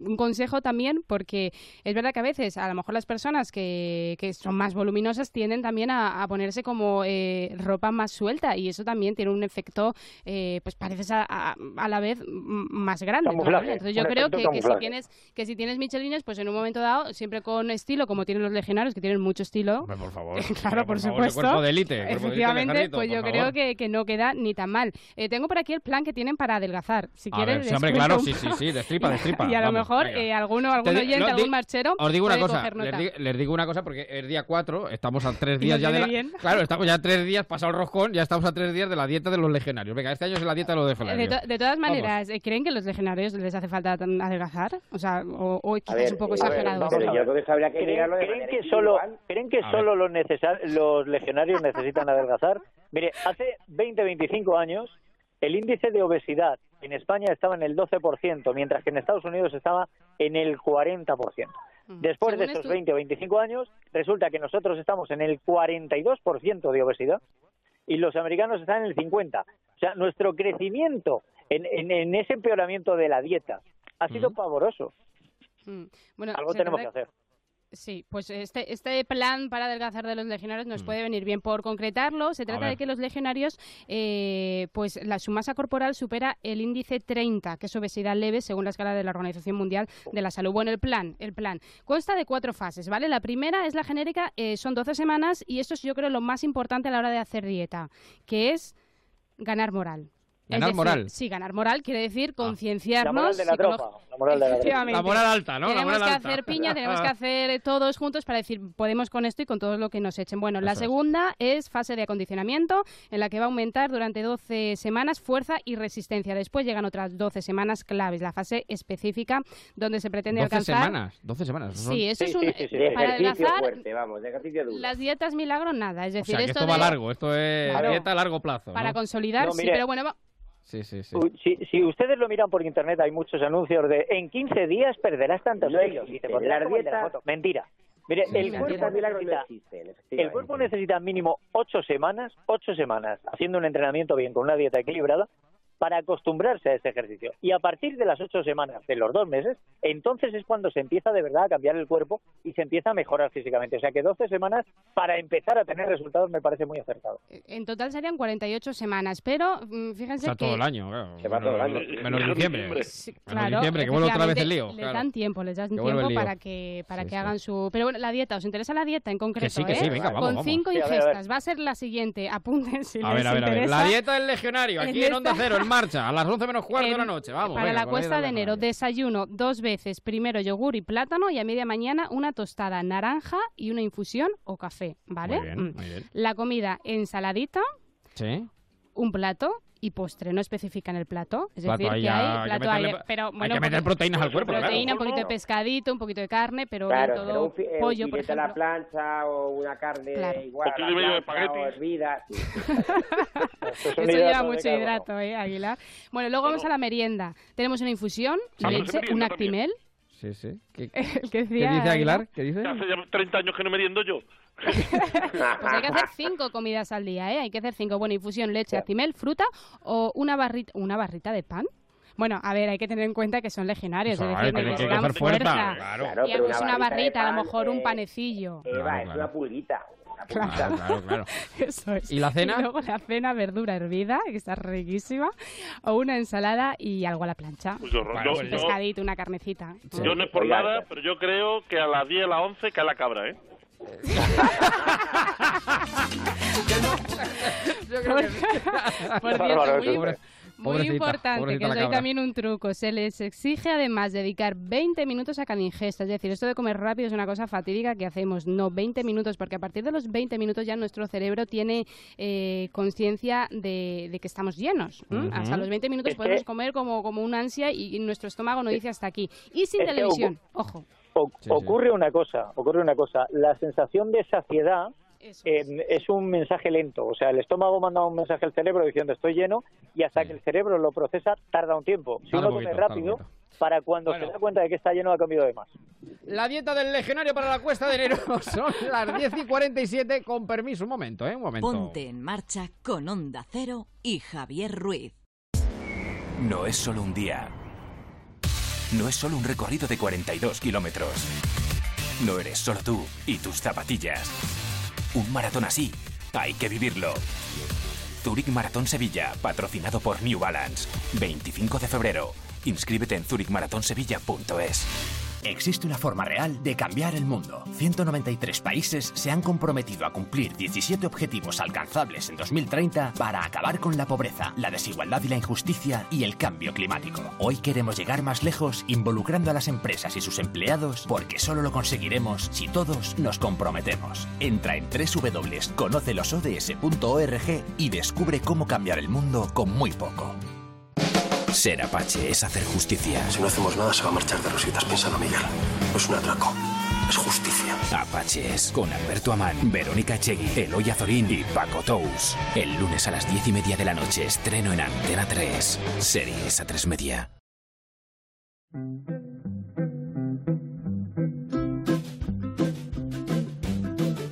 Un consejo también, porque es verdad que a veces, a lo mejor las personas que, que son más voluminosas tienden también a, a ponerse como eh, ropa más suelta y eso también tiene un efecto, eh, pues pareces a, a- a la vez más grande. Entonces yo creo que, que si tienes que si tienes Michelines, pues en un momento dado, siempre con estilo, como tienen los legionarios, que tienen mucho estilo, Hombre, por favor. Claro, por favor, supuesto. cuerpo de élite, cuerpo de élite Efectivamente, pues yo favor. creo que, que no queda ni tan mal. Eh, tengo por aquí el plan que tienen para adelgazar. Si A quieres, ver, sí, les hombre, cuento claro, sí, sí, sí, destripa, destripa. Y a lo vamos, mejor eh, alguno, algún oyente, no, algún marchero. Os digo una cosa, les, di- les digo una cosa porque es día 4, estamos a tres días ya de la... bien. Claro, estamos ya a tres días, pasado el roscón, ya estamos a tres días de la dieta de los legionarios. Venga, este año es la dieta de los Eh, legionarios. De, to- de todas Vamos. maneras, eh, ¿creen que a los legionarios les hace falta tan- adelgazar? O sea, o, o quizás ver, un poco exagerado. vamos a pero ver. yo creo que eso habría que ¿Creen, de que solo. ¿Creen que A solo los, los legionarios necesitan adelgazar? Mire, hace 20, 25 años el índice de obesidad en España estaba en el 12%, mientras que en Estados Unidos estaba en el 40%. Ujú. Después de estos estu- 20 o 25 años, resulta que nosotros estamos en el 42% de obesidad y los americanos están en el 50%. O sea, nuestro crecimiento en, en- en ese empeoramiento de la dieta ha sido Ujú. pavoroso. Mm. Bueno, Algo tenemos que hacer. Sí, pues este, este plan para adelgazar de los legionarios nos Mm. puede venir bien por concretarlo. Se trata de que los legionarios, eh, pues la, su masa corporal supera el índice 30, que es obesidad leve según la escala de la Organización Mundial de la Salud. Bueno, el plan, el plan consta de cuatro fases, ¿vale? La primera es la genérica, eh, son 12 semanas y esto es yo creo lo más importante a la hora de hacer dieta, que es ganar moral. Es ¿Ganar decir, moral? Sí, ganar moral quiere decir La concienciarnos. moral de la tropa. La moral de la tropa. La moral alta, ¿no? La Tenemos moral que alta. hacer piña, tenemos que hacer eh, todos juntos para decir, podemos con esto y con todo lo que nos echen. Bueno, la Eso es. segunda es fase de acondicionamiento, en la que va a aumentar durante 12 semanas fuerza y resistencia. Después llegan otras 12 semanas claves, la fase específica, donde se pretende 12 alcanzar... semanas, 12 semanas. son- Sí, eso Sí, es un... sí, sí, sí. De Para ejercicio adelgazar, fuerte, vamos, de ejercicio duro. las dietas milagro nada. Es O decir, sea, que esto esto va de- largo, esto es Claro. dieta a largo plazo. Para ¿no? consolidar, No, pero bueno, va- Sí, sí, sí. Uy, Si, si ustedes lo miran por internet, hay muchos anuncios de en 15 días perderás tantos No kilos y te pondrás La como el de la dieta- foto. Mentira. Mire, Sí, el, cuerpo no necesita, el cuerpo necesita mínimo ocho semanas, ocho semanas, haciendo un entrenamiento bien, con una dieta equilibrada, para acostumbrarse a ese ejercicio. Y a partir de las ocho semanas, de los dos meses, entonces es cuando se empieza de verdad a cambiar el cuerpo y se empieza a mejorar físicamente. O sea que 12 semanas para empezar a tener resultados me parece muy acertado. En total serían 48 semanas, pero mm, O fíjense sea, que... todo el año, claro. Se va todo el año. Menos- diciembre. Sí, Menos claro, diciembre, que vuelve otra vez el lío. Les claro. dan tiempo, les dan Que el tiempo para que para Sí, que sí. hagan su. Pero bueno, la dieta, ¿os interesa la dieta en concreto? sí, que sí, eh? venga, vamos, Con vamos. cinco Sí, a ver, a ver. ingestas. Va a ser la siguiente. Apunten si A les ver, a ver, a ver. interesa. La dieta del legionario, aquí en, En Onda Cero, en marcha, a las 11 menos cuarto de la noche. Vamos, Para venga, la cuesta de enero, desayuno dos veces. Primero yogur y plátano y a media mañana una tostada naranja y una infusión o café, ¿vale? Muy bien, Mm. muy bien. La comida, ensaladita, Sí. un plato y postre. No especifican el plato. Es Plato decir, que hay hay que plato meterle- ahí, pero hay bueno, que meter un proteínas al cuerpo, claro. Proteína, un poquito de pescadito, un poquito de carne, pero Claro, todo pero un, fi- eh, un pollo, por filete a la ejemplo. plancha o una carne Claro. igual a la medio de plancha o hervida. sí. Eso lleva mucho hidrato, ¿eh, Aguilar? Bueno, luego vamos a la merienda. Tenemos una infusión, leche, un también. actimel. Sí, sí. ¿Qué, qué decía, dice Aguilar? ¿Qué dice? Hace ya 30 años que no meriendo yo. Pues hay que hacer cinco comidas al día, ¿eh? Hay que hacer cinco. Bueno, infusión, leche, actimel, fruta o una barrita, una barrita de pan. Bueno, a ver, hay que tener en cuenta que son legionarios, es decir, necesitan fuerza, fuerza. claro. Claro, Y pero pues una barrita a lo mejor un panecillo. Eva, Claro, es claro. una pulguita. Una Claro. Claro, claro. Eso es. ¿Y la cena? Y luego la cena, verdura hervida, que está riquísima, o una ensalada y algo a la plancha. Pues yo, Bueno, yo- pues Un yo- pescadito, una carnecita. yo no es por Oiga, nada, pero yo creo que a las 10, a las 11 cae la cabra, ¿eh? Yo creo que sí. Por cierto, muy, eso. muy Pobrecita, importante, pobrecita que os doy también un truco. Se les exige además dedicar 20 minutos a cada ingesta. Es decir, esto de comer rápido es una cosa fatídica que hacemos. No, 20 minutos, porque a partir de los 20 minutos ya nuestro cerebro tiene eh, conciencia de, de que estamos llenos. Hasta los 20 minutos Es que- podemos comer como, como un ansia y, y nuestro estómago no dice hasta aquí. Y sin Es que televisión, ojo. O- Sí, sí. ocurre una cosa, ocurre una cosa. La sensación de saciedad eh, es. es un mensaje lento. O sea, el estómago manda un mensaje al cerebro diciendo estoy lleno y hasta Sí. que el cerebro lo procesa tarda un tiempo. Si uno un come rápido, para cuando Bueno. se da cuenta de que está lleno ha comido de más. La dieta del legionario para la cuesta de enero son las 10 y 47. Con permiso, un momento, ¿eh? Un momento. Ponte en marcha con Onda Cero y Javier Ruiz. No es solo un día. No es solo un recorrido de 42 kilómetros. No eres solo tú y tus zapatillas. Un maratón así, hay que vivirlo. Zurich Maratón Sevilla, patrocinado por New Balance. 25 de febrero. Inscríbete en zurichmaratonsevilla.es. Existe una forma real de cambiar el mundo. 193 países se han comprometido a cumplir 17 objetivos alcanzables en 2030 para acabar con la pobreza, la desigualdad y la injusticia y el cambio climático. Hoy queremos llegar más lejos involucrando a las empresas y sus empleados porque solo lo conseguiremos si todos nos comprometemos. Entra en www.conocelosods.org y descubre cómo cambiar el mundo con muy poco. Ser Apache es hacer justicia. Si no hacemos nada, se va a marchar de rositas, piénsalo, Miguel. No es un atraco, es justicia. Apaches con Alberto Amán, Verónica Echegui, Eloy Azorín y Paco Tous. El lunes a las diez y media de la noche estreno en Antena 3. Series a 3 media.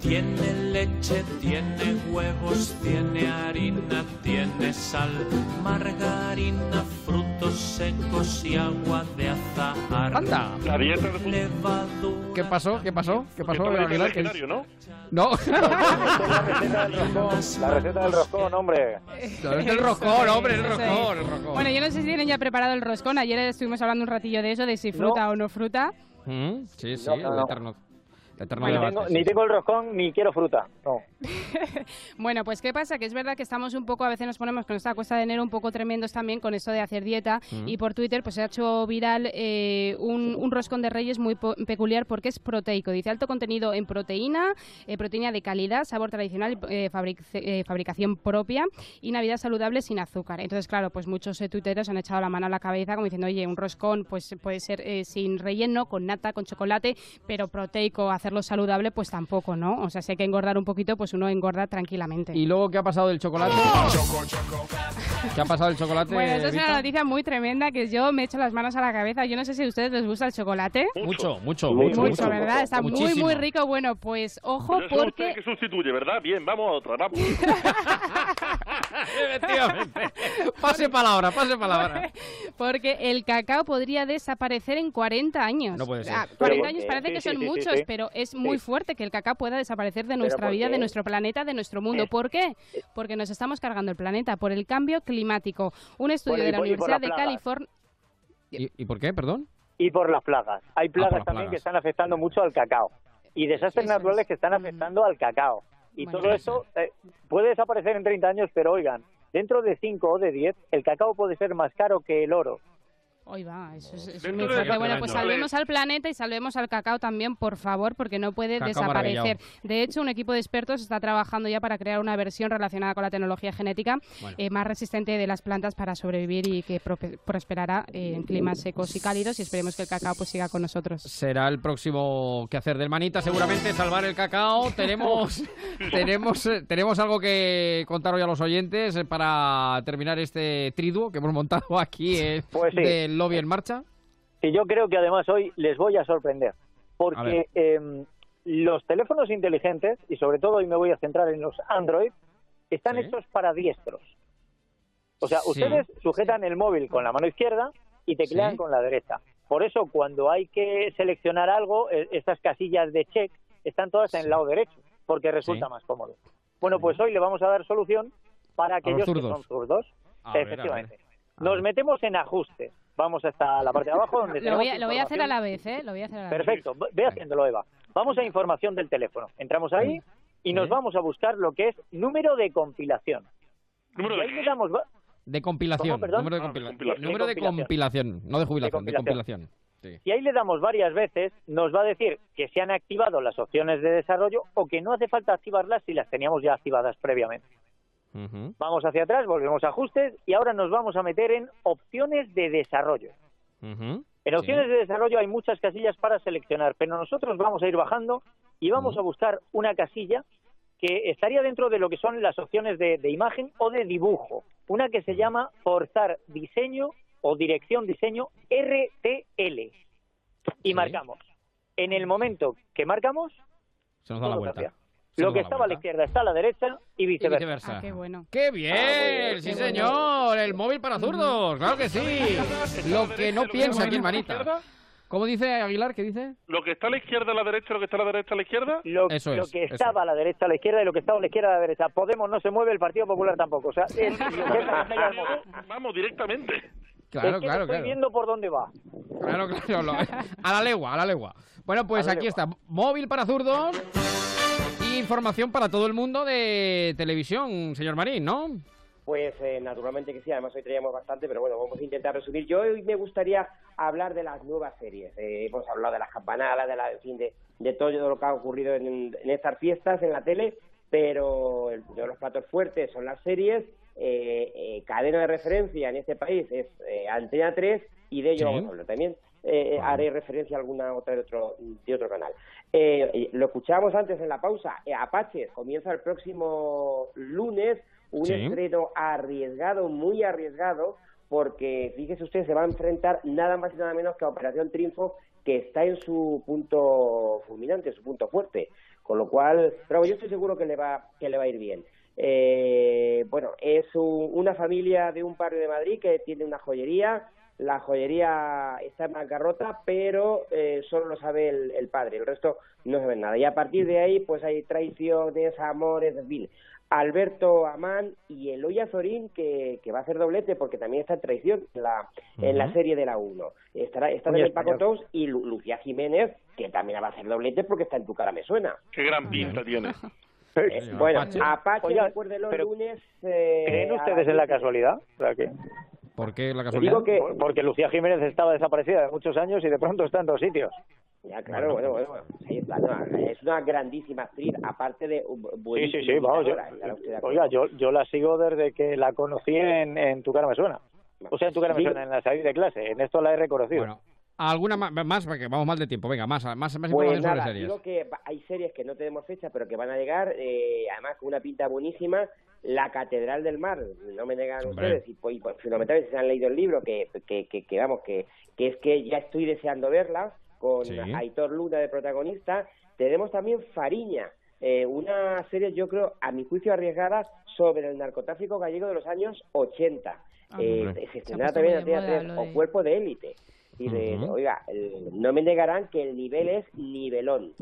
Tiene leche, tiene huevos, tiene harina, tiene sal, margarina, frutos secos y agua de azahar. Anda. La dieta de Levadura. ¿Qué pasó? ¿Qué pasó? ¿Qué pasó, el? ¿Qué ¿no? No, la receta del roscón, la receta del roscón, hombre. no, es el roscón, hombre, el roscón, el roscón. Bueno, yo no sé si tienen ya preparado el roscón. Ayer estuvimos hablando un ratillo de eso, de si fruta o no fruta. Mm, Sí, sí, No, no, el no. Eterno, Ni tengo el roscón ni quiero fruta. No. Bueno, pues ¿qué pasa? Que es verdad que estamos un poco, a veces nos ponemos con esta cuesta de enero un poco tremendos también con esto de hacer dieta Mm. y por Twitter pues se ha hecho viral eh, un, un roscón de reyes muy peculiar porque es proteico. Dice alto contenido en proteína, eh, proteína de calidad, sabor tradicional, eh, fabric- fabricación propia y Navidad saludable sin azúcar. Entonces, claro, pues muchos tuiteros han echado la mano a la cabeza como diciendo, oye, un roscón pues puede ser sin relleno, con nata, con chocolate, pero proteico, hacerlo saludable pues tampoco, ¿no? O sea, si hay que engordar un poquito, pues pues uno engorda tranquilamente. ¿Y luego qué ha pasado del chocolate? ¿Qué ha pasado del chocolate? Bueno, esto es una noticia muy tremenda que yo me echo las manos a la cabeza. Yo no sé si a ustedes les gusta el chocolate. Mucho, mucho, Mucho, mucho, ¿verdad? Está muy, Muchísimo. muy rico. Bueno, pues ojo Pero eso es porque... usted que sustituye, ¿verdad? Bien, vamos a otra, vamos. Efectivamente. Pase palabra, pase palabra. Porque el cacao podría desaparecer en 40 años. No puede ser. Ah, Pero 40 ¿por años parece Sí, que son sí, sí, muchos, sí. pero es muy Sí. fuerte que el cacao pueda desaparecer de nuestra ¿por vida, de nuestro planeta, de nuestro mundo. Eh. ¿Por qué? Porque nos estamos cargando el planeta por el cambio climático. Un estudio Bueno, de la Universidad de plagas. California... ¿Y, y por qué, perdón? y por las plagas. Hay plagas por las también plagas. que están afectando mucho al cacao y desastres naturales que están afectando al cacao. Y Bueno, todo eso eh, puede desaparecer en 30 años, pero oigan, dentro de 5 o de 10, el cacao puede ser más caro que el oro. Hoy va, eso es, de-. Bueno, pues salvemos al planeta y salvemos al cacao también, por favor, porque no puede Cacao desaparecer. De hecho, un equipo de expertos está trabajando ya para crear una versión relacionada con la tecnología genética Bueno. eh, más resistente de las plantas para sobrevivir y que prosperará eh, en climas secos y cálidos y esperemos que el cacao pues siga con nosotros. Será el próximo que hacer del manita, seguramente salvar el cacao. Tenemos, tenemos, eh, tenemos algo que contar hoy a los oyentes para terminar este triduo que hemos montado aquí eh, Pues sí. del lobby en marcha. Y yo creo que además hoy les voy a sorprender, A porque em, los teléfonos inteligentes, y sobre todo hoy me voy a centrar en los Android, están Sí. hechos para diestros. O sea, Sí. ustedes sujetan el móvil con la mano izquierda y teclean Sí. con la derecha. Por eso, cuando hay que seleccionar algo, e- estas casillas de check están todas en el lado derecho, porque resulta más cómodo. Bueno, pues hoy le vamos a dar solución para los aquellos que son zurdos. A ver, a ver. Efectivamente. Nos metemos en ajustes. Vamos hasta la parte de abajo donde Lo tenemos voy, a, lo voy a hacer a la vez, ¿eh? Lo voy a hacer a la vez. Perfecto, ve- ve haciéndolo, Eva. Vamos a información del teléfono. Entramos ahí y nos vamos a buscar lo que es número de compilación. ¿Número Y de ahí le damos... De compilación. ¿Cómo, perdón? número de, Ah, de compila- compilación. número de compilación. compilación, no de jubilación, de compilación. compilación. Sí. Si ahí le damos varias veces, nos va a decir que se han activado las opciones de desarrollo o que no hace falta activarlas si las teníamos ya activadas previamente. Vamos hacia atrás, volvemos a ajustes y ahora nos vamos a meter en opciones de desarrollo. En opciones de desarrollo hay muchas casillas para seleccionar, pero nosotros vamos a ir bajando y vamos a buscar una casilla que estaría dentro de lo que son las opciones de, de imagen o de dibujo. Una que se llama forzar diseño o dirección diseño RTL. Y marcamos. En el momento que marcamos, Se nos da la vuelta. cambia. Lo que estaba a la izquierda está a la derecha y viceversa. viceversa. Ah, qué bueno. ¡Qué bien! Ah, ¡Sí, señor! El móvil para zurdos, claro que sí. Lo que no piensa aquí el manita. ¿Cómo dice Aguilar? ¿Qué dice? Lo que está a la izquierda a la derecha, lo que está a la derecha a la izquierda. Lo, Eso lo es, que eso estaba a la derecha a la izquierda y lo que estaba a la izquierda a la derecha. Podemos no se mueve, el Partido Popular tampoco. O sea, es, lo que. Vamos directamente. Claro, Es que claro, estoy claro. viendo por dónde va. Claro, claro. lo- a la legua, a la legua. Bueno, pues la aquí legua. está. Móvil para zurdos y información para todo el mundo de televisión, señor Marín, ¿no? Pues eh, naturalmente que sí, además hoy traíamos bastante, pero bueno, vamos a intentar resumir. Yo hoy me gustaría hablar de las nuevas series. Eh, hemos hablado de las campanadas, de la, en fin, de, de todo lo que ha ocurrido en, en estas fiestas en la tele, pero el- uno de los platos fuertes son las series. Eh, eh, cadena de referencia en este país es eh, Antena 3 y de ello Sí. vamos a hablar también. Eh, haré referencia a alguna otra de otro, de otro canal. Eh, lo escuchábamos antes en la pausa. Eh, Apache comienza el próximo lunes un Sí. estreno arriesgado, muy arriesgado, porque fíjese usted, se va a enfrentar nada más y nada menos que a Operación Triunfo, que está en su punto fulminante, su punto fuerte. Con lo cual, pero yo estoy seguro que le va, que le va a ir bien. Eh, bueno, es un- una familia de un barrio de Madrid que tiene una joyería. La joyería está en bancarrota, pero eh, solo lo sabe el, el padre, el resto no saben nada. Y a partir de ahí, pues hay traiciones, amores, en fin. Alberto Amán y Eloy Azorín, que, que va a hacer doblete porque también está en traición en la, en la serie de la 1. Estará, está también Paco. Tous y Lu- Lucía Jiménez, que también va a hacer doblete porque está en tu cara me suena. Qué gran pinta tiene. Eh, bueno, Apache. Apache, recuerde los pero lunes. eh, ¿Creen ustedes en la 7. casualidad? O sea, que- ¿Por qué la casualidad? digo que, Porque Lucía Jiménez estaba desaparecida de muchos años y de pronto está en dos sitios. ya, claro, bueno, bueno, bueno, sí, no, es una grandísima actriz, aparte de Sí, sí, sí, vamos. Yo, oiga, yo, yo la sigo desde que la conocí en, en Tu cara me suena. O sea, en Tu cara me suena, en la salida de clase. En esto la he reconocido. Bueno, ¿Alguna ma- más? Porque vamos mal de tiempo. Venga, más, más, más Pues información sobre nada, series. digo que hay series que no tenemos fecha, pero que van a llegar, eh, además con una pinta buenísima. La Catedral del Mar, no me negan Hombre. ustedes, y, pues, y, pues, fundamentalmente si se han leído el libro, que, que, que, que, vamos, que, que es que ya estoy deseando verla, con Sí. Aitor Luna de protagonista. Tenemos también Fariña, eh, una serie, yo creo, a mi juicio arriesgada, sobre el narcotráfico gallego de los años 80. Ah, Eh, se estrenará también en Antena moda 3, lo o Cuerpo de Élite. Y de, oiga, eh, no me negarán que el nivel es nivelón.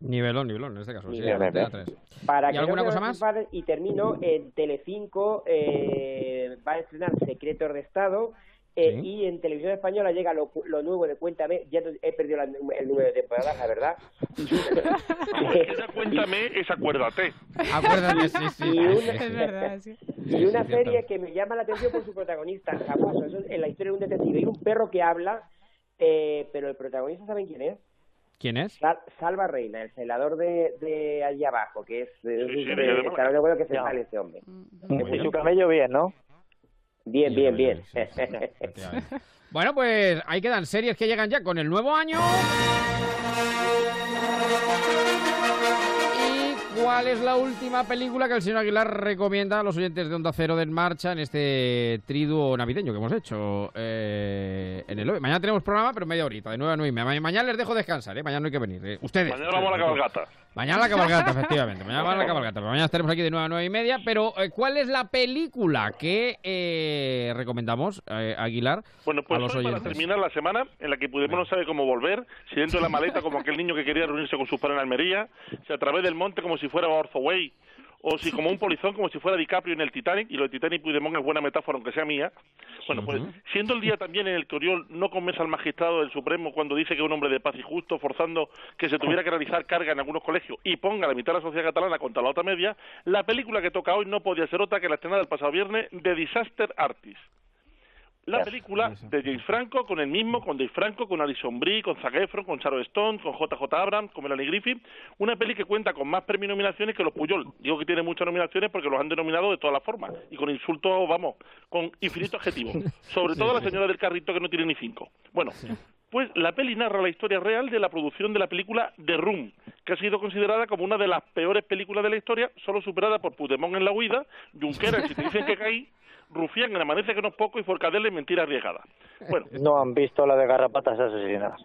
Nivelón, nivelón, en este caso. Sí, Nivelón. Antena 3. Para ¿Y que alguna no cosa más? Y termino, en Telecinco eh, va a estrenar Secretos de Estado eh, Sí. y en Televisión Española llega lo, lo nuevo de Cuéntame, ya he perdido la- el número de temporadas, la verdad. Esa cuéntame es acuérdate. Acuérdate, sí, sí. Y una. Es verdad, sí. y una Sí, serie que me llama la atención por su protagonista, es en la historia de un detective y un perro que habla, eh, pero el protagonista, ¿saben quién es? ¿Quién es? Sal- Salva Reina, el celador de, de allí abajo, que es eh, Sí, sí, de- el vuelo que se sale ese hombre. Y su camello bien, ¿no? Bien, bien, bien. sí, sí, efectivamente. Bueno, pues ahí quedan series que llegan ya con el nuevo año. ¿Y cuál es la última película que el señor Aguilar recomienda a los oyentes de Onda Cero de En Marcha en este triduo navideño que hemos hecho eh, en el Mañana tenemos programa, pero media horita, de 9 a 9 y media. Ma- Mañana les dejo descansar, ¿eh? Mañana no hay que venir. ¿eh? Ustedes. Mañana vamos a la cabalgata. Mañana la cabalgata, efectivamente. Mañana la cabalgata. Mañana estaremos aquí de 9 a 9 y media. Pero, eh, ¿cuál es la película que eh, recomendamos, eh, Aguilar, Bueno, pues a los para terminar la semana en la que Puigdemont no sabe cómo volver, si dentro de la maleta como aquel niño que quería reunirse con sus padres en Almería, si a través del monte como si fuera Orzoway, o si como un polizón como si fuera DiCaprio en el Titanic, y lo de Titanic y Puigdemont es buena metáfora aunque sea mía. Bueno, pues siendo el día también en el que Oriol no convence al magistrado del Supremo cuando dice que es un hombre de paz y justo, forzando que se tuviera que realizar carga en algunos colegios y ponga la mitad de la sociedad catalana contra la otra media, la película que toca hoy no podía ser otra que la estrenada del pasado viernes de Disaster Artist. La película de James Franco, con el mismo, con Dave Franco, con Alison Brie, con Zac Efron, con Sharon Stone, con JJ Abrams, con Melanie Griffith, una peli que cuenta con más premios y nominaciones que los Puyol. Digo que tiene muchas nominaciones porque los han denominado de todas las formas y con insultos, vamos, con infinitos adjetivos. Sobre todo la señora del carrito que no tiene ni cinco. Bueno, pues la peli narra la historia real de la producción de la película The Room, que ha sido considerada como una de las peores películas de la historia, solo superada por Puigdemont en La Huida, Junqueras si te dicen que caí, Rufián en Amanece que no es poco y Forcadell en Mentira Arriesgada. Bueno, No han visto la de garrapatas asesinadas.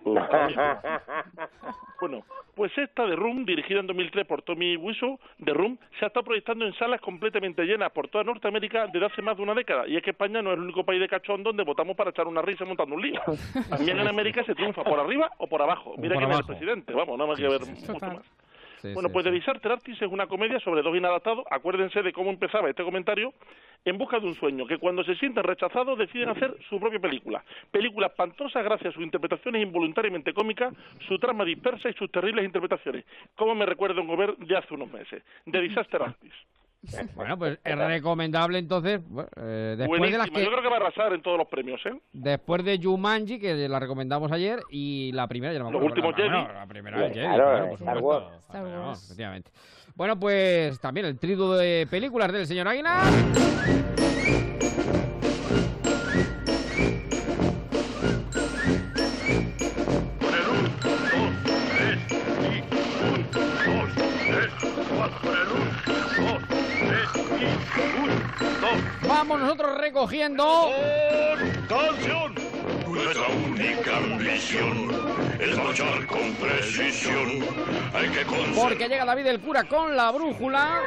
Bueno, pues esta de Room, dirigida en 2003 por Tommy Wiseau, de Room, se ha estado proyectando en salas completamente llenas por toda Norteamérica desde hace más de una década. Y es que España no es el único país de cachón donde votamos para echar una risa montando un lío. También en América se triunfa por arriba o por abajo. Mira por quién es el abajo. presidente. Vamos, no me quiero ver mucho. Más. Sí, Bueno, sí, pues sí. The Disaster Artist es una comedia sobre dos inadaptados, acuérdense de cómo empezaba este comentario, en busca de un sueño, que cuando se sienten rechazados deciden hacer su propia película. Película espantosa gracias a sus interpretaciones involuntariamente cómicas, su trama dispersa y sus terribles interpretaciones. Como me recuerda un gobierno de hace unos meses. The Disaster Artist. Bueno, pues es recomendable entonces, bueno, eh, después de las que, Yo creo que va a arrasar en todos los premios, ¿eh? después de Jumanji, que la recomendamos ayer, y la primera, ya no me Los acuerdo, últimos la, Jedi. bueno, la primera es Jedi, Claro, claro, por Star supuesto. Wars. Star Wars. efectivamente. Bueno, pues también el triduo de películas del señor Aguilar. Vamos nosotros recogiendo. ¡Canción! Nuestra única ambición es marchar con precisión. Hay que conservar. Porque llega David el cura con la brújula.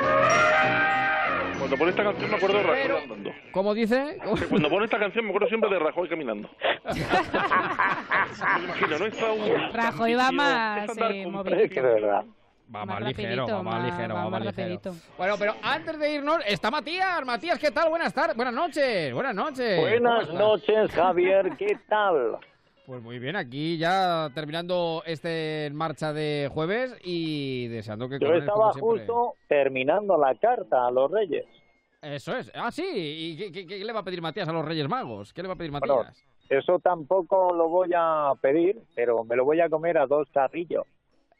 Cuando pone esta canción me acuerdo de Rajoy andando. Como dice. Cuando pone esta canción me acuerdo siempre de Rajoy caminando. Me imagino, ¿no? Está un... Rajoy va más eh, móvil. Es que de verdad. Va Más más ligero, va más ligero, va más más ligero. rapidito. Bueno, pero antes de irnos, está Matías. Matías, ¿qué tal? Buenas tardes, buenas noches, buenas noches. ¿Cómo Buenas noches, Javier. ¿Qué tal? Pues muy bien, aquí ya terminando este en marcha de jueves y deseando que Yo estaba justo terminando la carta a los Reyes. Eso es. Ah, sí. ¿Y qué, qué- qué le va a pedir Matías a los Reyes Magos? ¿Qué le va a pedir Matías? Bueno, eso tampoco lo voy a pedir, pero me lo voy a comer a dos carrillos.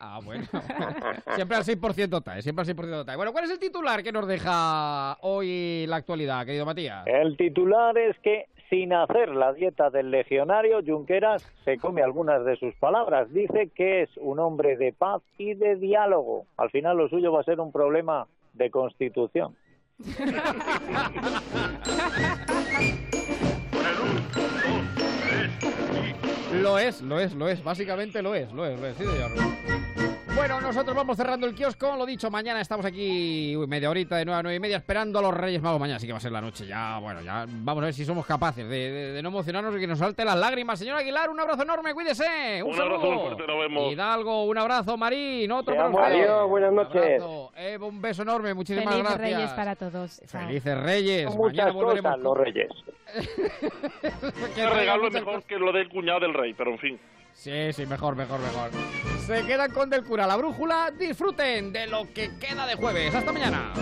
Ah, bueno. siempre al 6% TAE, siempre al 6% TAE. Bueno, ¿cuál es el titular que nos deja hoy la actualidad, querido Matías? El titular es que sin hacer la dieta del legionario, Junqueras se come algunas de sus palabras. Dice que es un hombre de paz y de diálogo. Al final lo suyo va a ser un problema de constitución. Lo es, lo es, lo es. Básicamente lo es, lo es, lo es. Sí, señor. Bueno, nosotros vamos cerrando el kiosco. Lo dicho, mañana estamos aquí uy, media horita de nueve a nueve y media esperando a los Reyes Magos. Mañana sí que va a ser la noche. Ya, bueno, ya vamos a ver si somos capaces de, de- de no emocionarnos y que nos salte las lágrimas. Señor Aguilar, un abrazo enorme, cuídese. Un, Un abrazo saludo. muy fuerte, nos vemos. Hidalgo, un abrazo. Marín, otro para amo. usted. Adiós, buenas Un noches. abrazo. Un beso enorme. Muchísimas Feliz gracias. Reyes para todos. Felices Reyes. Son muchas Mañana volveremos cosas los reyes. Este regalo es mejor que lo del cuñado del rey, pero en fin. Sí, sí, mejor, mejor, mejor. Se quedan con Del Cura la brújula. Disfruten de lo que queda de jueves. Hasta mañana.